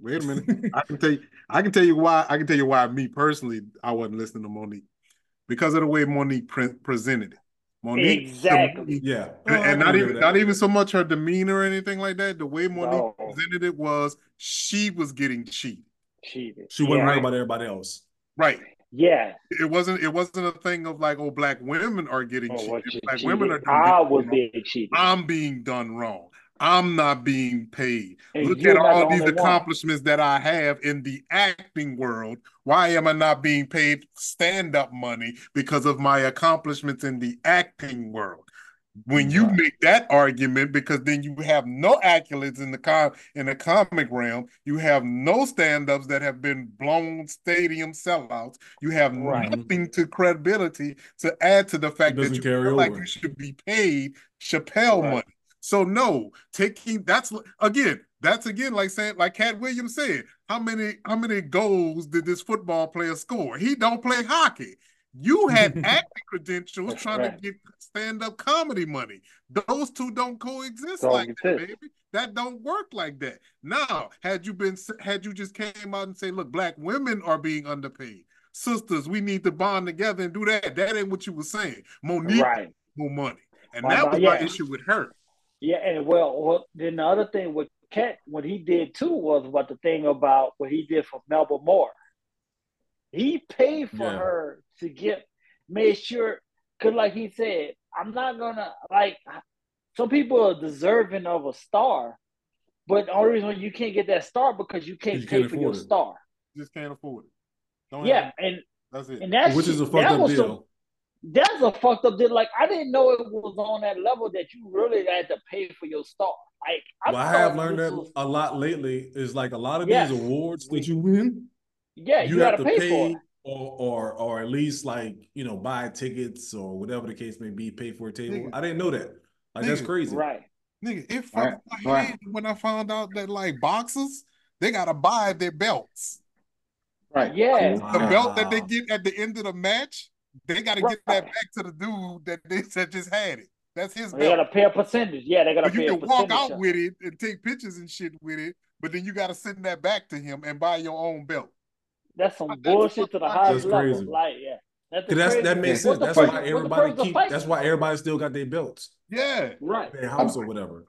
S5: Wait a minute. [laughs] I can tell you. I can tell you why. I can tell you why. Me personally, I wasn't listening to Mo'Nique because of the way Mo'Nique pre- presented it. Mo'Nique,
S3: Exactly.
S2: yeah,
S5: and, and not even
S2: with
S5: not even so much her demeanor or anything like that. The way Mo'Nique
S3: No.
S5: presented it was she was getting cheated.
S3: Cheated.
S2: She wasn't
S3: yeah.
S2: worried about everybody else.
S5: Right.
S3: Yeah.
S5: It wasn't. It wasn't a thing of like, oh, black women are getting
S3: Oh,
S5: cheated. Black
S3: cheated.
S5: women are.
S3: I was
S5: wrong.
S3: being cheated.
S5: I'm being done wrong. I'm not being paid.
S3: And
S5: Look at all
S3: the
S5: these
S3: only one.
S5: accomplishments that I have in the acting world. Why am I not being paid stand up money because of my accomplishments in the acting world? When you
S2: Right.
S5: make that argument, because then you have no accolades in the com in the comic realm, you have no stand-ups that have been blown stadium sellouts. You have
S3: Right.
S5: nothing to credibility to add to the fact that you
S2: carry
S5: feel like you should be paid Chappelle
S3: Right.
S5: money. So no, taking that's again, that's again like saying like Katt Williams said, how many how many goals did this football player score? He don't play hockey. You had [laughs] acting credentials
S3: That's
S5: trying
S3: right.
S5: to get stand-up comedy money. Those two don't coexist
S3: Don't
S5: like that, baby. That don't work like that. Now, had you been had you just came out and say, look, black women are being underpaid. Sisters, we need to bond together and do that. That ain't what you were saying. Mo'Nique
S3: Right.
S5: more money. And
S3: Right,
S5: that was my
S3: yeah.
S5: issue with her.
S3: Yeah, and well, well, then the other thing with Katt, what he did too was about the thing about what he did for Melba Moore. He paid for
S2: Yeah.
S3: her to get, made sure, because like he said, I'm not gonna like. Some people are deserving of a star, but the only reason you can't get that star because you can't
S2: You
S3: pay
S2: can't
S3: for your
S2: it.
S3: star.
S5: Just can't afford it. Don't
S3: Yeah, and
S5: that's it.
S3: and that
S2: Which is a fucked up
S3: was some-
S2: deal.
S3: That's a fucked up deal. Like I didn't know it was on that level that you really had to pay for your star. Like I,
S2: Well, I have learned that
S3: was-
S2: a lot lately. Is like a lot of
S3: Yes.
S2: these awards that you win,
S3: yeah,
S2: you,
S3: you,
S2: have
S3: gotta pay,
S2: pay,
S3: for it.
S2: or or or at least like you know buy tickets or whatever the case may be, pay for a table.
S5: Nigga.
S2: I didn't know that. Like that's crazy.
S3: Right.
S5: Nigga, it fucked
S7: Right,
S5: my
S7: right.
S5: head when I found out that like boxers, they gotta buy their belts.
S7: Right.
S3: Yeah.
S5: The belt that they get at the end of the match, they gotta get that back to the dude that they said just had it. That's his
S3: They
S5: belt.
S3: gotta pay a percentage. Yeah, they gotta
S5: But you
S3: pay a
S5: can walk out with it and take pictures and shit with it, but then you gotta send that back to him and buy your own belt.
S3: That's some
S5: That's
S3: bullshit to the
S5: fucking
S3: highest
S2: That's
S3: level.
S2: crazy.
S3: Like, yeah. That's,
S2: that's
S3: crazy-
S2: that makes sense. That's
S3: purpose-
S2: why everybody
S3: purpose of
S2: keep. That's why everybody still got their belts,
S5: Yeah.
S3: Right.
S2: their house or whatever.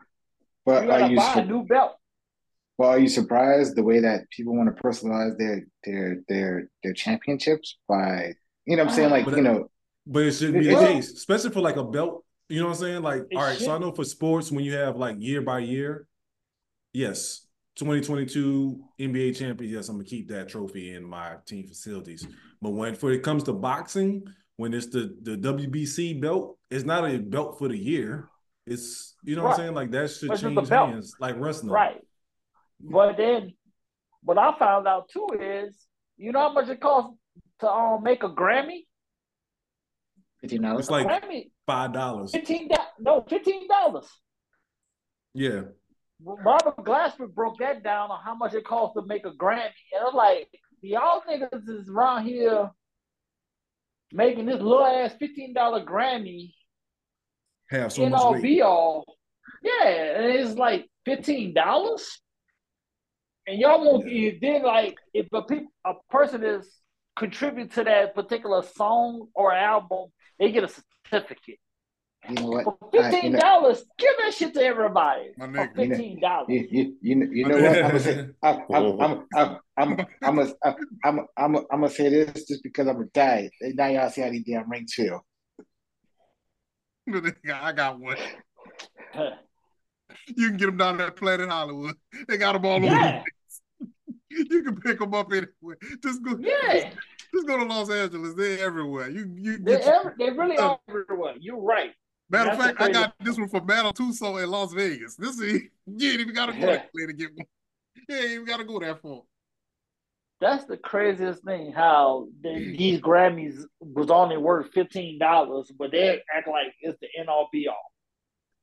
S7: But
S3: You
S7: are you
S3: buy a new belt.
S7: well, are you surprised the way that people want to personalize their their their their championships by you know what I'm saying like
S2: But
S7: you know
S2: But it shouldn't be the case, especially for like a belt. You know what I'm saying? Like,
S3: It
S2: all right, so I know for sports, when you have like year by year, yes, 2022 NBA champion, yes, I'm gonna keep that trophy in my team facilities. But when for it comes to boxing, when it's the the WBC belt, it's not a belt for the year. It's you know what I'm saying? Like that should
S3: It's
S2: change hands, like wrestling.
S3: Right. But then what I found out too is you know how much it costs to um make a Grammy?
S7: fifteen dollars.
S2: It's like
S3: Grammy
S2: five dollars.
S3: fifteen dollars. No, fifteen dollars.
S2: Yeah.
S3: Robert Glasper broke that down on how much it costs to make a Grammy. And I'm like, y'all niggas is around here making this little ass $15 Grammy
S2: Have so
S3: in
S2: much
S3: all
S2: weight.
S3: be all. Yeah, and it's like $15. And y'all won't you then like if a peop, a person is contribute to that particular song or album, they get a certificate.
S7: You know what?
S3: For
S7: I- you
S3: fifteen
S7: know-
S3: dollars, give that shit to everybody.
S5: My
S3: For
S5: nigga.
S7: You
S3: fifteen dollars.
S7: You, you, you, know- you know what? I'm [laughs] gonna say, I'm, I'm, I'm, I'm, I'm, I'm, I'm, I'm, I'm, I'm gonna say this just because I'm a guy. Now y'all see how these damn rings feel.
S5: I got one. [laughs] You can get them down at Planet Hollywood. They got them all over.
S3: Yeah,
S5: the place. You can pick them up anywhere. Just go.
S3: yeah.
S5: Just go to Los Angeles. They're everywhere. You you
S3: They,
S5: get you-
S3: every, they really are everywhere. You're right.
S5: Matter of fact, I got this one from Battle Tuso in Las Vegas. This is [laughs] you ain't even gotta go
S3: Yeah.
S5: way to get one. You ain't even gotta go that far.
S3: That's the craziest thing. How the, these Grammys was only worth fifteen dollars, but they act like it's the end all be all.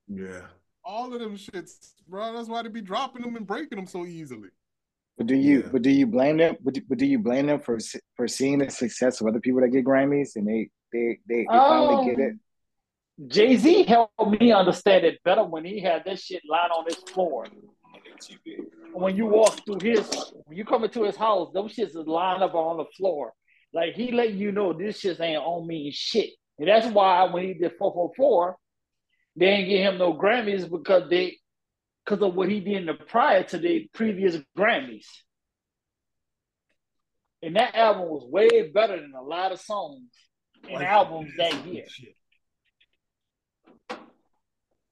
S2: Yeah.
S5: All of them shits, bro. That's why they be dropping them and breaking them so easily.
S7: But do you,
S2: Yeah.
S7: but do you blame them? But do, but do you blame them for for seeing the success of other people that get Grammys and they they they, they finally get it?
S3: Um, Jay Z helped me understand it better when he had this shit lying on his floor. When you walk through his, when you come into his house, those shits is lined up on the floor. Like he letting you know this shit ain't on me shit. And that's why when he did 444, they didn't give him no Grammys because they because of what he did in the prior to the previous Grammys. And that album was way better than a lot of songs and albums that year.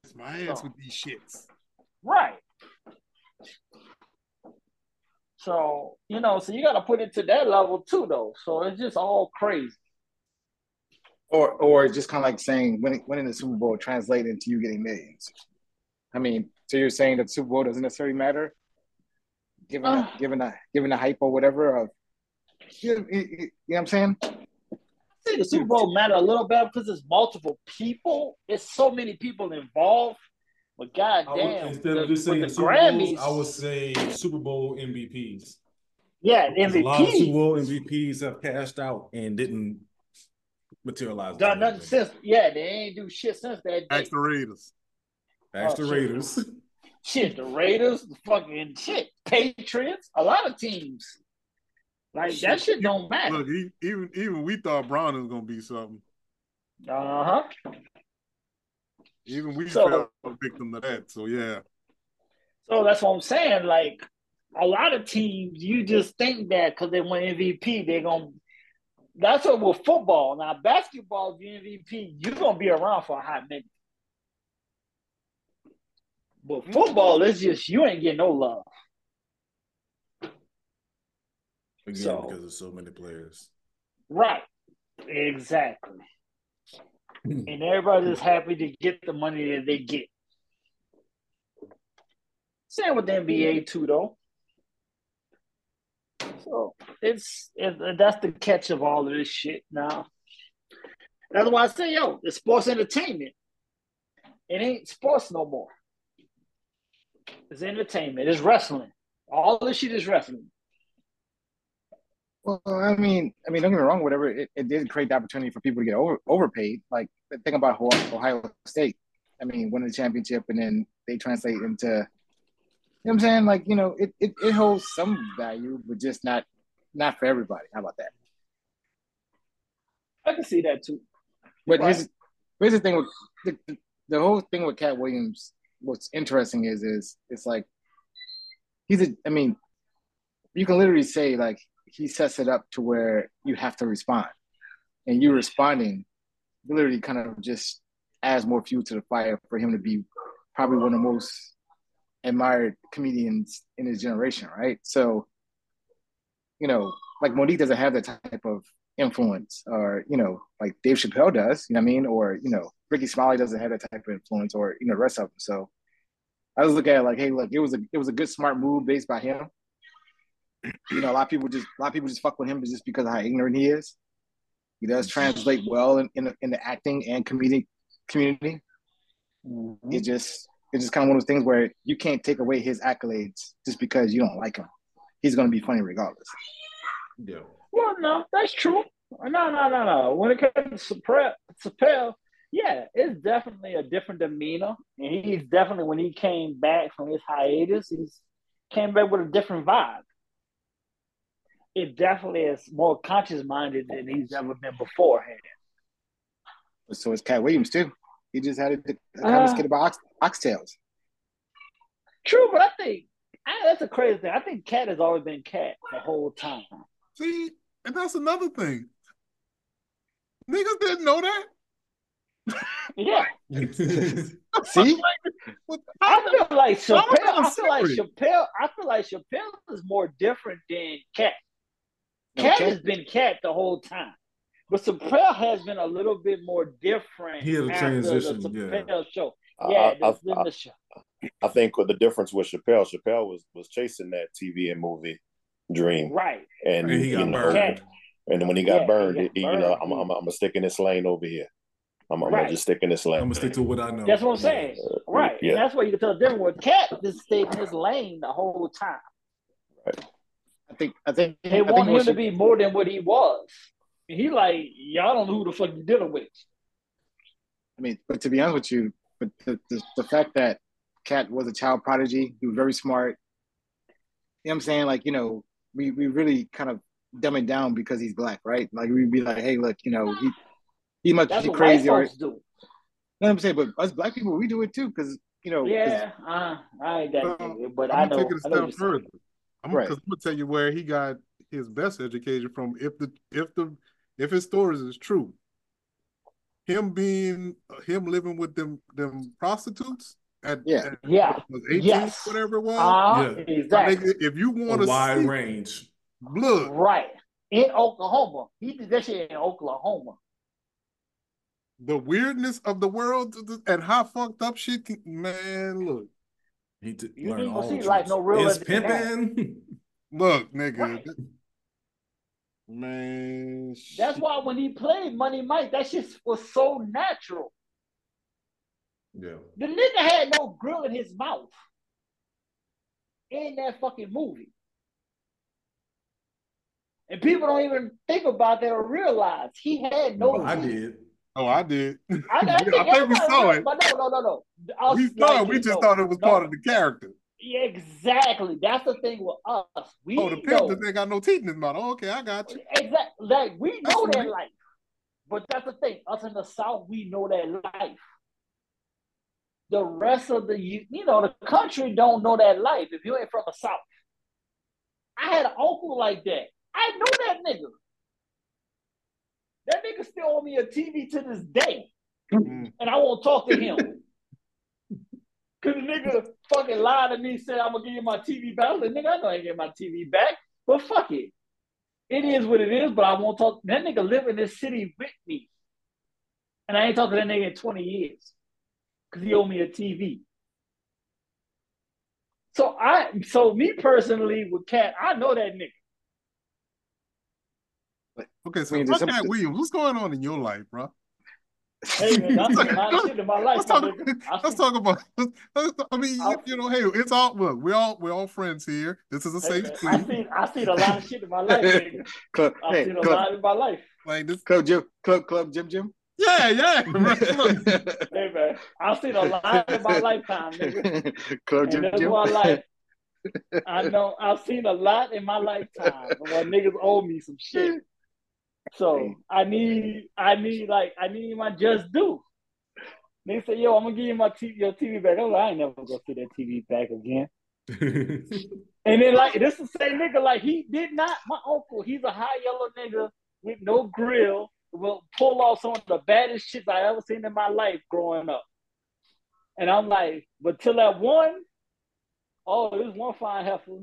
S5: It's my ass with these shits.
S3: Right. So, you know, so you got to put it to that level too, though. So it's just all crazy.
S6: Or, or just kind of like saying winning, winning the Super Bowl translate into you getting millions. I mean, so you're saying that Super Bowl doesn't necessarily matter, given
S3: Uh.
S6: the, given a given a hype or whatever of, you know, you, you know what I'm saying?
S3: I think the Super Bowl matter a little bit because there's multiple people. It's so many people involved. But
S2: I would-
S3: goddamn,
S2: instead of just saying
S3: the
S2: Super
S3: Grammys,
S2: Bowls, I would say Super Bowl MVPs.
S3: yeah,
S2: 'Cause A lot of Super Bowl MVPs have cashed out and didn't materialize.
S3: done nothing since. Yeah, they ain't do shit since that day.
S5: Ask the Raiders.
S2: Ask the
S3: Oh, shit.
S2: Raiders. [laughs]
S3: Shit, the Raiders, the fucking shit, Patriots, a lot of teams. Like that shit don't matter.
S5: Look, e- even even we thought Brown was gonna be something.
S3: Uh huh.
S5: Even we
S3: So-
S5: fell a victim to that. So yeah,
S3: So that's what I'm saying. Like a lot of teams, you just think that because they won MVP, they're gonna. That's what with football. Now basketball, if you MVP, you're gonna be around for a hot minute. But football, is just you ain't getting no love.
S2: Again,
S3: So-
S2: because of so many players.
S3: Right. Exactly. Hmm. and everybody's happy to get the money that they get. Same with the NBA too, though. So it's it, that's the catch of all of this shit now. That's why I say, yo, it's sports entertainment. It ain't sports no more. It's entertainment. It's wrestling. All this shit is wrestling.
S6: Well, I mean, I mean, don't get me wrong. Whatever, it, it did create the opportunity for people to get over overpaid. Like think about Ohio, Ohio State. I mean, winning the championship and then they translate into, you know what I'm saying? Like, you know, it, it, it holds some value, but just not not for everybody. How about that?
S3: I can see that too.
S6: But
S3: Right.
S6: here's, here's the thing with the, the, the whole thing with Katt Williams. What's interesting is is it's like he's a. I mean, you can literally say like he sets it up to where you have to respond, and you responding literally kind of just adds more fuel to the fire for him to be probably one of the most admired comedians in his generation, right? So, you know, like Mo'Nique doesn't have that type of influence, or you know, like Dave Chappelle does, you know what I mean? Or you know, Rickey Smiley doesn't have that type of influence, or you know, the rest of them. So, I was looking at it like, hey, look, it was a it was a good smart move based by him. You know, a lot of people just a lot of people just fuck with him just because of how ignorant he is. He does translate well in in the, in the acting and comedic community. Mm-hmm. It just it's just kind of one of those things where you can't take away his accolades just because you don't like him. He's going to be funny regardless.
S2: Yeah.
S3: Well, no, that's true. No, no, no, no. When it comes to Chappelle, Chappelle, yeah, it's definitely a different demeanor, and he's definitely when he came back from his hiatus, he's came back with a different vibe. It definitely is more conscious minded than he's ever been beforehand.
S6: So is Katt Williams too. He just had a, a
S3: Uh,
S6: skit about ox, oxtails.
S3: True, but I think I, that's a crazy thing. I think Katt has always been Katt the whole time.
S5: See, and that's another thing. Niggas didn't know that.
S3: Yeah, [laughs]
S6: See,
S3: I feel like Chappelle.
S5: that a
S3: I feel like? Chappelle. I feel like Chappelle is more different than
S6: Katt.
S3: Katt
S6: Katt-
S3: has been Katt the whole time, but Chappelle has been a little bit more different.
S2: He had a transition,
S3: The
S2: yeah.
S3: Chappelle show.
S4: I-
S3: Yeah,
S4: I,
S3: the, the, the show.
S4: I think what the difference with Chappelle, Chappelle was was chasing that TV and movie dream,
S3: right.
S4: and,
S2: And he got
S4: know,
S2: burned.
S4: And when he got
S3: Yeah, he
S4: burned,
S3: got
S4: he- you know. I'm, I'm, I'm gonna stick in this lane over here. I'm, I'm
S3: Right.
S4: gonna just stick in this lane.
S2: I'm gonna stick to what I know.
S3: That's what I'm saying. Uh, right.
S4: Yeah.
S3: And that's why you can tell the difference with Katt just stayed in his lane the whole time.
S6: I think I think
S3: They
S6: I
S3: want
S6: think
S3: him
S6: what
S3: to be more than what he was. And he like, y'all don't know who the fuck you dealing with.
S6: I mean, but to be honest with you, but the, the, the fact that Katt was a child prodigy, he was very smart. You know what I'm saying? Like, you know, we, we really kind of dumb it down because he's black, right? Like we'd be like, hey, look, you know, he he must
S3: That's
S6: be crazy
S3: white
S6: or you
S3: do.
S6: know what I'm saying? But us black people, we do it too, because you know.
S3: Yeah, uh, I ain't that
S5: Well,
S3: nigga, but I
S5: I'm
S3: know.
S5: gonna take it a step further.
S3: saying.
S5: I'm,
S6: Right.
S5: cause I'm gonna tell you where he got his best education from. If the if the if his stories is true, him being him living with them them prostitutes at,
S7: Yeah.
S5: at
S3: Yeah.
S5: 18,
S3: Yes.
S5: whatever it was.
S3: Uh,
S2: Yeah.
S3: exactly.
S5: Nigga, if you want to
S2: wide
S5: see
S2: range.
S5: look
S3: Right. In Oklahoma. He did that shit in Oklahoma.
S5: the weirdness of the world and how fucked up shit can, man, look.
S2: He did
S3: You
S2: learn
S3: ain't gonna
S2: all
S3: see like no real
S2: It's pimping. [laughs]
S5: Look, nigga.
S3: Right.
S5: Man,
S3: That's
S5: shit.
S3: why when he played Money Mike, that shit was so natural.
S2: Yeah.
S3: The nigga had no grill in his mouth in that fucking movie. And people don't even think about that or realize he had no.
S2: But I did.
S5: Oh, I did.
S3: I, [laughs] I think,
S5: I think we saw it.
S3: But no, no, no, no. Us
S5: we saw
S3: like
S5: it. We just
S3: no,
S5: thought it was
S3: no.
S5: part of the character.
S3: Yeah, exactly. That's the thing with us. We
S5: Oh, the
S3: know.
S5: pimp that ain't got no teeth in his mouth. Oh, okay, I got you.
S3: Exactly. Like we
S5: That's
S3: know that
S5: right.
S3: life. But that's the thing. Us in the South, we know that life. The rest of the you, know, the country don't know that life if you ain't from the South. I had an uncle like that. I know that nigga. That nigga still owe me a TV to this day.
S5: Mm.
S3: And I won't talk to him. [laughs] Cause the nigga fucking lied to me, said I'm gonna give you my TV back. I was like, nigga, I know I ain't get my TV back, but fuck it. It is what it is, but I won't talk. That nigga live in this city with me. And I ain't talked to that nigga in 20 years. Cause he owed me a TV. So I so me personally with Katt, I know that nigga.
S5: Okay, so
S7: I mean,
S5: fuck Katt
S7: some-
S5: Williams. What's going on in your life, bro?
S3: Hey man, I've seen a lot of [laughs] shit in my life.
S5: Let's talk,
S3: nigga. I
S5: let's talk about. [laughs] let's- I mean,
S3: I-
S5: you know, hey, it's all look. We all we're all friends here. This is a
S3: hey,
S5: safe
S3: man, I
S5: space.
S3: seen I seen a lot of shit in my life, [laughs] nigga.
S7: Club,
S3: I've
S7: hey,
S3: seen a
S7: club,
S3: lot in my life.
S5: Like this.
S7: club, Jim, club, club, Jim, Jim.
S5: Yeah, yeah. [laughs] Look,
S3: Hey man, I've seen a lot in my [laughs] lifetime, nigga.
S7: club,
S3: And
S7: Jim,
S3: that's
S7: Jim.
S3: why I like [laughs] I know I've seen a lot in my lifetime where niggas owe me some shit. So I need I need like I need my just due. They say, yo, I'm gonna give you my TV your TV back. I'm like, I ain't never gonna see that TV back again. And then like this is the same nigga, like he did not my uncle, he's a high yellow nigga with no grill, will pull off some of the baddest shit I ever seen in my life growing up. And I'm like, but till that one, oh, this one fine heifer.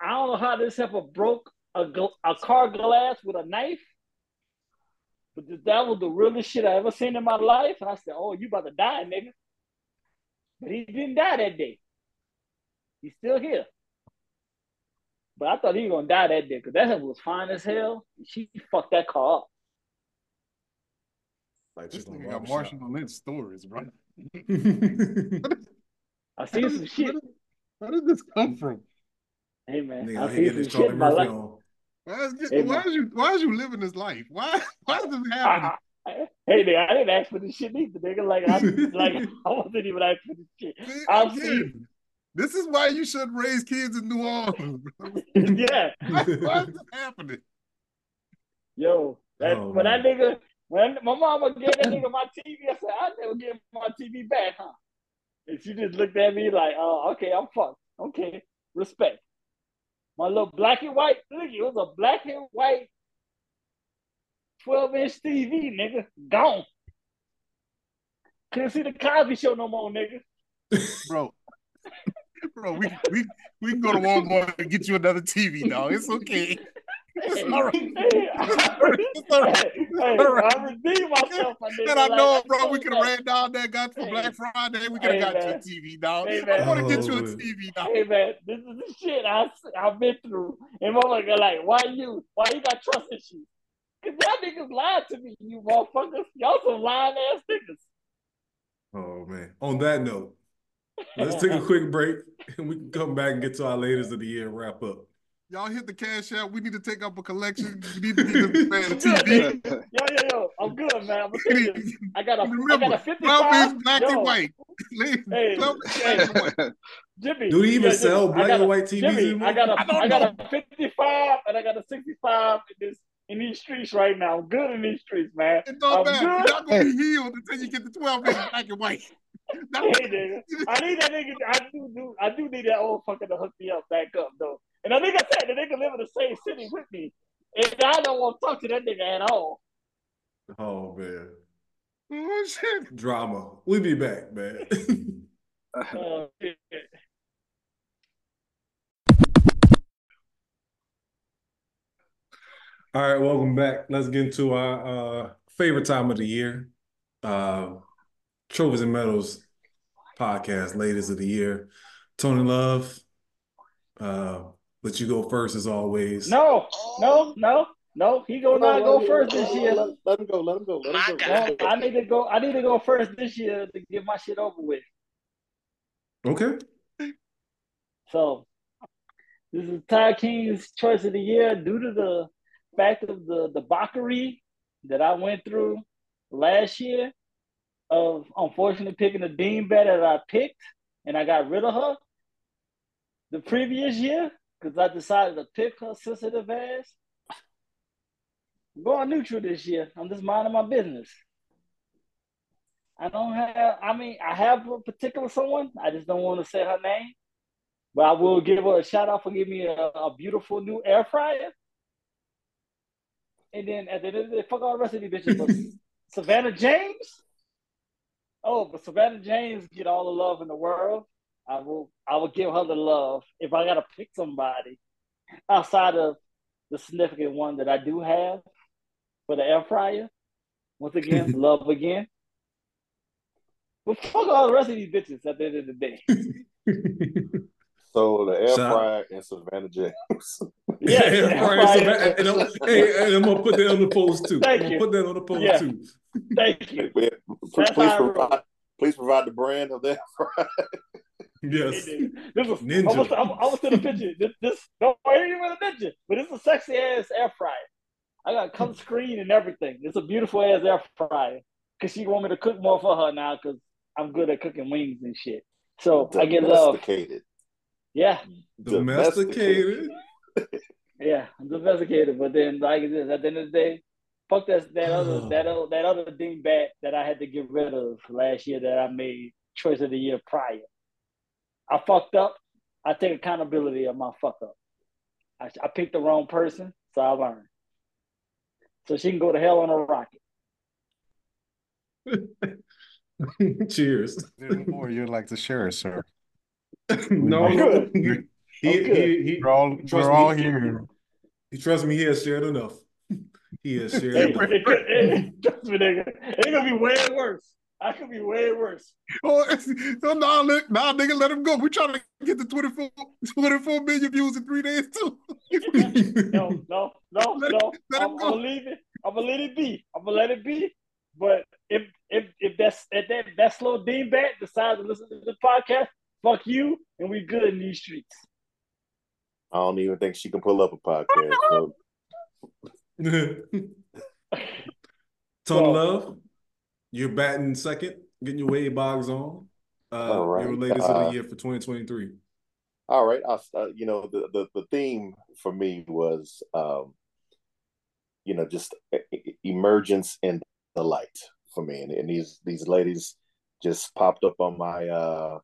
S3: I don't know how this heifer broke a, a car glass with a knife, but th- that was the realest shit I ever seen in my life. And I said, oh, you about to die, nigga. But he didn't die that day. He's still here. But I thought he was gonna die that day because that heifer was fine as hell. She fucked that car up.
S2: like
S5: this
S2: just on
S5: nigga got. Marshawn Lynch stories, bro. [laughs]
S3: I seen some shit.
S5: Where did this come from?
S3: Hey man,
S2: Nigga,
S3: I
S2: out here
S3: seen
S2: getting
S3: some shit in my life.
S2: on.
S5: Why is,
S3: Hey,
S5: why
S3: man.
S5: is you why is you living this life? Why [laughs] why is this happening?
S3: I, [laughs] I, hey, nigga, I didn't ask for this shit either, nigga. Like, I, like, I wasn't even asking for this shit. I've
S5: again,
S3: seen,
S5: This is why you should raise kids in New Orleans. bro. [laughs]
S3: yeah,
S5: why, why happening?
S3: yo, that
S2: Oh,
S3: when that nigga, when my mama gave that nigga my TV, I said, I never give my TV back, huh? And she just looked at me like, oh, okay, I'm fucked. Okay, respect. My little black and white, look, it was a black and white 12 inch TV, nigga, gone. Couldn't see the Cosby show no more, nigga.
S5: Bro. [laughs] [laughs] Bro, we we we can go to Walmart and get you another TV, dog. It's okay. It's all right.
S3: Hey,
S5: It's all right.
S3: hey,
S5: all right.
S3: I redeemed myself, my nigga.
S5: And I
S3: Like,
S5: know,
S3: I
S5: bro, we
S3: you
S5: could have ran down there, got for
S3: Hey.
S5: Black Friday. We could have
S3: Hey,
S5: got
S3: man.
S5: you a TV, dog.
S3: Hey,
S5: I want to
S2: man.
S5: get you a
S2: Oh,
S5: TV, dog.
S3: Hey man, this is the shit I I've been through. And motherfucker like, why you why you got trust issues? Cause y'all niggas lied to me, you motherfuckers. Y'all some lying ass niggas.
S2: Oh man. On that note, let's take a quick break and we can come back and get to our latest of the year and wrap up.
S5: Y'all hit the cash out. We need to take up a collection. We need to get this [laughs] man a TV.
S3: Yo, yo, yo, I'm good, man. I'm gonna tell you this. I got a I
S5: Remember,
S3: got a
S5: 12
S3: 55.
S5: inch black
S3: yo,
S5: and white.
S3: Hey, hey.
S5: and white. [laughs]
S3: Jimmy.
S2: Do they even
S3: yeah,
S2: sell
S3: I
S2: black
S3: got
S2: and
S3: a-
S2: white TVs
S3: Jimmy,
S2: anymore?
S3: I got a
S5: I
S3: got a 55 and I got a 65 in this in these streets right now. I'm good in these streets, man.
S5: It don't
S3: I'm
S5: matter. You're not gonna be [laughs] healed until you get the 12 inch black and white.
S3: Hey, nigga. I need that nigga. I do, do. I do need that old fucker to hook me up back up though. And the nigga said the nigga live in the same city with me, and I don't want to talk to that nigga at all.
S2: Oh man.
S5: Oh shit.
S2: Drama. We'll be back, man. [laughs]
S3: Uh,
S2: All right, welcome back. Let's get into our uh, favorite time of the year. Uh, Trophies and Medals podcast, ladies of the year. Tony Love, uh, let you go first as always.
S3: no, no, no, no. He gonna not go first this year.
S4: Let, let him go. Let him go. Let him go.
S3: No, I need to go. I need to go first this year to get my shit over with.
S2: Okay.
S3: So this is Ty King's choice of the year due to the fact of the debauchery that I went through last year of unfortunately picking the dean bet that I picked and I got rid of her the previous year because I decided to pick her sensitive ass. I'm going neutral this year. I'm just minding my business. I don't have, I mean, I have a particular someone. I just don't want to say her name. But I will give her a shout out for giving me a, a beautiful new air fryer. And then at the end of the day, fuck all the rest of these bitches. [laughs] Savannah James? Oh, but Savannah James get all the love in the world. I will I will give her the love. If I gotta pick somebody outside of the significant one that I do have for the air fryer, once again, [laughs] love again. But fuck all the rest of these bitches at the end of the day. [laughs]
S4: So the air
S2: Shout-
S4: fryer and Savannah James. [laughs]
S3: Yeah,
S2: air
S3: air
S2: fryer,
S3: fryer.
S2: Savannah- and I'm, hey, and I'm gonna put that on the post too.
S3: Thank
S2: I'm
S3: you.
S2: gonna put that on the post
S3: Yeah.
S2: too.
S3: Thank you.
S4: please, please
S3: how I roll.
S4: provide. Please provide the brand of that. [laughs]
S2: Yes.
S3: This was
S2: Ninja.
S3: I was I was, I was to the picture. This this no I ain't even a ninja, but it's a sexy ass air fryer. I got come [laughs] screen and everything. It's a beautiful ass air fryer. Cause she want me to cook more for her now because I'm good at cooking wings and shit. So I get love.
S4: Domesticated.
S3: Yeah,
S2: Domesticated. [laughs]
S3: yeah, I'm domesticated. But then like this, at the end of the day, fuck that that other [sighs] that other that other ding bat that I had to get rid of last year that I made choice of the year prior. I fucked up. I take accountability of my fuck up. I, I picked the wrong person, so I learned. So she can go to hell on a rocket. [laughs]
S2: Cheers. [laughs]
S5: There's more you'd like to share, sir. [laughs]
S2: no,
S3: I'm
S2: he, he, he, he,
S5: We're all, we're all
S2: me.
S5: here.
S2: he trust me, he has shared enough. He is serious.
S3: It,
S2: enough.
S3: it could, it, trust me, nigga. It's gonna be way worse. I could be way worse. [laughs]
S5: Oh, so nah, let, nah, nigga, let him go. We're trying to get the 24, 24 million views in three days too. [laughs]
S3: No, no, no, [laughs]
S5: Let it-
S3: no.
S5: let
S3: I'm,
S5: him
S3: I'm gonna leave it. I'm gonna let it be. I'm gonna let it be. But if if if that's if that that slow dean bat decides to listen to the podcast, fuck you, and we good in these streets.
S4: I don't even think she can pull up a podcast. So [laughs]
S2: Tony
S3: Well-
S2: Love, you're batting second, getting your Wade Boggs on. Uh,
S4: All right.
S2: Your latest of
S4: Uh,
S2: the year for 2023.
S4: All right, I, uh, you know the, the the theme for me was, um, you know, just emergence in the light for me, and, and these these ladies just popped up on my uh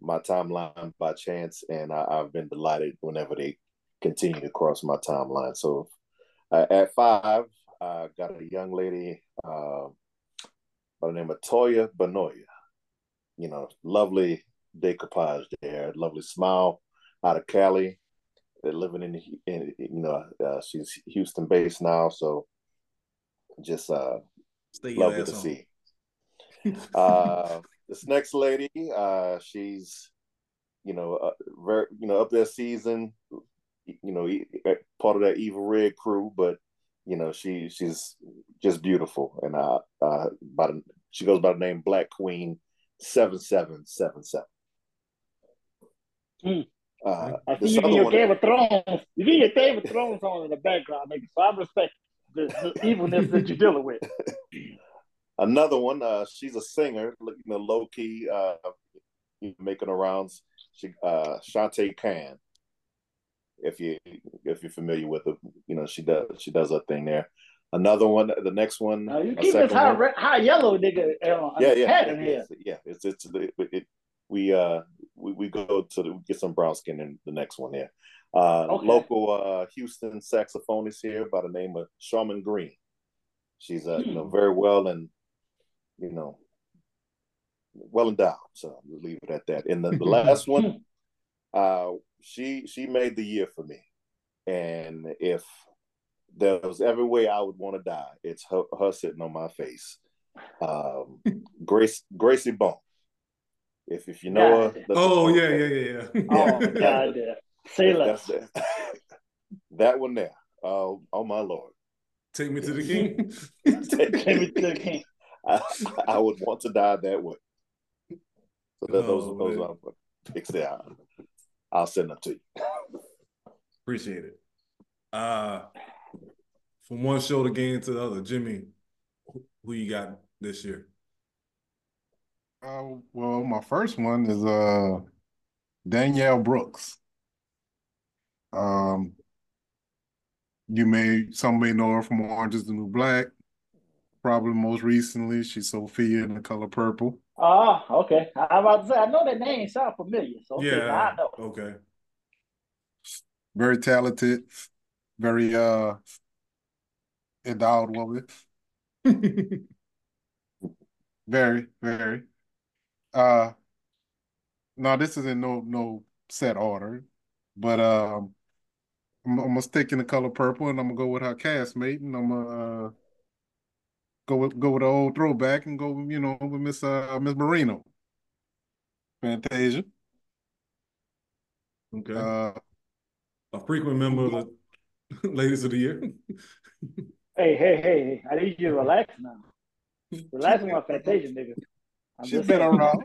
S4: my timeline by chance, and I, I've been delighted whenever they continue to cross my timeline. So uh, at five, I got a young lady uh, by the name of Toya Benoya. You know, lovely decoupage there, lovely smile out of Cali. They're living in, in you know, uh, she's Houston based now, so just uh,
S2: Stay
S4: lovely to
S2: on.
S4: see. [laughs] Uh, this next lady, uh, she's you know, uh, very you know, up there season, you know, e- part of that evil red crew, but you know, she she's just beautiful, and uh, uh, by the, she goes by the name Black Queen seven seven seven seven.
S3: Hmm.
S4: Uh,
S3: I see you
S4: other
S3: get your
S4: one-
S3: Game of Thrones. You get your Game of Thrones on in the background, nigga. So I respect the, the [laughs] evilness that you're dealing with.
S4: Another one, uh, she's a singer, you know, low key, uh, making the rounds. She, uh, Shantae Khan. If you if you're familiar with her, you know she does she does her thing there. Another one, the next one,
S3: Now you keep this high, red, high yellow nigga uh,
S4: yeah, yeah, yeah, yeah, yeah. It's it's it, it, we uh we, we go to the, get some brown skin in the next one here. Uh,
S3: Okay.
S4: local uh, Houston saxophonist here by the name of Sharman Green. She's uh, you know
S3: Hmm.
S4: very well and you know, well endowed. So we'll leave it at that. And the, the [laughs] last one, uh, she she made the year for me. And if there was every way I would want to die, it's her, her sitting on my face. Um, [laughs] Grace Gracie Bone. If if you know her,
S2: oh yeah, yeah, yeah, [laughs]
S3: yeah. oh my God, yeah. Say less. [laughs]
S4: that one there. Oh, oh my lord.
S2: Take me to the king.
S3: Take me to the king.
S4: I, I would want to die that way. So that, those oh, those are picks there. I'll send them to you.
S2: Appreciate it. Uh from one show shoulder game to the other, Jimmy, who you got this year?
S5: Uh, well, my first one is uh Danielle Brooks. Um, you may some may know her from Orange is the New Black. Probably most recently, she's Sophia in the color purple.
S3: Oh, okay. I about to say I know that name sound familiar. So okay, yeah, I know.
S2: Okay.
S5: Very talented, very uh endowed woman. [laughs] very, very. Uh no, this is in no no set order, but um I'm, I'm gonna stick in the color purple and I'm gonna go with her castmate and I'm gonna uh, go with go with the old throwback and go, you know, with Miss uh Miss Barrino. Fantasia.
S2: Okay. Uh, a frequent member of the [laughs] ladies of the year. [laughs]
S3: hey, hey, hey, I need you to relax now. Relax on my Fantasia, nigga.
S5: I'm She's been around.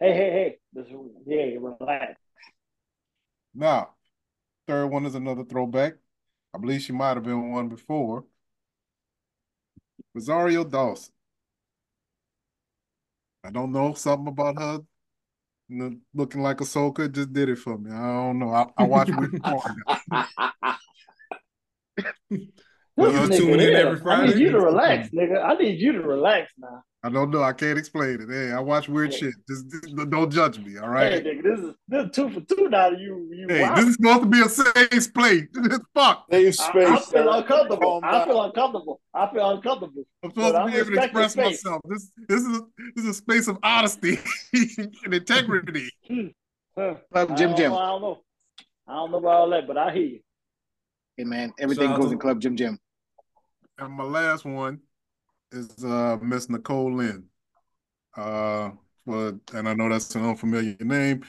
S3: Hey, hey, hey. This, yeah, relax.
S5: Now, third one is another throwback. I believe she might have been one before. Rosario Dawson. I don't know something about her looking like Ahsoka just did it for me. I don't know. I, I watch with
S3: Well, tune in every Friday. I need you to relax, nigga. I need you to relax now.
S5: I don't know. I can't explain it. Hey, I watch weird shit. Just, just, don't judge me. All right.
S3: Hey, nigga, this is this is two for two now. You, you.
S5: Hey, this is supposed to be a safe place. [laughs] Fuck.
S4: Safe space. I,
S3: I feel uncomfortable. I feel uncomfortable. I feel uncomfortable.
S5: I'm supposed to be able to express myself. This this is this is a space of honesty [laughs] and integrity. Hmm.
S7: Club Jim Jim.
S3: I don't know. I don't know about all that, but I hear you.
S7: Hey man, everything goes in Club Jim Jim.
S5: And my last one is uh, Miss Nicole Lynn. Uh, but and I know that's an unfamiliar name,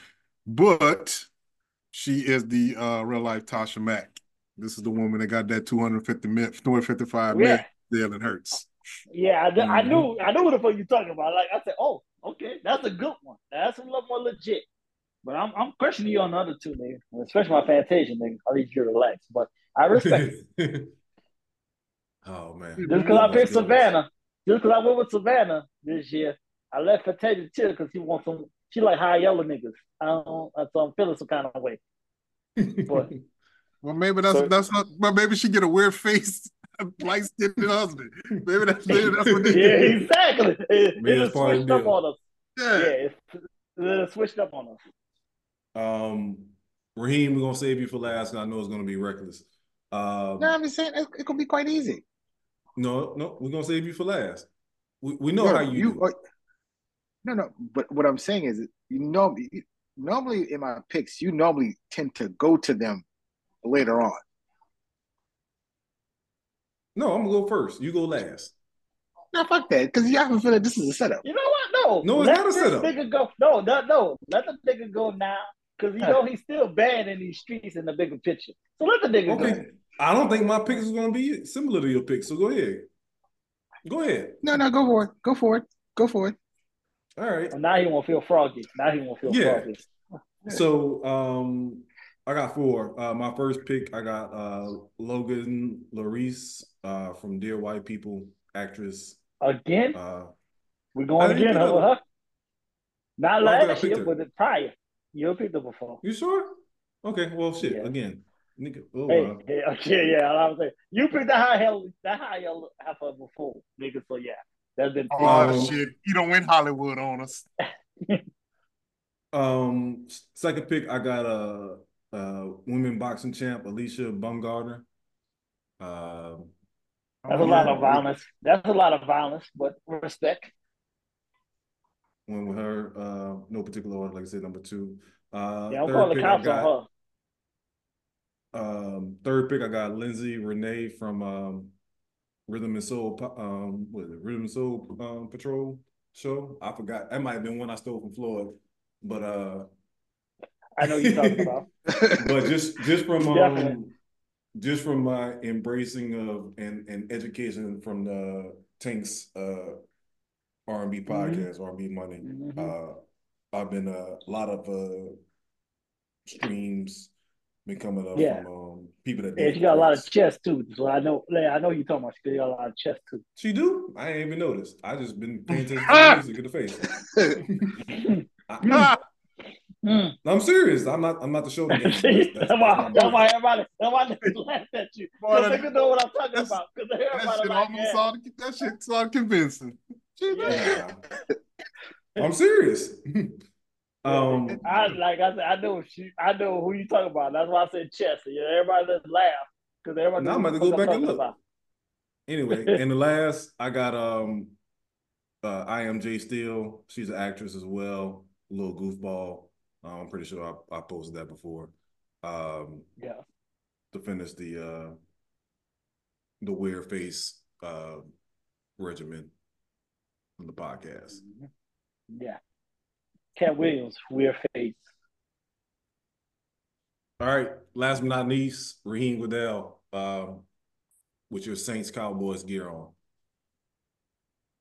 S5: but she is the uh, real life Tasha Mack. This is the woman that got that 250 mil, 255 yeah. million Hurts.
S3: Yeah, I, mm-hmm. I knew I knew what the fuck you talking about. Like I said, oh, okay, that's a good one. That's a little more legit. But I'm I'm questioning you on the other two, nigga. Especially my Fantasia, nigga. I need you to relax. But I respect [laughs]
S2: Oh man.
S3: Just because I picked Savannah, just because I went with Savannah this year, I left Fantasia chill because he wants some. She like high yellow niggas. I don't. So I'm feeling some kind of way. But [laughs]
S5: well, maybe that's so, that's not. Well, maybe she get a weird face. [laughs] Light skinned husband. Maybe that's maybe that's what.
S3: They [laughs] yeah, exactly. It, it switched up on us. Yeah, yeah it, it switched up on us.
S2: Um, Raheem, we're gonna save you for last. I know it's gonna be reckless. Um,
S7: no, I'm just saying it, it could be quite easy.
S2: No, no, we're gonna save you for last. We, we know no, how you, you are,
S7: No, no, but what I'm saying is, you know, normally in my picks, you normally tend to go to them later on.
S2: No, I'm gonna go first. You go last.
S7: No, fuck that, because you have to feel that this is a setup.
S3: You know what? No,
S2: no, it's
S3: let
S2: not a setup.
S3: Nigga go. No, no, no. Let the nigga go now, because you know he's still bad in these streets in the bigger picture. So let the nigga okay. go.
S2: I don't think my picks is going to be similar to your picks. So go ahead. Go ahead.
S7: No, no, go for it. Go for it. Go for it.
S2: All right.
S3: Well, now he won't feel froggy. Now he won't feel yeah. froggy.
S2: So um I got four. Uh my first pick, I got uh Logan Laurice uh from Dear White People, actress.
S3: Again? Uh we're going again, huh? Not last year, but the prior. You picked her before.
S2: You sure? Okay, well shit, yeah. again. Nigga, oh,
S3: hey, wow. hey, [laughs] okay, yeah, I was saying you picked the high hell, the high hell half of a fool, nigga. So yeah, that's been.
S5: Oh um, shit! You don't win Hollywood on us. [laughs]
S2: um, second pick, I got a, a women boxing champ, Alicia Baumgardner.
S3: Uh, that's a lot of violence. That's a lot of violence, but respect.
S2: went with her. Uh, no particular order, like I said, number two. Uh,
S3: Yeah, I'm calling
S2: pick, I
S3: cops
S2: got-
S3: on her.
S2: Um, third pick, I got Lindsay Renee from um, Rhythm and Soul. Um, what is it? Rhythm and Soul um, Patrol show. I forgot. That might have been one I stole from Floyd, but uh,
S3: I know you're talking about. [laughs]
S2: but just just from um, just from my embracing of and and education from the Tanks uh R and B
S3: Mm-hmm.
S2: podcast, R and B Money.
S3: Mhm.
S2: Uh, I've been a lot of uh streams been coming up
S3: Yeah.
S2: from um people that
S3: Yeah, she got a lot of chest too. So I know, yeah, I know you're talking about. She got a lot of chest too.
S2: She do? I ain't even noticed. I just been paying attention to
S8: Ah!
S2: music in the face. [laughs] I,
S3: Mm.
S2: I'm serious. I'm not. I'm not the show. [laughs]
S3: That's why, that's why everybody, that's why they [laughs] laugh at you.
S5: Boy,
S3: Because
S5: that-
S3: they know what I'm talking
S5: that's-
S3: about. Because
S5: that
S3: everybody
S5: shit
S3: like,
S5: almost
S3: yeah.
S5: sounded, that shit sounded convincing. Shit,
S2: Yeah. I'm serious. Um. [laughs]
S3: I like I said, I know she, I know who you talking about. That's why I said chest. Yeah, everybody just laugh because everybody.
S2: Now I'm about to go back and look.
S3: about.
S2: Anyway, [laughs] in the last, I got um, uh, I am Jay Steele. She's an actress as well. A little goofball. Uh, I'm pretty sure I, I posted that before. Um,
S3: Yeah,
S2: to finish the uh, the weird face uh regimen on the podcast.
S3: yeah. Katt Williams, weird face.
S2: All right, last but not least, Raheem Goodell, um, with your Saints Cowboys gear on.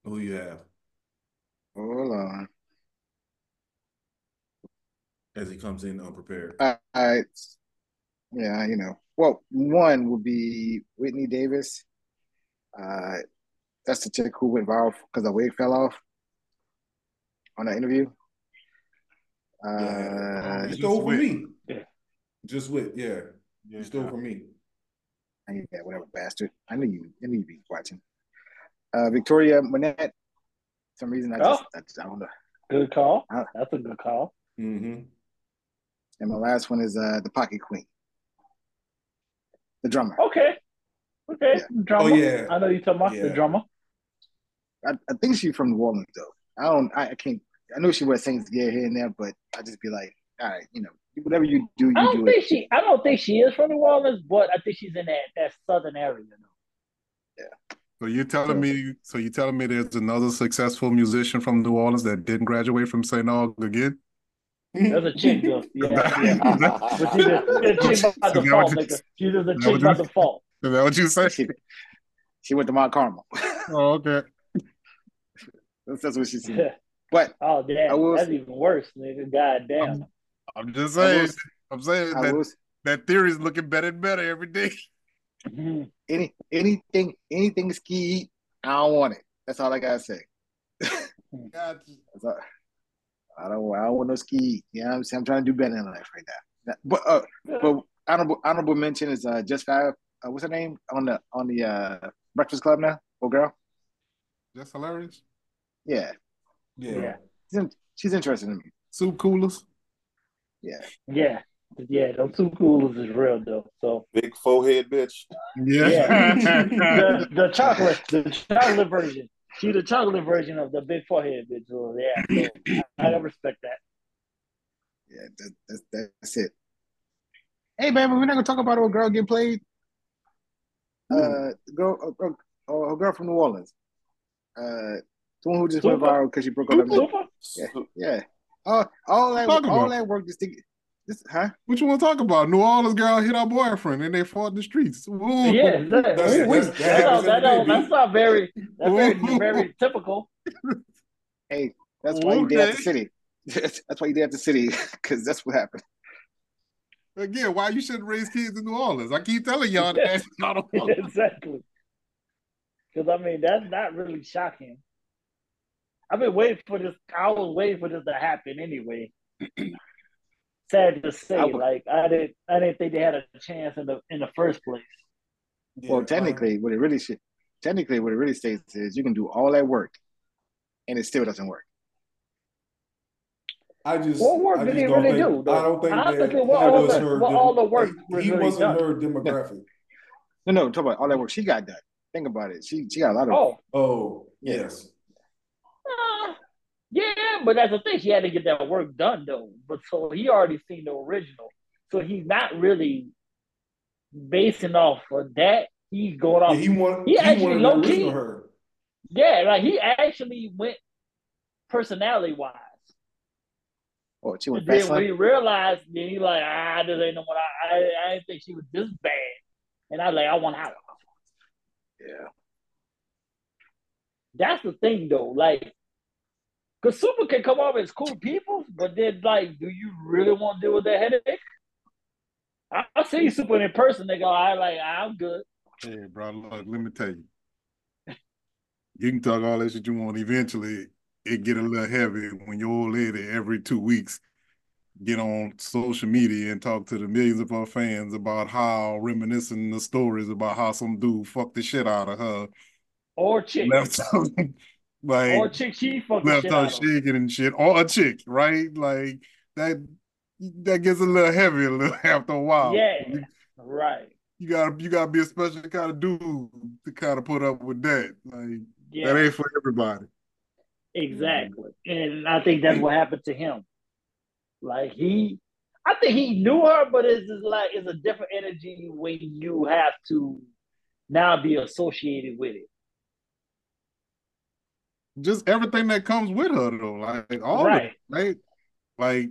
S2: Who you have
S6: Hold on.
S2: as he comes in unprepared?
S6: All right. Yeah, you know. Well, one would be Whitney Davis. Uh, that's the chick who went viral because the wig fell off on that interview. Uh,
S2: you
S5: Just
S2: stole from me.
S3: Yeah.
S2: Just with, yeah.
S5: Yeah.
S2: You stole from me.
S6: yeah, whatever, bastard. I knew you. I knew you'd be watching. Uh, Victoria Monét. some reason, I just, I, just, I don't know.
S3: Good call. That's a good call.
S2: Mm-hmm.
S6: And my last one is uh, the Pocket Queen, the drummer.
S3: Okay. Okay.
S6: Yeah.
S3: Drummer.
S2: Oh, yeah.
S3: I know you're talking about the drummer.
S6: I, I think she's from New Orleans though. I don't. I, I can't. I know she wears Saints gear here and there, but I just be like, all right, you know, whatever you do, you
S3: I
S6: do
S3: don't
S6: it.
S3: think she. I don't think she is from New Orleans, but I think she's in that that southern area. though.
S5: So you're telling me, so you're telling me there's another successful musician from New Orleans that didn't graduate from St. Aug again?
S3: That's a chick though. [laughs] Yeah, yeah. But she's a, a chick by
S5: Is that what
S3: default,
S5: you-
S3: nigga. She's just a
S5: that
S3: chick
S5: what
S3: by default.
S5: Is that what you say?
S6: She, she went to Mount Carmel.
S5: Oh, okay. [laughs]
S6: that's, that's what she said. [laughs] But
S3: oh
S6: I
S3: damn,
S6: will-
S3: that's even worse, nigga. God damn.
S5: I'm just saying.
S6: will-
S5: I'm saying that
S6: was
S5: that theory is looking better and better every day.
S3: Mhm.
S6: any anything anything ski. I don't want it. That's all I gotta say.
S5: God,
S6: That's all- I don't. I don't want no ski. You know what I'm saying? I'm trying to do better in life right now. But uh, but honorable honorable mention is uh just five. Uh, what's her name on the on the uh Breakfast Club now? Oh girl.
S5: that's hilarious.
S6: Yeah,
S2: Yeah.
S3: Yeah.
S6: she's, in, she's interested in me.
S5: Soup coolers.
S3: Yeah, yeah. Yeah, those two coolers is real though. So
S4: Big forehead bitch.
S3: Yeah. [laughs] the, the chocolate, the chocolate version. She the chocolate version of the big forehead bitch. So yeah, so I, I respect that.
S6: Yeah, that, that's that's it. Hey, baby, we're not gonna talk about old girl getting played. Uh, girl, uh, uh, a girl from New Orleans. Uh, the one who just went viral because she broke up. with
S3: Super?
S6: Yeah, yeah. All, all that,
S5: Talk
S6: all
S5: about.
S6: that work just to get, this, huh?
S5: What you want to talk about? New Orleans girl hit her boyfriend and they fought in the streets. Ooh.
S3: Yeah, that,
S2: That's-
S3: we- we-
S2: that's- that
S3: that's not, that
S2: every
S3: don't-
S2: day,
S3: that's not very, that's very, very typical.
S6: Hey, that's why you did at the city. [laughs] that's why you did at the city because that's what happened.
S5: Again, why you shouldn't raise kids in New Orleans? I keep telling y'all [laughs] that that's not a
S3: exactly. Because I mean, that's not really shocking. I've been waiting for this. I was waiting for this to happen anyway. [clears throat] Sad to say,
S6: I would-
S3: like I didn't, I didn't think they had a chance in the in the first place.
S6: well, technically, what it really should, technically, what it really states is you can do all that work, and it still doesn't work.
S2: I just,
S3: What work
S2: I
S3: did he really
S2: think,
S3: do, though?
S2: I don't think
S3: I don't
S2: that,
S3: think what all
S2: was
S3: the-
S2: her.
S3: what all the work
S2: like,
S3: was
S2: he
S3: really
S2: wasn't
S3: done.
S2: her demographic.
S6: No, no, talk about all that work she got done. Think about it. She she got a lot of
S3: Oh,
S2: Oh,
S6: Yeah.
S2: yes.
S3: Yeah, Yeah, but that's the thing. She had to get that work done though. But so he already seen the original. So he's not really basing off of that. He's going off.
S2: Yeah, he want
S3: He
S2: he,
S3: actually
S2: wanted the
S3: low key-
S2: her.
S3: Yeah, like he actually went personality wise.
S7: Oh, she went
S3: And then
S7: fast.
S3: when he realized, then he like, ah, this ain't no what I, I, I didn't think she was this bad. And I was like, I want out.
S7: Yeah.
S3: That's the thing though. Like, cause Supa can come off as cool people, but then like, do you really want to deal with that headache? I, I see Supa in person, they go, I like, I'm good.
S5: Hey, bro, look, let me tell you. You can talk all that shit you want. Eventually, it get a little heavy when your old lady every two weeks get on social media and talk to the millions of her fans about how reminiscing the stories about how some dude fucked the shit out of her,
S3: Or chick.
S5: left [laughs] her like
S3: or chick, she fucking
S5: left
S3: shit
S5: her shaking and shit, or a chick, right? Like that. That gets a little heavy a little [laughs] after a while.
S3: Yeah.
S5: You-
S3: Right.
S5: you gotta you gotta be a special kind of dude to kind of put up with that. Like
S3: Yeah.
S5: that ain't for everybody.
S3: Exactly. And I think that's what happened to him. Like he I think he knew her, but it's just like it's a different energy when you have to now be associated with it.
S5: Just everything that comes with her though, like all right. of
S3: Right.
S5: it, right? Like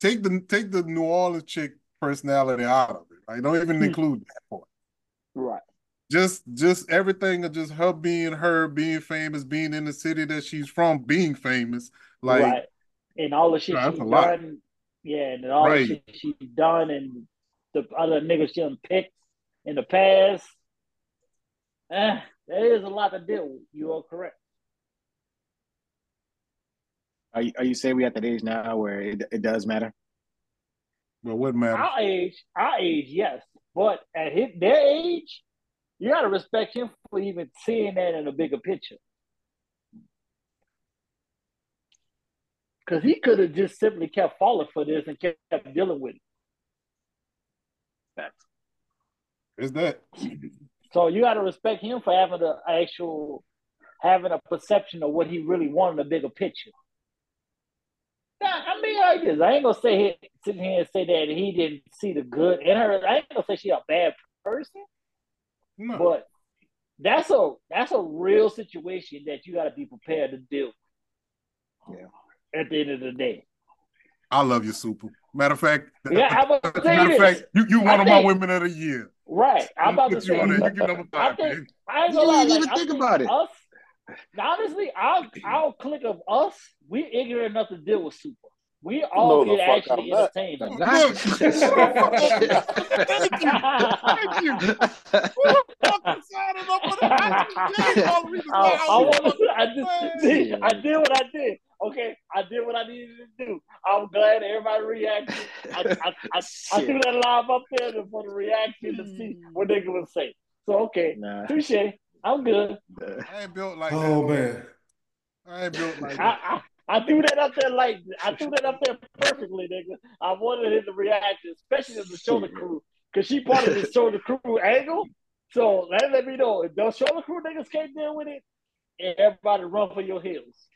S5: take the take the New Orleans chick personality out of it. Like don't even
S3: Hmm.
S5: include that part.
S3: Right.
S5: Just just everything of just her being her, being famous, being in the city that she's from, being famous. Like
S3: right. And all the shit
S5: Nah,
S3: she's
S5: a lot.
S3: done. Yeah, and all
S5: Right.
S3: the shit she's done and the other niggas she done picked in the past. Eh, there is a lot to deal with. You are correct.
S7: Are you, are you saying we at that age now where it, it does matter?
S5: well, what matters?
S3: Our age, our age, yes. But at his, their age, you gotta respect him for even seeing that in a bigger picture. Cause he could have just simply kept falling for this and kept, kept dealing with it.
S5: Is that
S3: So you gotta respect him for having the actual having a perception of what he really wanted a bigger picture. Yeah, I mean like this. I ain't gonna say he, sit here and say that he didn't see the good in her. I ain't gonna say she a bad person.
S5: no.
S3: But that's a that's a real situation that you got to be prepared to deal with.
S7: Yeah.
S3: At the end of the day.
S5: I love you, Supa. Matter of fact,
S3: Yeah, I'm about to say
S5: matter of
S3: this.
S5: fact, you you
S3: I
S5: one of my women of the year.
S3: Right. I'm about to
S5: Put you
S3: say.
S5: on there. You get number
S3: I
S5: five,
S3: think
S5: baby.
S3: I ain't
S7: You
S3: gonna lie.
S7: didn't
S3: Like,
S7: even
S3: I
S7: think
S3: think
S7: about it.
S3: Us, honestly, I'll I'll click of us, we ignorant enough to deal with super. We all
S4: No, the
S3: can actually
S4: I'm not.
S3: entertain them.
S7: Thank
S5: you. [laughs] Thank you. Fucking sign it the James all
S3: I,
S5: why
S3: I,
S5: I
S3: wanna- I just did, I did what I did. Okay, I did what I needed to do. I'm glad everybody reacted. I, I, I, I threw that live up there for the reaction to see what they're gonna say. So okay,
S7: Nah.
S3: touche. I'm good.
S5: I ain't built like
S2: Oh
S5: that.
S2: man.
S5: I ain't built like
S3: I,
S5: that.
S3: I, I threw that up there like I threw that up there perfectly, nigga. I wanted him to react, especially to the shoulder crew, because she part of the shoulder crew angle. So that let me know if those shoulder crew niggas can't deal with it, and everybody run for your heels.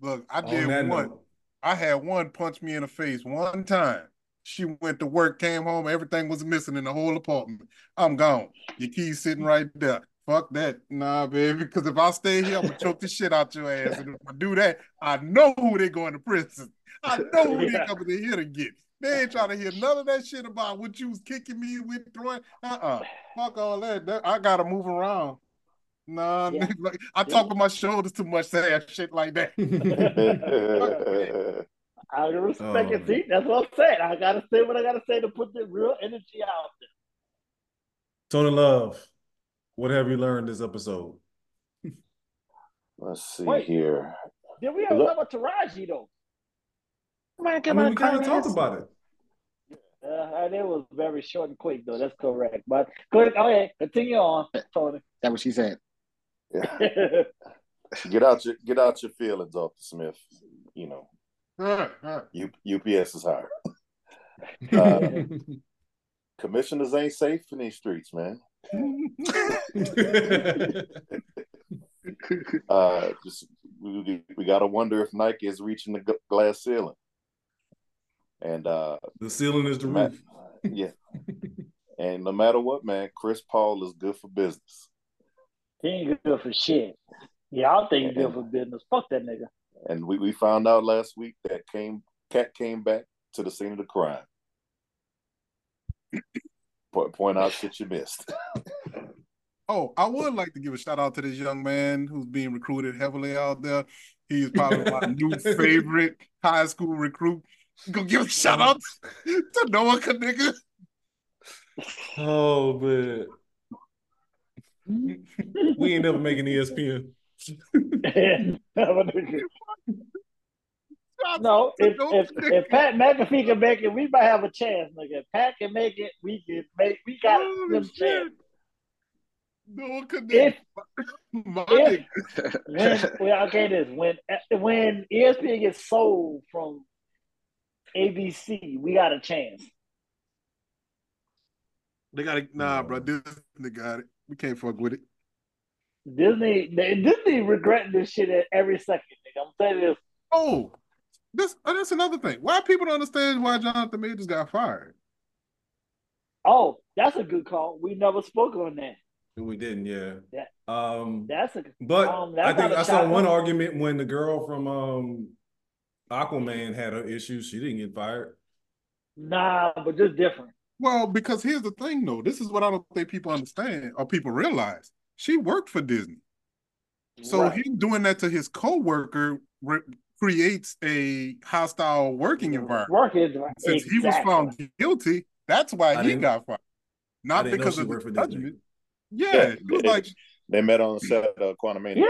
S5: Look, I did
S2: that
S5: one.
S2: note,
S5: I had one punch me in the face one time. She went to work, came home, everything was missing in the whole apartment. I'm gone. Your keys sitting right there. Fuck that. Nah, baby. Because if I stay here, I'm gonna choke the shit out your ass. And if I do that, I know who they going to prison. I know who they
S3: Yeah.
S5: coming in here to get. They ain't trying to hear none of that shit about what you was kicking me with, throwing. Uh-uh. Fuck all that. That- I gotta move around. Nah,
S3: Yeah. [laughs]
S5: like, I talk with my shoulders too much to have shit like that. [laughs]
S3: I respect
S2: Oh.
S3: it. See, that's what I'm saying. I gotta say what I gotta say to put the real energy out there.
S2: Tony Love, what have you learned this episode?
S4: Let's see
S3: Wait.
S4: here.
S3: Did we have
S4: Look-
S3: talk about Taraji though.
S7: Man,
S2: I
S7: come
S2: mean,
S7: on,
S2: we kind of
S7: Carlos.
S2: talked about it.
S3: Uh, and it was very short and quick though. That's correct. But go ahead, go ahead. Continue on, Tony.
S7: That what she said. Yeah. [laughs]
S4: Get out your get out your feelings, Arthur Smith. You know,
S5: Huh, huh.
S4: U, UPS is higher. [laughs] Uh, commissioners ain't safe in these streets, man. [laughs] Uh, just we, we got to wonder if Nike is reaching the glass ceiling. And uh
S2: The ceiling is the
S4: Ma-
S2: roof.
S4: yeah, [laughs] and no matter what, man, Chris Paul is good for business.
S3: He ain't good for shit. Yeah, I think he's good for business. Fuck that nigga.
S4: And we, we found out last week that came Katt came back to the scene of the crime. Point, point out shit you missed. [laughs]
S5: Oh, I would like to give a shout out to this young man who's being recruited heavily out there. He's probably my [laughs] new favorite high school recruit. Go give a shout out to Noah Nigga.
S2: Oh man. we ain't never making ESPN. [laughs]
S3: no, if, if if Pat McAfee can make it, we might have a chance, nigga. If Pat can make it, we can make. We got
S5: Oh,
S3: them
S5: shit.
S3: chance.
S5: Noah Nigga.
S3: If
S5: My
S3: if
S5: nigga.
S3: when well, okay, this when when ESPN gets sold from ABC, we got a chance.
S5: They got it. nah, bro. Disney got it. We can't fuck with it.
S3: Disney, they, Disney regretting this shit at every second, nigga. I'm telling you this.
S5: Oh, this oh, that's another thing. Why people don't understand why Jonathan Majors got fired?
S3: Oh, that's a good call. We never spoke on that.
S2: We didn't, yeah.
S3: Yeah.
S2: Um,
S3: That's a
S2: but
S3: um, that's
S2: I think
S3: not a
S2: I saw
S3: shocker.
S2: one argument when the girl from um Aquaman had her issues. She didn't get fired.
S3: nah, but just different.
S5: Well, because here's the thing, though. This is what I don't think people understand or people realize. She worked for Disney, so
S3: Right.
S5: him doing that to his coworker re- creates a hostile working environment.
S3: Work is
S5: Since he was found guilty, that's why
S2: I
S5: he got fired, not because of the
S2: for Disney.
S5: judgment. Yeah,
S4: Yeah,
S5: it was
S4: it-
S5: like
S4: they met on the set of Quantumania.
S3: Yeah,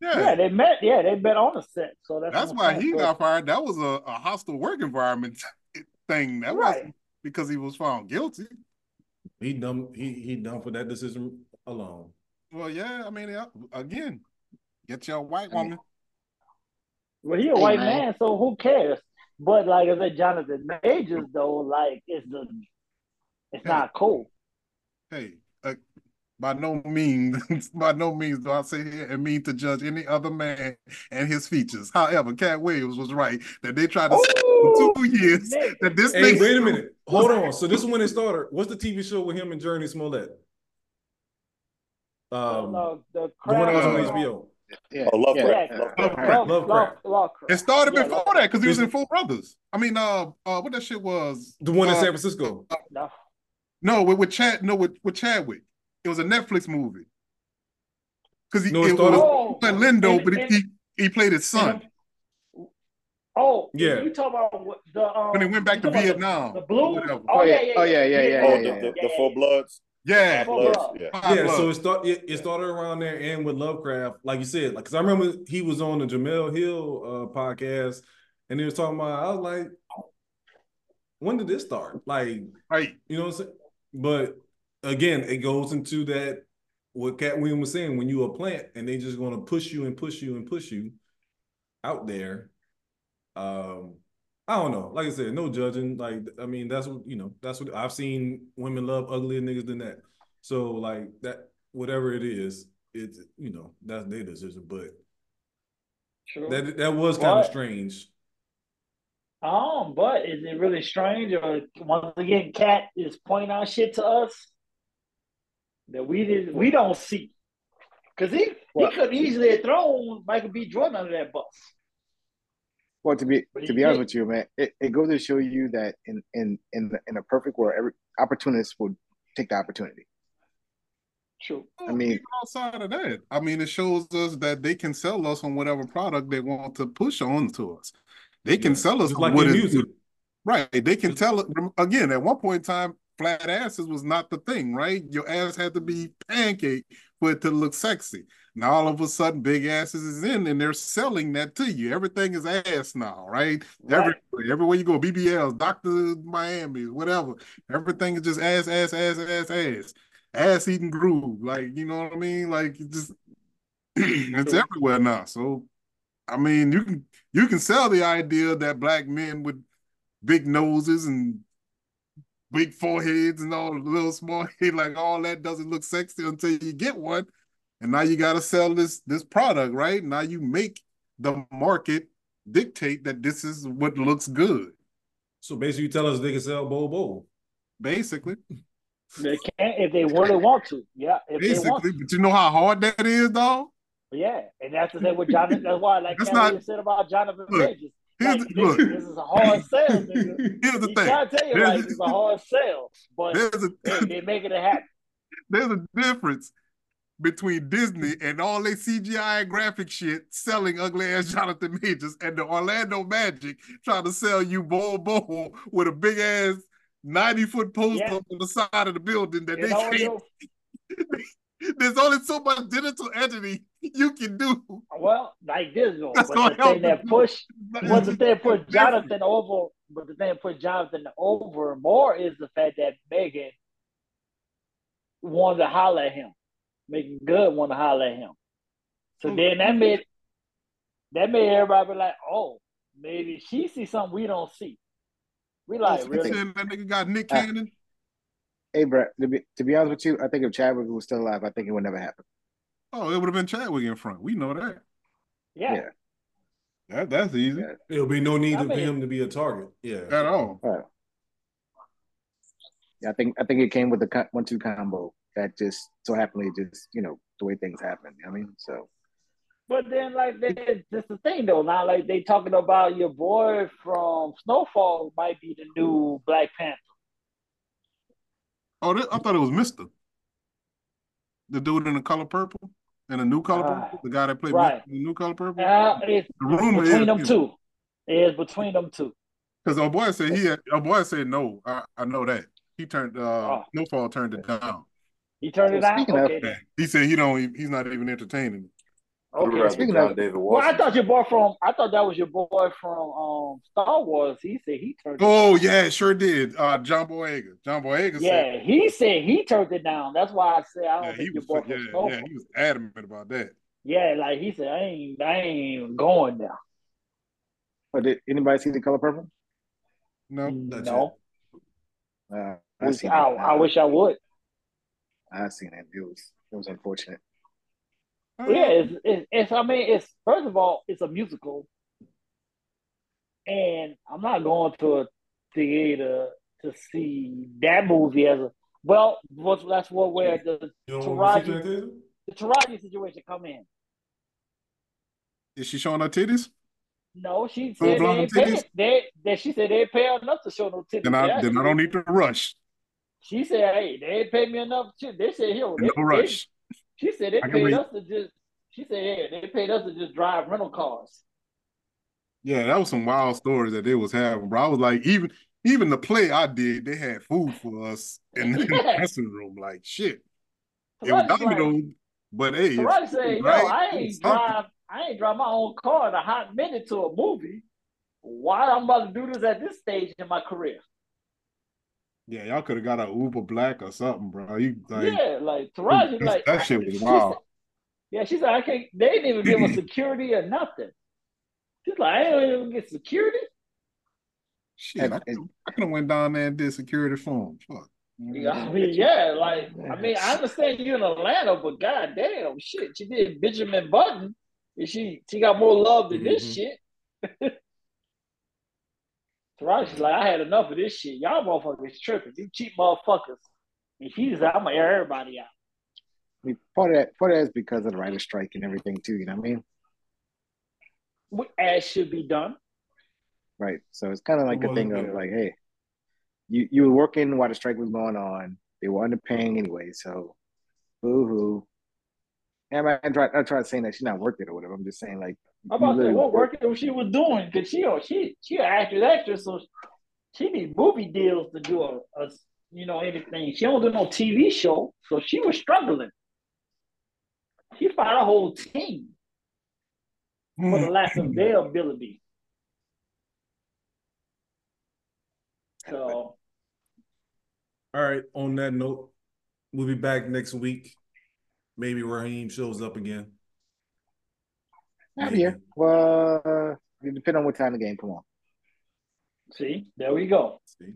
S5: yeah.
S3: yeah, they met. Yeah, they met on the set. So that's
S5: That's why he
S3: saying.
S5: got fired. That was a, a hostile work environment [laughs] thing. That
S3: Right.
S5: wasn't because he was found guilty.
S2: He done he he done for that decision alone.
S5: Well, yeah, I mean, again, get your white
S7: I mean-
S5: woman.
S3: Well, he a
S7: Hey,
S3: white
S7: man.
S3: man, so who cares? But like I said, Jonathan Majors though, like it's the, it's
S5: Hey.
S3: not cool.
S5: Hey, uh, by no means, [laughs] by no means do I sit here and mean to judge any other man and his features. However, Katt Williams was right that they tried to say for two years
S3: nigga.
S5: that this
S2: Hey, wait a minute. [laughs] Hold on. So this is when it started. What's the TV show with him and Jurnee Smollett? Um,
S3: No, the
S2: the one that was on
S3: crowd-
S2: HBO.
S7: Yeah,
S4: Oh, Lovecraft.
S3: Yeah,
S4: Lovecraft.
S3: Love,
S2: Lovecraft.
S3: Love, Lovecraft.
S5: It started
S3: Yeah,
S5: before that because he was in Four Brothers. I mean, uh, uh, what that shit was?
S2: The one in
S5: Uh,
S2: San Francisco.
S3: No.
S5: No, with, with Chad, no, with, with Chadwick. It was a Netflix movie. Because he,
S2: No, it
S5: it
S2: started-
S5: was
S3: Oh,
S5: played Lindo,
S3: and-
S5: but
S3: and-
S5: he he played his son
S3: Oh,
S2: Yeah.
S3: You talking about the um,
S5: when he went back to Vietnam.
S3: The, the blue.
S5: whatever.
S3: Oh yeah, yeah,
S7: Oh, yeah, yeah, yeah,
S4: Oh,
S7: yeah,
S4: the,
S7: yeah.
S4: the, the Full Bloods.
S5: Yeah,
S3: Full
S4: Yeah.
S2: Yeah, so it start it, it started around there and with Lovecraft, like you said, like because I remember he was on the Jemele Hill uh podcast and he was talking about I was like, when did this start? Like,
S5: right.
S2: you know what I'm saying? But again, it goes into that what Katt William was saying, when you a plant and they just gonna push you and push you and push you out there. Um, I don't know. Like I said, no judging. Like, I mean, that's what you know, that's what I've seen women love uglier niggas than that. So like that whatever it is, it's you know, that's their decision. But
S3: True.
S2: that that was kind of strange.
S3: Um, but is it really strange or once again, Katt is pointing out shit to us that we didn't we don't see. Cause he
S7: Well-
S3: he could easily have thrown Michael B. Jordan under that bus.
S7: Well, to be
S3: But
S7: to
S3: he
S7: be honest with you, man, it, it goes to show you that in in in the, in a perfect world, every opportunist will take the opportunity.
S3: True.
S7: I mean-
S5: even outside of that, I mean, it shows us that they can sell us on whatever product they want to push on to us. They can
S2: Yeah.
S5: sell us
S2: Just like
S5: what
S2: in
S5: is
S2: music.
S5: right. They can tell it again. At one point in time, flat asses was not the thing, right? Your ass had to be pancake for it to look sexy. Now all of a sudden, big asses is in, and they're selling that to you. Everything is ass now, right?
S3: Right.
S5: Every, everywhere you go, BBLs, Doctor Miami, whatever. Everything is just ass, ass, ass, ass, ass, ass eating groove. Like you know what I mean? Like it just [clears throat] it's everywhere now. So I mean, you can you can sell the idea that black men with big noses and big foreheads and all little small [laughs] head, like all that doesn't look sexy until you get one. And now you gotta sell this this product, right? Now you make the market dictate that this is what looks good.
S2: So basically, you tell us they can sell Bol Bol.
S5: Basically,
S3: They can if they really want to. Yeah, if they want
S5: basically,
S3: to.
S5: but you know how hard that is, though.
S3: Yeah, and that's the thing with Jonathan. That's why, like
S5: That's
S3: Katt
S5: not-
S3: Williams said about Jonathan
S5: Look,
S3: Majors.
S5: Here's
S3: Like,
S5: the-
S3: this,
S5: look. [laughs]
S3: this is a hard sell, nigga.
S5: Here's the
S3: He
S5: thing.
S3: to tell you
S5: There's-
S3: like it's a hard sell, but
S5: a
S3: they, they making it happen. [laughs]
S5: there's a difference between Disney and all their CGI and graphic shit selling ugly ass Jonathan Majors and the Orlando Magic trying to sell you Bol Bol with a big ass 90 foot poster
S3: Yeah.
S5: on the side of the building that they can't. [laughs]
S3: you-
S5: There's only so much digital entity you can do.
S3: well, like this though.
S5: That's
S3: But the thing that
S5: you.
S3: push, but the thing that put Jonathan over, but the thing that put Jonathan over more is the fact that Megan wanted to holler at him. Meagan Good wanted to holler at him. So
S5: Oh,
S3: then that made that made everybody be like, oh, maybe she see something we don't see. We like really.
S5: that nigga got Nick
S7: Ah.
S5: Cannon?
S7: Hey, bro. To be, to be honest with you, I think if Chadwick was still alive, I think it would never happen.
S5: Oh, it would have been Chadwick in front. We know that.
S3: Yeah.
S7: Yeah.
S5: That that's easy.
S7: Yeah.
S2: There'll be no need
S3: I
S2: for
S3: mean-
S2: him to be a target. Yeah.
S5: At all.
S7: Right. Yeah, I think I think it came with the one-two combo that just so happily just you know the way things happen. You know what I mean, so
S3: But then, like, they, that's the thing, though. Now, like, they talking about your boy from Snowfall might be the new Black Panther.
S5: Oh, that, I thought it was Mister. The dude in the color purple and the new color
S3: Ah,
S5: purple. The guy that played
S3: right.
S5: The new color purple.
S3: Uh, it's
S5: The rumor
S3: between
S5: is
S3: them two. It's between them two.
S5: Because our boy said he had, our boy said no. I, I know that. He turned uh
S3: Oh.
S5: Snowfall turned it down.
S3: He turned it
S7: Well,
S3: out.
S7: speaking of-
S3: Okay.
S5: He said he don't he's not even entertaining.
S3: Okay.
S7: Speaking of-
S4: David
S3: Well, I thought your boy from. I thought that was your boy from um Star Wars. He said he turned. it
S5: Oh
S3: down.
S5: yeah, sure did. Uh John Boyega. John Boyega said
S3: Yeah, he said he turned it down. That's why I said I don't
S5: yeah, he
S3: think your
S5: was
S3: boy
S5: yeah,
S3: from
S5: yeah,
S3: Snowfall.
S5: he was adamant about that.
S3: Yeah, like he said, I ain't, I ain't going there.
S7: but did anybody see the color purple?
S5: No.
S2: Not
S3: no,
S7: Uh, I
S3: Which I,
S7: it.
S3: I wish I would.
S7: I seen it. It was it was unfortunate.
S5: Uh,
S3: Yeah, it's, it's, it's. I mean, it's first of all, it's a musical, and I'm not going to a theater to see that movie as a. Well, what's that's what where the
S2: You don't want to see
S3: Taraji, the Taraji situation come in.
S5: Is she showing her titties?
S3: No, she said they pay. They, they she said they pay enough to show no titties.
S5: Then I then I don't need to rush.
S3: She said, "Hey, they pay me enough." Too. They said, "Yo, they,
S5: No rush.
S3: She said they paid
S5: read.
S3: us to just. She said, "Yeah, they paid us to just drive rental cars."
S5: Yeah, that was some wild stories that they was having, bro. I was like, even even the play I did, they had food for us in, the
S3: Yeah. [laughs]
S5: dressing room. Like shit. It was
S3: Taraji's like-
S5: Domino, but hey, it's
S3: said, "Yo,
S5: right?
S3: I ain't drive. I ain't drive my own car in a hot minute to a movie. Why I'm about to do this at this stage in my career?"
S5: Yeah, y'all could have got a Uber Black or something, bro. You like
S3: yeah, like Taraji, like
S5: that shit was wild.
S3: said- yeah, she said, "I can't." They didn't even give us [laughs] security or nothing. She's like, "I ain't even get security."
S5: shit. I,
S7: And-
S5: I could have went down there and did security for him. Fuck.
S3: Yeah, I mean, yeah, like I mean, I understand you in Atlanta, but goddamn, shit, she did Benjamin Button, and she she got more love than this
S2: Mhm.
S3: shit. [laughs] Taraji's like, I had enough of this shit. Y'all motherfuckers tripping. You cheap motherfuckers. And she's like, I'm gonna air everybody out.
S7: I mean, part of that part of that is because of the writer's strike and everything too. You know what I mean?
S3: What As should be done.
S7: Right. So it's kind of like a thing
S2: yeah.
S7: of like, hey, you you were working while the strike was going on. They were underpaying anyway, so boo hoo. And I try I'm trying to saying that she's not working or whatever. I'm just saying like
S3: I'm about to say what work she was doing because oh, she she she an actress actress, so she need movie deals to do a, a you know anything. She don't do no TV show, so she was struggling. She fired a whole team for the lack of their [laughs] ability. So
S2: All right. On that note, we'll be back next week. Maybe Raheem shows up again.
S7: I'm here. Well, uh, it depends on what time the game come on.
S3: see, there we go.
S2: See.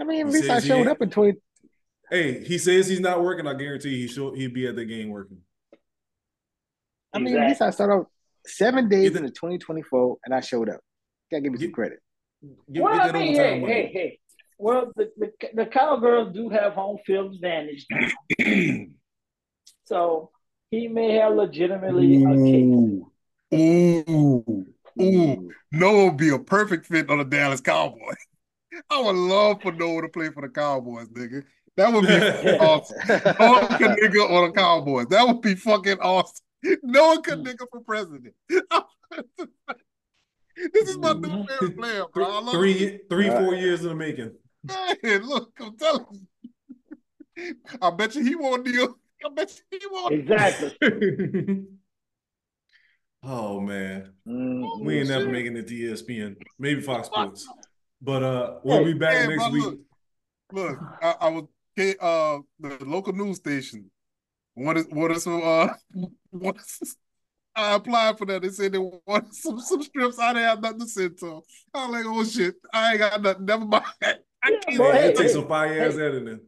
S7: I mean, at least I showed up in twenty.
S2: Hey, he says he's not working. I guarantee he should he'd be at the game working.
S7: I mean, at least I start off seven days
S2: Get the-
S7: into 2024, and I showed up. Gotta give me some credit.
S2: Get,
S3: well, I mean, hey,
S2: money.
S3: hey, hey. Well, the, the the Cowgirls do have home field advantage now, [clears throat] so he may have legitimately a mm. case.
S5: Ooh, ooh, ooh. Noah would be a perfect fit on the Dallas Cowboys. [laughs] I would love for Noah to play for the Cowboys, nigga. That would be [laughs] awesome. Noah Kaniga on the Cowboys. That would be fucking awesome. Noah Kaniga for president. [laughs] this is my new favorite mm-hmm. player, bro. I love it.
S2: Three, three, four years in the making.
S5: Man, look, I'm telling you. I bet you he won't deal. I bet you won't.
S3: Exactly. [laughs]
S2: oh man,
S7: Mm,
S2: we ain't
S5: shit.
S2: never making it to ESPN. Maybe Fox Sports, but uh, we'll be back
S5: Hey,
S2: next
S5: but
S2: week.
S5: Look, look I, I was uh the local news station. What is what is some uh [laughs] what is I applied for that. They said they wanted some some strips. I didn't have nothing to send to them. I was like, oh shit, I ain't got nothing. Never mind. [laughs] I can't.
S3: boy,
S2: Yeah,
S3: hey,
S2: it takes
S3: hey,
S2: some fire ass
S3: hey.
S2: editing.